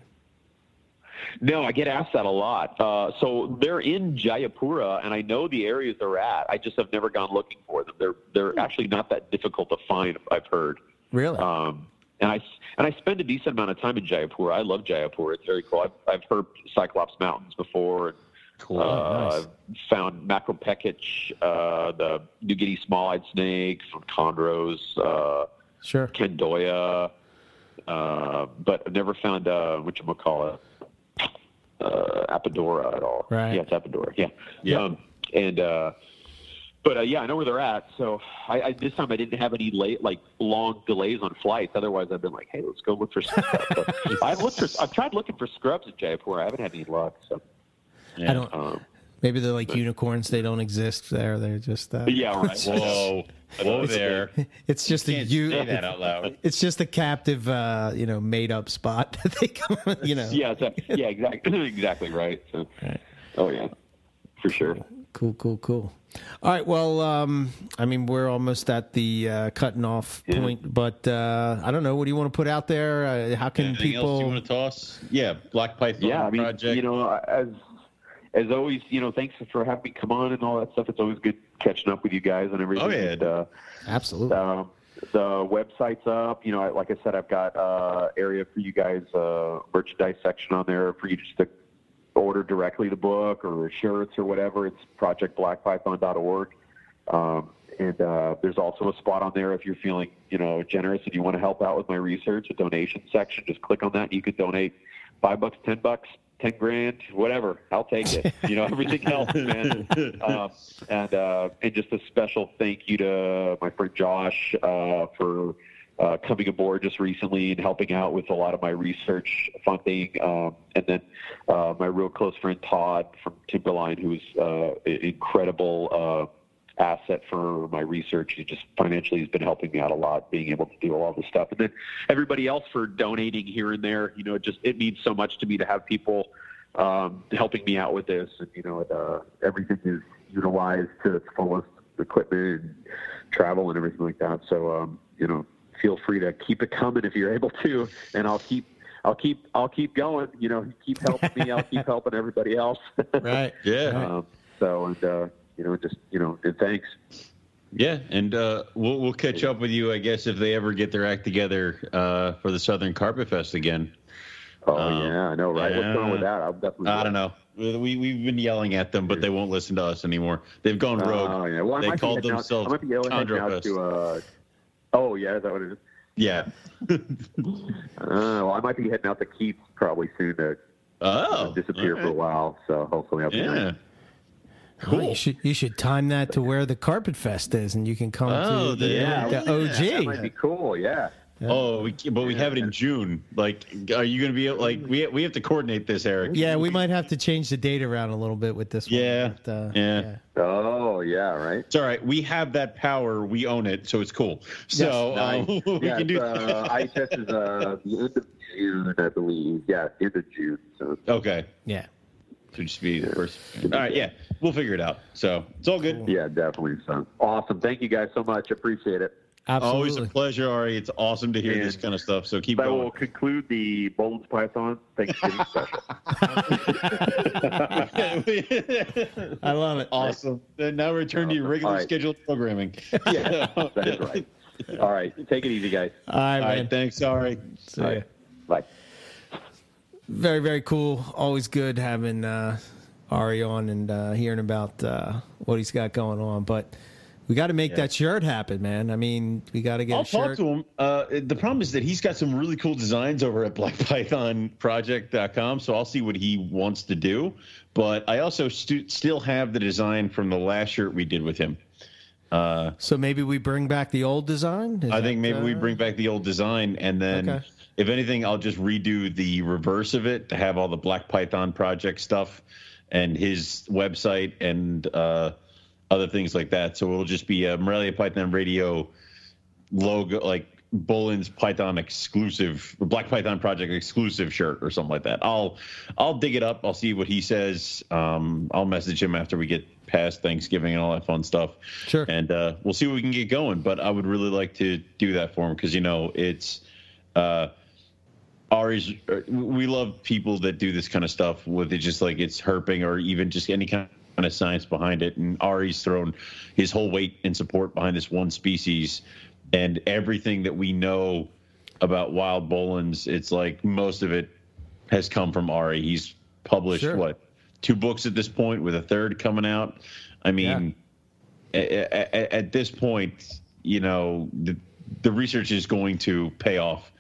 No, I get asked that a lot. Uh, so they're in Jayapura, and I know the areas they're at. I just have never gone looking for them. They're they're actually not that difficult to find. I've heard. Really? Um, and I and I spend a decent amount of time in Jayapura. I love Jayapura. It's very cool. I've, I've heard Cyclops Mountains before. And, Cool. uh, nice. I've found Micropechis, uh, the New Guinea small-eyed snake, from chondros, uh, sure. Candoia, uh, but I've never found uh, what you call it, uh, Apodora at all. Right. Yeah, it's Apodora. Yeah. Yeah. Um, and uh, but uh, yeah, I know where they're at. So I, I this time I didn't have any late like long delays on flights. Otherwise, I've been like, hey, let's go look for some stuff. But [laughs] I've looked for I've tried looking for scrubs in Jayapura. I haven't had any luck. So I don't. um, Maybe they're like unicorns. They don't exist there. They're just. Uh, yeah, right. [laughs] Whoa. Whoa there. [laughs] It's just a Can't you. say that out loud. It's just a captive, uh, you know, made up spot that they come. You know. yeah, so, yeah, exactly, [clears throat] exactly right. So, oh yeah, for sure. Cool, cool, cool. All right. Well, um, I mean, we're almost at the uh, cutting off Yeah. point, but uh, I don't know. What do you want to put out there? Uh, how can Anything else people? you want to toss? Yeah, Black Python yeah, I mean, project. you know, as as always, you know, thanks for having me come on and all that stuff. It's always good catching up with you guys and everything. Oh, yeah. And, uh, Absolutely. um, the website's up. You know, I, like I said, I've got uh, area for you guys, uh, merchandise section on there for you just to order directly the book or shirts or whatever. It's projectblackpython.org. Um, and uh, there's also a spot on there if you're feeling, you know, generous and you want to help out with my research, a donation section. Just click on that. And you can donate five bucks, ten bucks, ten grand, whatever. I'll take it. You know, [laughs] everything helps, man. Um, and uh, and just a special thank you to my friend Josh uh, for uh, coming aboard just recently and helping out with a lot of my research funding. Um, and then uh, my real close friend Todd from Timberline, who's uh, an incredible asset for my research. He just financially has been helping me out a lot, being able to do all this stuff. And then everybody else for donating here and there. You know, it just it means so much to me to have people um, helping me out with this. And you know, uh, everything is utilized to its fullest, equipment, and travel, and everything like that. So um, you know, feel free to keep it coming if you're able to, and I'll keep I'll keep I'll keep going. You know, keep helping me. I'll keep [laughs] helping everybody else. [laughs] right. Yeah. Um, so and uh, you know, just you know, and thanks. Yeah, and uh, we'll we'll catch up with you, I guess, if they ever get their act together uh, for the Southern Carpet Fest again. Oh Um, yeah, I know, right? What's going with that? I'll definitely. I don't know. We we've been yelling at them, but they won't listen to us anymore. They've gone rogue. Oh yeah. Well, they called themselves Out, I might be heading out Fest. to. Uh, oh yeah, is that what it is? Yeah. [laughs] Uh, well, I might be heading out to Keats probably soon to oh, disappear all for a while. So hopefully I'll be Yeah. nice. Oh, Cool. you should you should time that to where the Carpet Fest is, and you can come Oh, to the, yeah. the OG. That might be cool. Yeah. Oh, we but we have it in June. Like, are you going to be like we we have to coordinate this, Eric? Yeah, we might have to change the date around a little bit with this one. Yeah, but, uh, yeah. Oh yeah, right. It's all right. We have that power. We own it, so it's cool. So um, [laughs] Nice. we yeah, can do. [laughs] it's, uh, ITES is uh, the end of June, I believe. Yeah, end of June. So okay, Yeah. so just be the first. All right, yeah, we'll figure it out. So it's all good. yeah, definitely. So awesome. Thank you guys so much. Appreciate it. Absolutely. Always a pleasure, Ari. It's awesome to hear this kind of stuff. So keep That going. will conclude the Boelen's Python Thanksgiving special. [laughs] I love it. awesome. Then now return to your regular All right. scheduled programming. [laughs] yeah, that is right. All right, take it easy, guys. All right, All man. thanks, Ari. See All ya. right. Bye. Very, very cool. Always good having uh, Ari on and uh, hearing about uh, what he's got going on. But we got to make that shirt happen, man. I mean, we got to get I'll a talk shirt. to him. Uh, the problem is that he's got some really cool designs over at [laughs] blackpythonproject.com, so I'll see what he wants to do. But I also stu- still have the design from the last shirt we did with him. Uh, So maybe we bring back the old design. Is I think maybe we uh, bring back the old design, and then Okay. if anything, I'll just redo the reverse of it to have all the Black Python project stuff and his website and uh, other things like that. So it'll just be a Morelia Python Radio logo, like Boelen's Python exclusive, Black Python project exclusive shirt or something like that. I'll I'll dig it up. I'll see what he says. Um, I'll message him after we get past Thanksgiving and all that fun stuff. Sure. And uh, we'll see what we can get going. But I would really like to do that for him because you know it's. Uh, Ari's, we love people that do this kind of stuff with it, just like it's herping or even just any kind of science behind it. And Ari's thrown his whole weight and support behind this one species, and everything that we know about wild Boelens, it's like most of it has come from Ari. He's published Sure. what two books at this point, with a third coming out. I mean, a- a- a- at this point, you know, the the research is going to pay off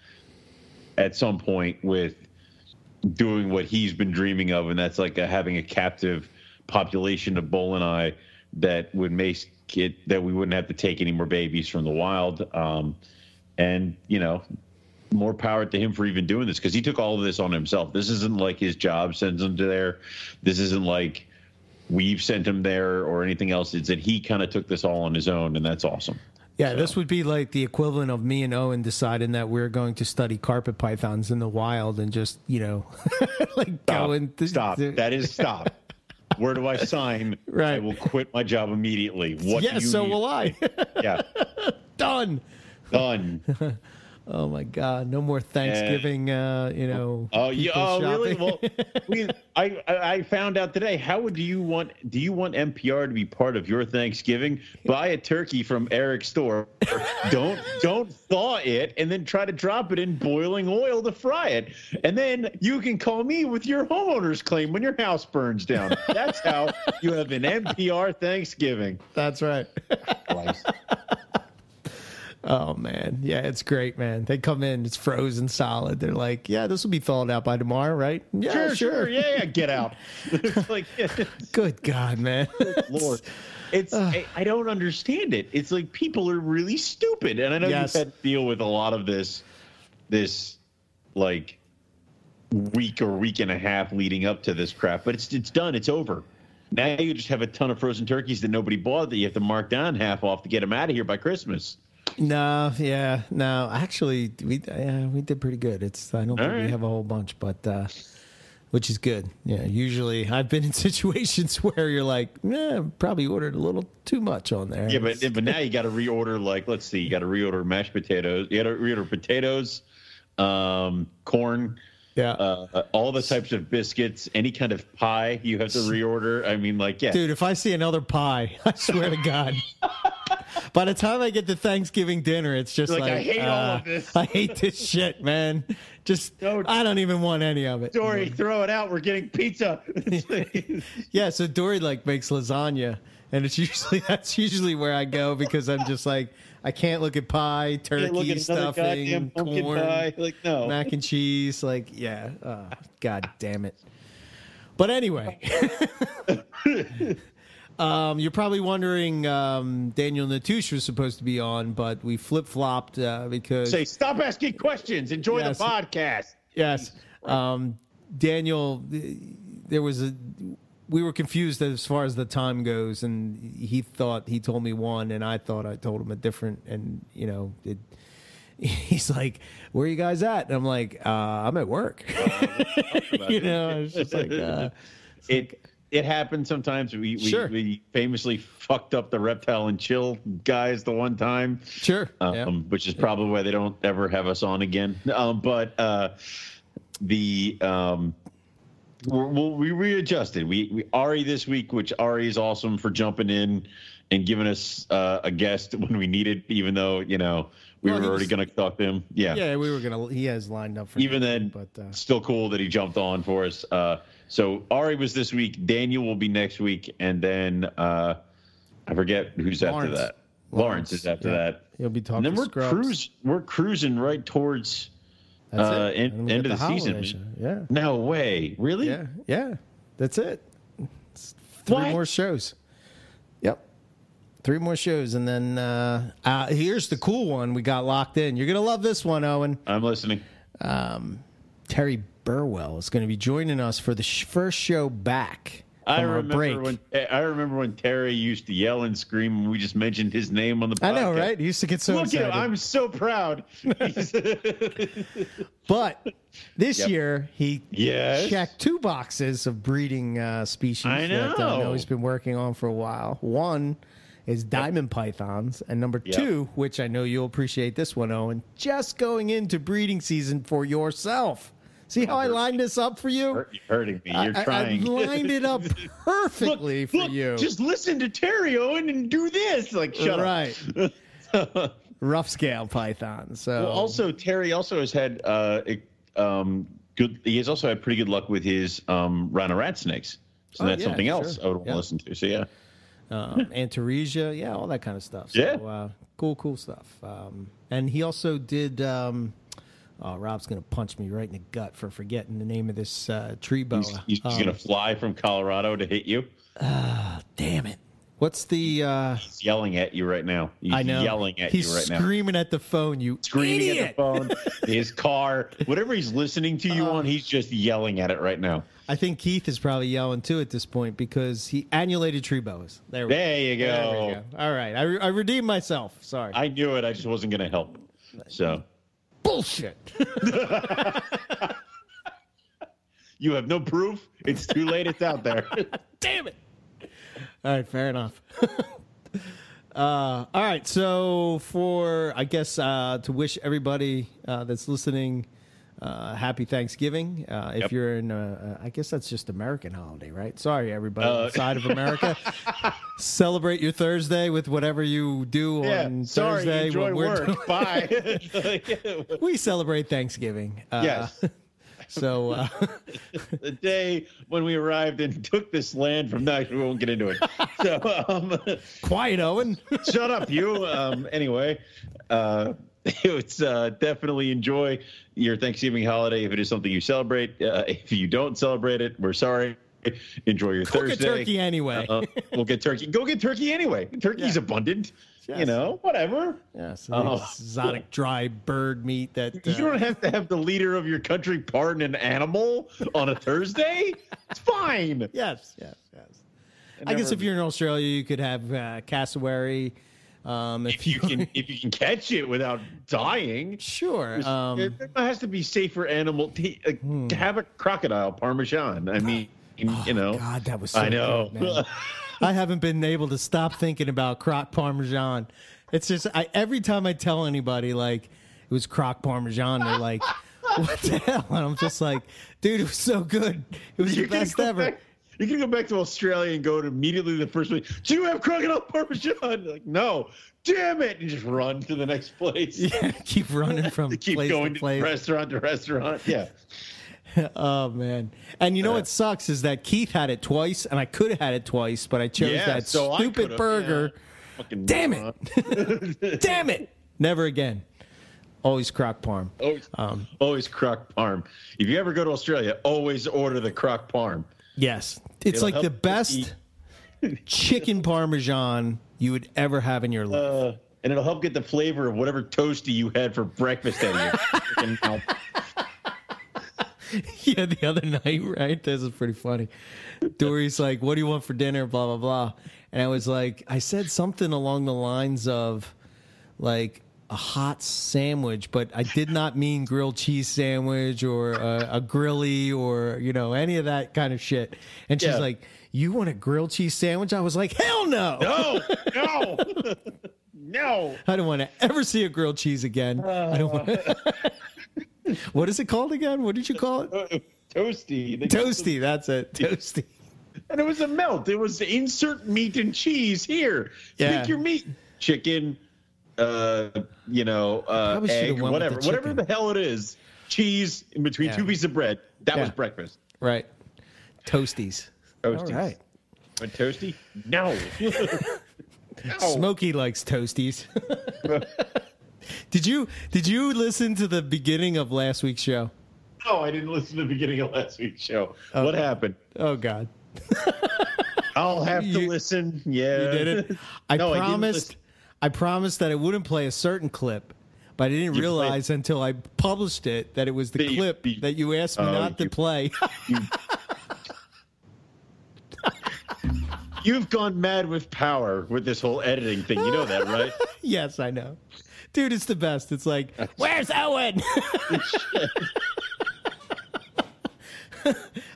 at some point with doing what he's been dreaming of, and that's like a, having a captive population of boeleni that would make it that we wouldn't have to take any more babies from the wild. Um, and you know, more power to him for even doing this because he took all of this on himself. This isn't like his job sends him to there. This isn't like we've sent him there or anything else. It's that he kind of took this all on his own, and that's awesome. Yeah, this would be like the equivalent of me and Owen deciding that we're going to study carpet pythons in the wild and just, you know, [laughs] like Stop. going. to- stop. to- That is stop. Where do I sign? [laughs] right. I will quit my job immediately. What? you so need? will I. Yeah. [laughs] Done. Done. [laughs] Oh my God! No more Thanksgiving. Uh, you know. Oh, yeah. Oh, really? Well, [laughs] we, I, I I found out today. How would you want? Do you want MPR to be part of your Thanksgiving? Buy a turkey from Eric's store. [laughs] don't don't thaw it, and then try to drop it in boiling oil to fry it, and then you can call me with your homeowner's claim when your house burns down. That's how you have an MPR Thanksgiving. [laughs] That's right. Oh man, yeah, it's great, man. They come in, it's frozen solid. They're like, yeah, this will be thawed out by tomorrow, right? Yeah, Sure, sure, yeah, yeah, get out. [laughs] like, [laughs] Good God, man. Lord. [laughs] It's I, I don't understand it. It's like people are really stupid, and I know Yes. you've had to deal with a lot of this, this like week or week and a half leading up to this crap. But it's it's done. It's over. Now you just have a ton of frozen turkeys that nobody bought that you have to mark down half off to get them out of here by Christmas. [laughs] No, yeah, no. Actually, we yeah, we did pretty good. It's I don't think right. we have a whole bunch, but uh, which is good. Yeah, usually I've been in [laughs] situations where you're like, yeah, probably ordered a little too much on there. Yeah, but but now you got to reorder. Like, let's see, you got to reorder mashed potatoes. You got to reorder potatoes, um, corn, yeah, uh, all the types of biscuits, any kind of pie you have to reorder. I mean, like, yeah, dude, if I see another pie, I swear to God. [laughs] By the time I get to Thanksgiving dinner, it's just Like, like, I hate all of this. Uh, [laughs] I hate this shit, man. Just Don't- I don't even want any of it. Dory, throw it out. We're getting pizza. [laughs] Yeah, so Dory like makes lasagna, and it's usually [laughs] that's usually where I go because I'm just like I can't look at pie, turkey, at stuffing, corn, pie. Like, no. mac and cheese. Like, yeah, oh, god damn it. But anyway, um, you're probably wondering um, Daniel Natusch was supposed to be on, but we flip flopped uh, because Say, stop asking questions. Enjoy Yes. the podcast. Yes. Um, Daniel, there was a. We were confused as far as the time goes, and he thought he told me one, and I thought I told him a different, and you know, it, [laughs] he's like, "Where are you guys at?" And I'm like, uh, "I'm at work." [laughs] you know, it's just like, uh, It it happens sometimes. We we, Sure. we famously fucked up the reptile and chill guys the one time. sure, um, yeah. which is probably why they don't ever have us on again. Um, but uh, the um, we'll, we readjusted. We, we Ari this week, which Ari is awesome for jumping in and giving us uh, a guest when we needed, even though you know we Well, were already going to talk to him. Yeah. yeah, we were gonna. He has lined up for Even then, but uh, still cool that he jumped on for us. Uh, so Ari was this week. Daniel will be next week, and then uh, I forget who's after that. Lawrence, Lawrence, is after yeah. that. he'll be talking. And then to we're cruise we're cruising right towards That's uh, it. end, end of the, season. show. Yeah. No way. Really? Yeah, yeah. That's it. It's three What? more shows. Three more shows. And then uh, uh, here's the cool one we got locked in. You're to love this one, Owen. I'm listening. Terry Burwell is going to be joining us for the sh- first show back. I remember break. when I remember when Terry used to yell and scream when we just mentioned his name on the podcast. I know, right? He used to get so Look at excited. him. I'm so proud. [laughs] But this Yep. year he Yes. checked two boxes of breeding uh, species I that uh, I know know. he's been working on for a while. One is diamond pythons, and number Yep. two, which I know you'll appreciate this one, Owen, just going into breeding season for yourself. See how I lined this up for you? You're hurting me. You're I, trying. I lined it up [laughs] perfectly look, for look, you. Just listen to Terry Owen and do this. Like, shut right. up. [laughs] Rough scale python. So Well, also Terry also has had uh, um, good. He has also had pretty good luck with his um, rhino rat snakes. So Oh, that's yeah, something else sure. I would want to listen to. So yeah, um, [laughs] Antaresia, yeah, all that kind of stuff. So, Yeah. uh, cool, cool stuff. Um, and he also did. Um, oh, Rob's gonna punch me right in the gut for forgetting the name of this uh, tree boa. he's, he's, Um, gonna fly from Colorado to hit you. uh Damn it! What's the? Uh, He's yelling at you right now. He's I know. yelling at he's you right now. screaming at the phone. You Screaming idiot! at the phone, his car, whatever he's listening to you [laughs] on, he's just yelling at it right now. I think Keith is probably yelling too at this point because he annulated tree boas. There we There you go. There go. All right, I, re- I redeemed myself. Sorry. I knew it. I just wasn't gonna help. So Bullshit. [laughs] you have no proof. It's too late. It's out there. [laughs] Damn it. All right, fair enough. [laughs] uh, all right, so for I guess uh, to wish everybody uh, that's listening uh, happy Thanksgiving. Uh, if Yep. you're in, uh, uh, I guess that's just American holiday, right? Sorry, everybody Uh, outside of [laughs] America. Celebrate your Thursday with whatever you do yeah. on Sorry. Thursday. Enjoy when we're work. doing- Bye. [laughs] [laughs] we celebrate Thanksgiving. Uh, yes. So uh, the day when we arrived and took this land from no, we won't get into it. So um, quiet, Owen. shut up, you. Um, anyway, uh, [laughs] it's uh, definitely enjoy your Thanksgiving holiday if it is something you celebrate. Uh, if you don't celebrate it, we're sorry. Enjoy your a Thursday. turkey anyway. Uh, we'll get turkey. Go get turkey anyway. [laughs] Turkey's Yeah. abundant. You know, whatever. Yes, the Oh. exotic dry bird meat that uh, You don't have to have the leader of your country pardon an animal on a Thursday. It's fine. [laughs] Yes, yes, yes. I guess if you're in Australia, you could have uh, cassowary. Um, if you can [laughs] if you can catch it without dying, sure. Um, it, it has to be safer animal to, uh, to have a crocodile parmesan. I mean, [sighs] you know, Oh, God, that was. So I know. good. I haven't been able to stop thinking about croc parmesan. It's just I every time I tell anybody like it was croc parmesan, they're like, [laughs] "What the hell?" And I'm just like, "Dude, it was so good. It was the best ever." Back- You're go back to Australia and go to immediately the first place. Do you have crocodile parmesan? Like, no. Damn it! You just run to the next place. Yeah, [laughs] keep running from [laughs] Keep place going to to place. restaurant to restaurant. Yeah. [laughs] Oh man! And you know what sucks is that Keith had it twice, and I could have had it twice, but I chose Yeah, that so stupid burger. yeah. Fucking Damn it! Damn it! Never again. Always croc parm. Always, Um, always croc parm. If you ever go to Australia, always order the croc parm. Yes, it's It'll like the help best [laughs] chicken parmesan you would ever have in your life. Uh, and it'll help get the flavor of whatever toasty you had for breakfast out of your freaking mouth. [laughs] [laughs] yeah, the other night, right? This is pretty funny. Dory's like, "What do you want for dinner?" Blah blah blah, and I was like, I said something along the lines of, like a hot sandwich, but I did not mean grilled cheese sandwich or a, a grilly or you know any of that kind of shit. And she's Yeah. like, "You want a grilled cheese sandwich?" I was like, "Hell no!" No, no, [laughs] no. I don't want to ever see a grilled cheese again. I don't want. [laughs] what is it called again? What did you call it? Uh, toasty. They- Toasty. That's it. Toasty. And it was a melt. It was insert meat and cheese here. Yeah. Pick your meat. Chicken, uh, you know, uh, egg, whatever. the Whatever the hell it is. Cheese in between Yeah. two pieces of bread. That was breakfast. Right. Toasties. Toasties. All right. But toasty? No. [laughs] no. Smokey likes toasties. [laughs] did you did you listen to the beginning of last week's show? No, I didn't listen to the beginning of last week's show. What happened? Oh God. I'll have to [laughs] You- listen. Yeah. You did it. I No, promised. I, promised that I wouldn't play a certain clip, but I didn't You realize until I published it that it was the you- clip you- that you asked me Oh, not to you- play. [laughs] You've gone mad with power with this whole editing thing. You know that, right? [laughs] yes, I know. Dude, it's the best. It's like, where's Owen? [laughs]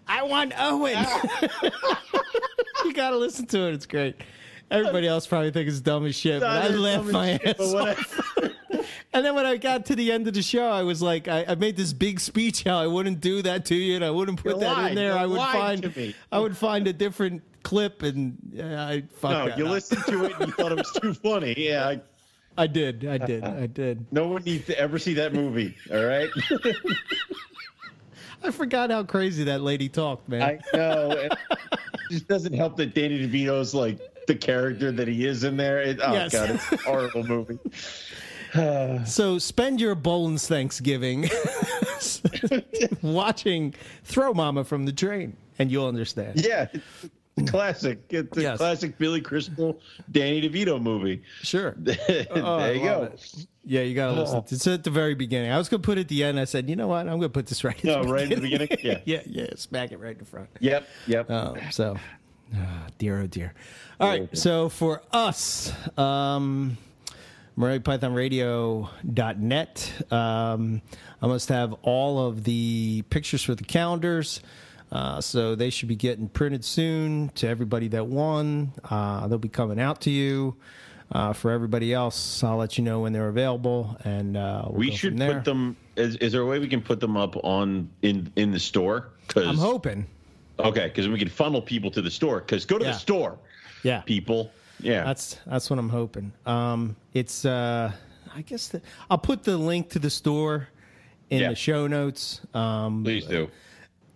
I want Owen. you got to listen to it. It's great. Everybody else probably thinks it's dumb as shit, but I laughed my shit, ass off. [laughs] And then when I got to the end of the show, I was like, I, I made this big speech how I wouldn't do that to you, and I wouldn't put You that in there. You I would find. I would find a different clip, and uh, I fucked No, you up. listened to it and you thought it was too funny. Yeah, I, I did, I did, I did. no one needs to ever see that movie. All right. [laughs] I forgot how crazy that lady talked, man. I know. It just doesn't help that Danny DeVito's like the character that he is in there. It, oh Yes. god, it's a horrible movie. [sighs] So spend your Boelens Thanksgiving [laughs] watching Throw Momma from the Train, and you'll understand. Yeah, classic. It's a Yes. classic Billy Crystal, Danny DeVito movie. Sure. [laughs] there Oh, you go. it. Yeah, you gotta listen. It's at the very beginning. I was gonna put it at the end. I said, you know what? I'm gonna put this right. No, the right at the beginning? Yeah. [laughs] yeah, yeah. Smack it right in front. Yep, yep. Um, so, ah, dear, oh dear. All right. So for us, um, MoreliaPythonRadio.net. Um, I must have all of the pictures for the calendars. Uh, so they should be getting printed soon to everybody that won. Uh, they'll be coming out to you. Uh, for everybody else, I'll let you know when they're available, and uh, we'll we should put them. Is, is there a way we can put them up on in in the store? Cause, I'm hoping. Okay, because we can funnel people to the store. Because go to Yeah. the store, Yeah, people. Yeah, That's that's what I'm hoping. Um, it's uh, I guess the, I'll put the link to the store in Yeah. the show notes. Um, please do.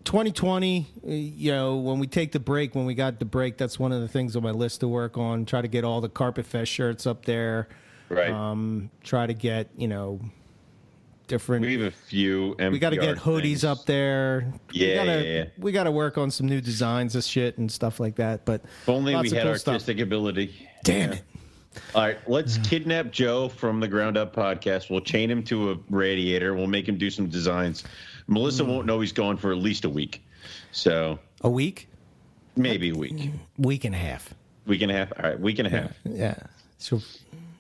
2020, uh, you know, when we take the break, when we got the break, that's one of the things on my list to work on. Try to get all the Carpet Fest shirts up there. Right. Um, try to get you know different. we have a few. we got to get hoodies things. up there. we Yeah, gotta, yeah, yeah. We got to work on some new designs of shit and stuff like that. But If only we had cool stuff. artistic ability. Damn Yeah. it. All right, let's kidnap Joe from the Ground Up podcast. We'll chain him to a radiator. We'll make him do some designs. Melissa Hmm. won't know he's gone for at least a week. So A week? maybe a week, Week and a half. week and a half. All right, week and a half. Yeah. So,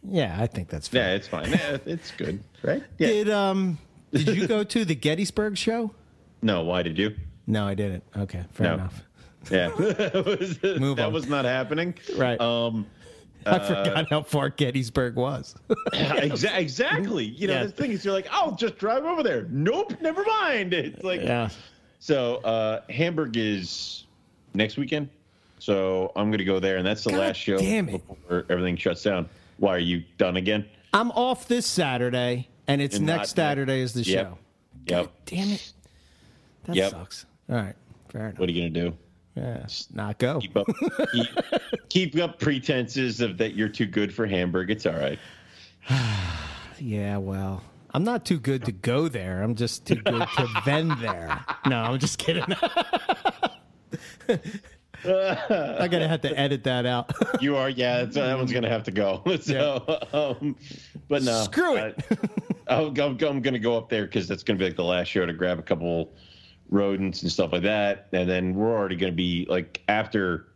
yeah, I think that's fine. Yeah, it's fine. It's good, right? [laughs] Yeah. Did um did you go to the Gettysburg show? [laughs] No, why did you? No, I didn't. Okay, fair No. enough. [laughs] Yeah, Was- Move that on. was not happening. Right. Um. I forgot how far Gettysburg was. exa- exactly. You know, Yeah. the thing is, you're like, I'll just drive over there. Nope, never mind. It's like, yeah. so uh, Hamburg is next weekend. So I'm going to go there, and that's the God last show before everything shuts down. Why are you done again? I'm off this Saturday, and it's And next not- Saturday is the Yep. show. Yep. Damn it. That Yep. sucks. All right. Fair enough. What are you going to do? Yeah. Just not go. Keep up, keep, [laughs] keep up pretenses of that you're too good for Hamburg. It's all right. [sighs] Yeah, well, I'm not too good to go there. I'm just too good to [laughs] vend there. No, I'm just kidding. [laughs] I'm gonna have to edit that out. [laughs] You are, yeah. That one's gonna have to go. [laughs] So, um, but no, Screw it. I, I'm gonna go up there because that's gonna be like the last show to grab a couple rodents and stuff like that, and then we're already gonna be like after.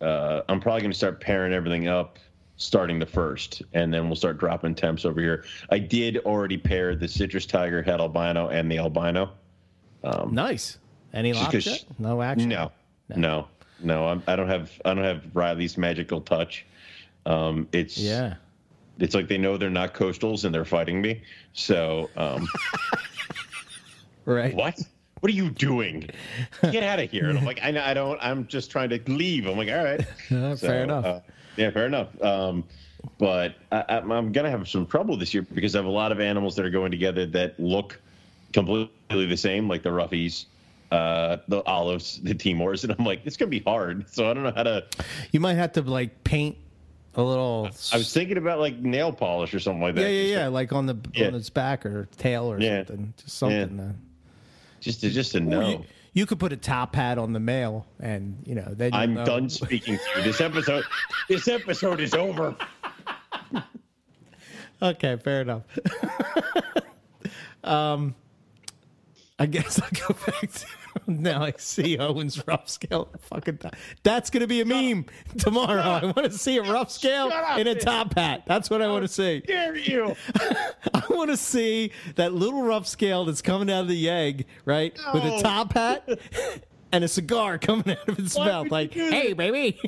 Uh, I'm probably gonna start pairing everything up starting the first, and then we'll start dropping temps over here. I did already pair the citrus tiger het albino and the albino. nice. Any Just lock 'cause yet? she- No action. No, no, no. I'm, I don't have I don't have Riley's magical touch. Um, it's Yeah. It's like they know they're not coastals and they're fighting me. So um, [laughs] Right. what? What are you doing? Get out of here! And I'm like, I, know- I don't. I'm just trying to leave. I'm like, all right. [laughs] Uh, fair enough. uh, yeah, fair enough. Um, but I, I'm, I'm gonna have some trouble this year because I have a lot of animals that are going together that look completely the same, like the roughies, uh, the olives, the Timors, and I'm like, it's gonna be hard. So I don't know how to. You might have to like paint a little. I was thinking about like nail polish or something like that. yeah, yeah, yeah. to- Like on the Yeah. on its back or tail or Yeah. something. Just something. uh, Just to just to know. You, you could put a top hat on the male, and you know then I'm know. done [laughs] speaking to you. This episode, this episode is over. Okay, fair enough. [laughs] um, I guess I'll go back to [laughs] now. I see Owen's rough scale. Fucking, top. that's gonna be a meme tomorrow. I want to see a rough scale up, in a top hat. That's what I want to see. Dare you? [laughs] I want to see that little rough scale that's coming out of the egg, right, with a top hat [laughs] and a cigar coming out of its Why mouth. Like, do that? hey, baby.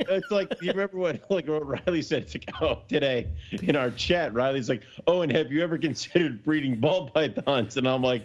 It's like you remember what [laughs] like what Riley said it's like, oh, today in our chat. Riley's like, oh, and have you ever considered breeding ball pythons? And I'm like,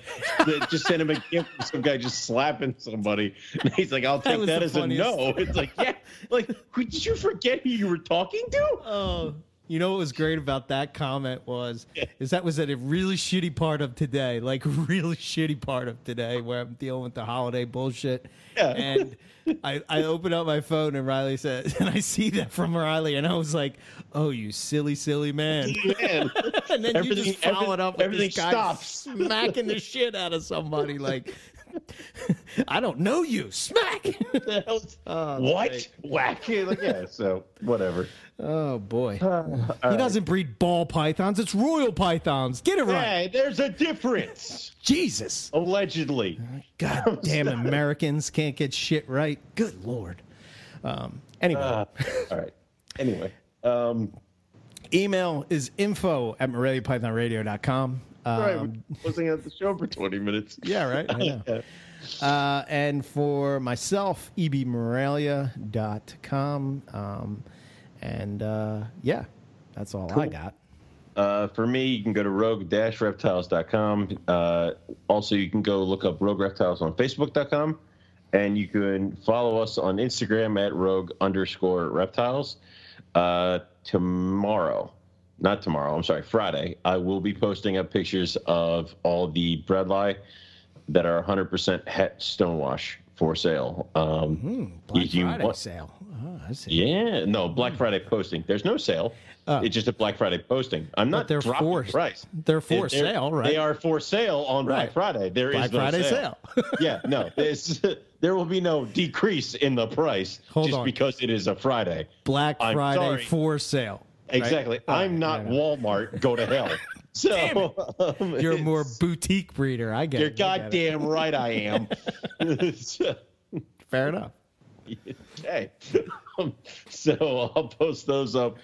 just send him a gift of some guy just slapping somebody. [laughs] And he's like, I'll take was that, the as a no. It's like, yeah, like did you forget who you were talking to? Oh, you know what was great about that comment was is that was at a really shitty part of today, like [laughs] really shitty part of today where I'm dealing with the holiday bullshit. Yeah. And I, I open up my phone and Riley says, [laughs] and I see that from Riley, and I was like, "Oh, you silly, silly man!" Man, [laughs] And then you Everything- just followed up with everything this guy stops. smacking the shit out of somebody, like, [laughs] "I don't know you, smack!" [laughs] Oh, what? Whack. [laughs] Yeah, so whatever. Oh boy, he doesn't breed ball pythons; it's royal pythons. Get it right, Hey, there's a difference. Jesus. Allegedly. God damn Americans can't get shit right. Good lord. Um, anyway, Uh, all right. Anyway, um, email is info at moreliapythonradio.com. Um, right, we're closing out the show for 20 minutes. [laughs] Yeah, right. I know. Uh, and for myself, ebmorelia.com. Um, and uh, yeah, that's all I got. Uh, for me, you can go to rogue-reptiles.com. Uh, also, you can go look up Rogue Reptiles on Facebook.com. And you can follow us on Instagram at rogue underscore reptiles. Uh, tomorrow, not tomorrow, I'm sorry, Friday, I will be posting up pictures of all the bread bredli that are 100% het stonewash for sale. Um, hmm, Black if you Friday want- sale. Oh, I see. Yeah, no Black hmm. Friday posting. There's no sale. Uh. it's just a Black Friday posting. I'm not they're dropping price. they're for They're- sale, right? They are for sale on Black Friday. There is Black no Friday sale. [laughs] yeah, no, [laughs] there will be no decrease in the price Hold just on. because it is a Friday. Black I'm Friday sorry. for sale. Right? Exactly. All I'm not. Walmart. Go to hell. [laughs] So um, You're a more boutique breeder. I get You're it. I get it. goddamn right. I am. [laughs] So, Fair enough. okay. so I'll post those up.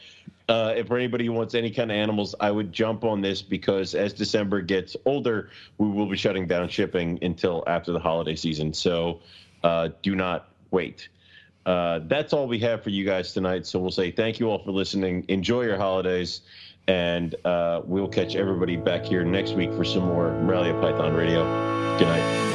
Uh, if for anybody wants any kind of animals, I would jump on this because as December gets older, we will be shutting down shipping until after the holiday season. So uh, do not wait. Uh, that's all we have for you guys tonight. So we'll say thank you all for listening. Enjoy your holidays, and uh, we'll catch everybody back here next week for some more Morelia Python Radio. Good night.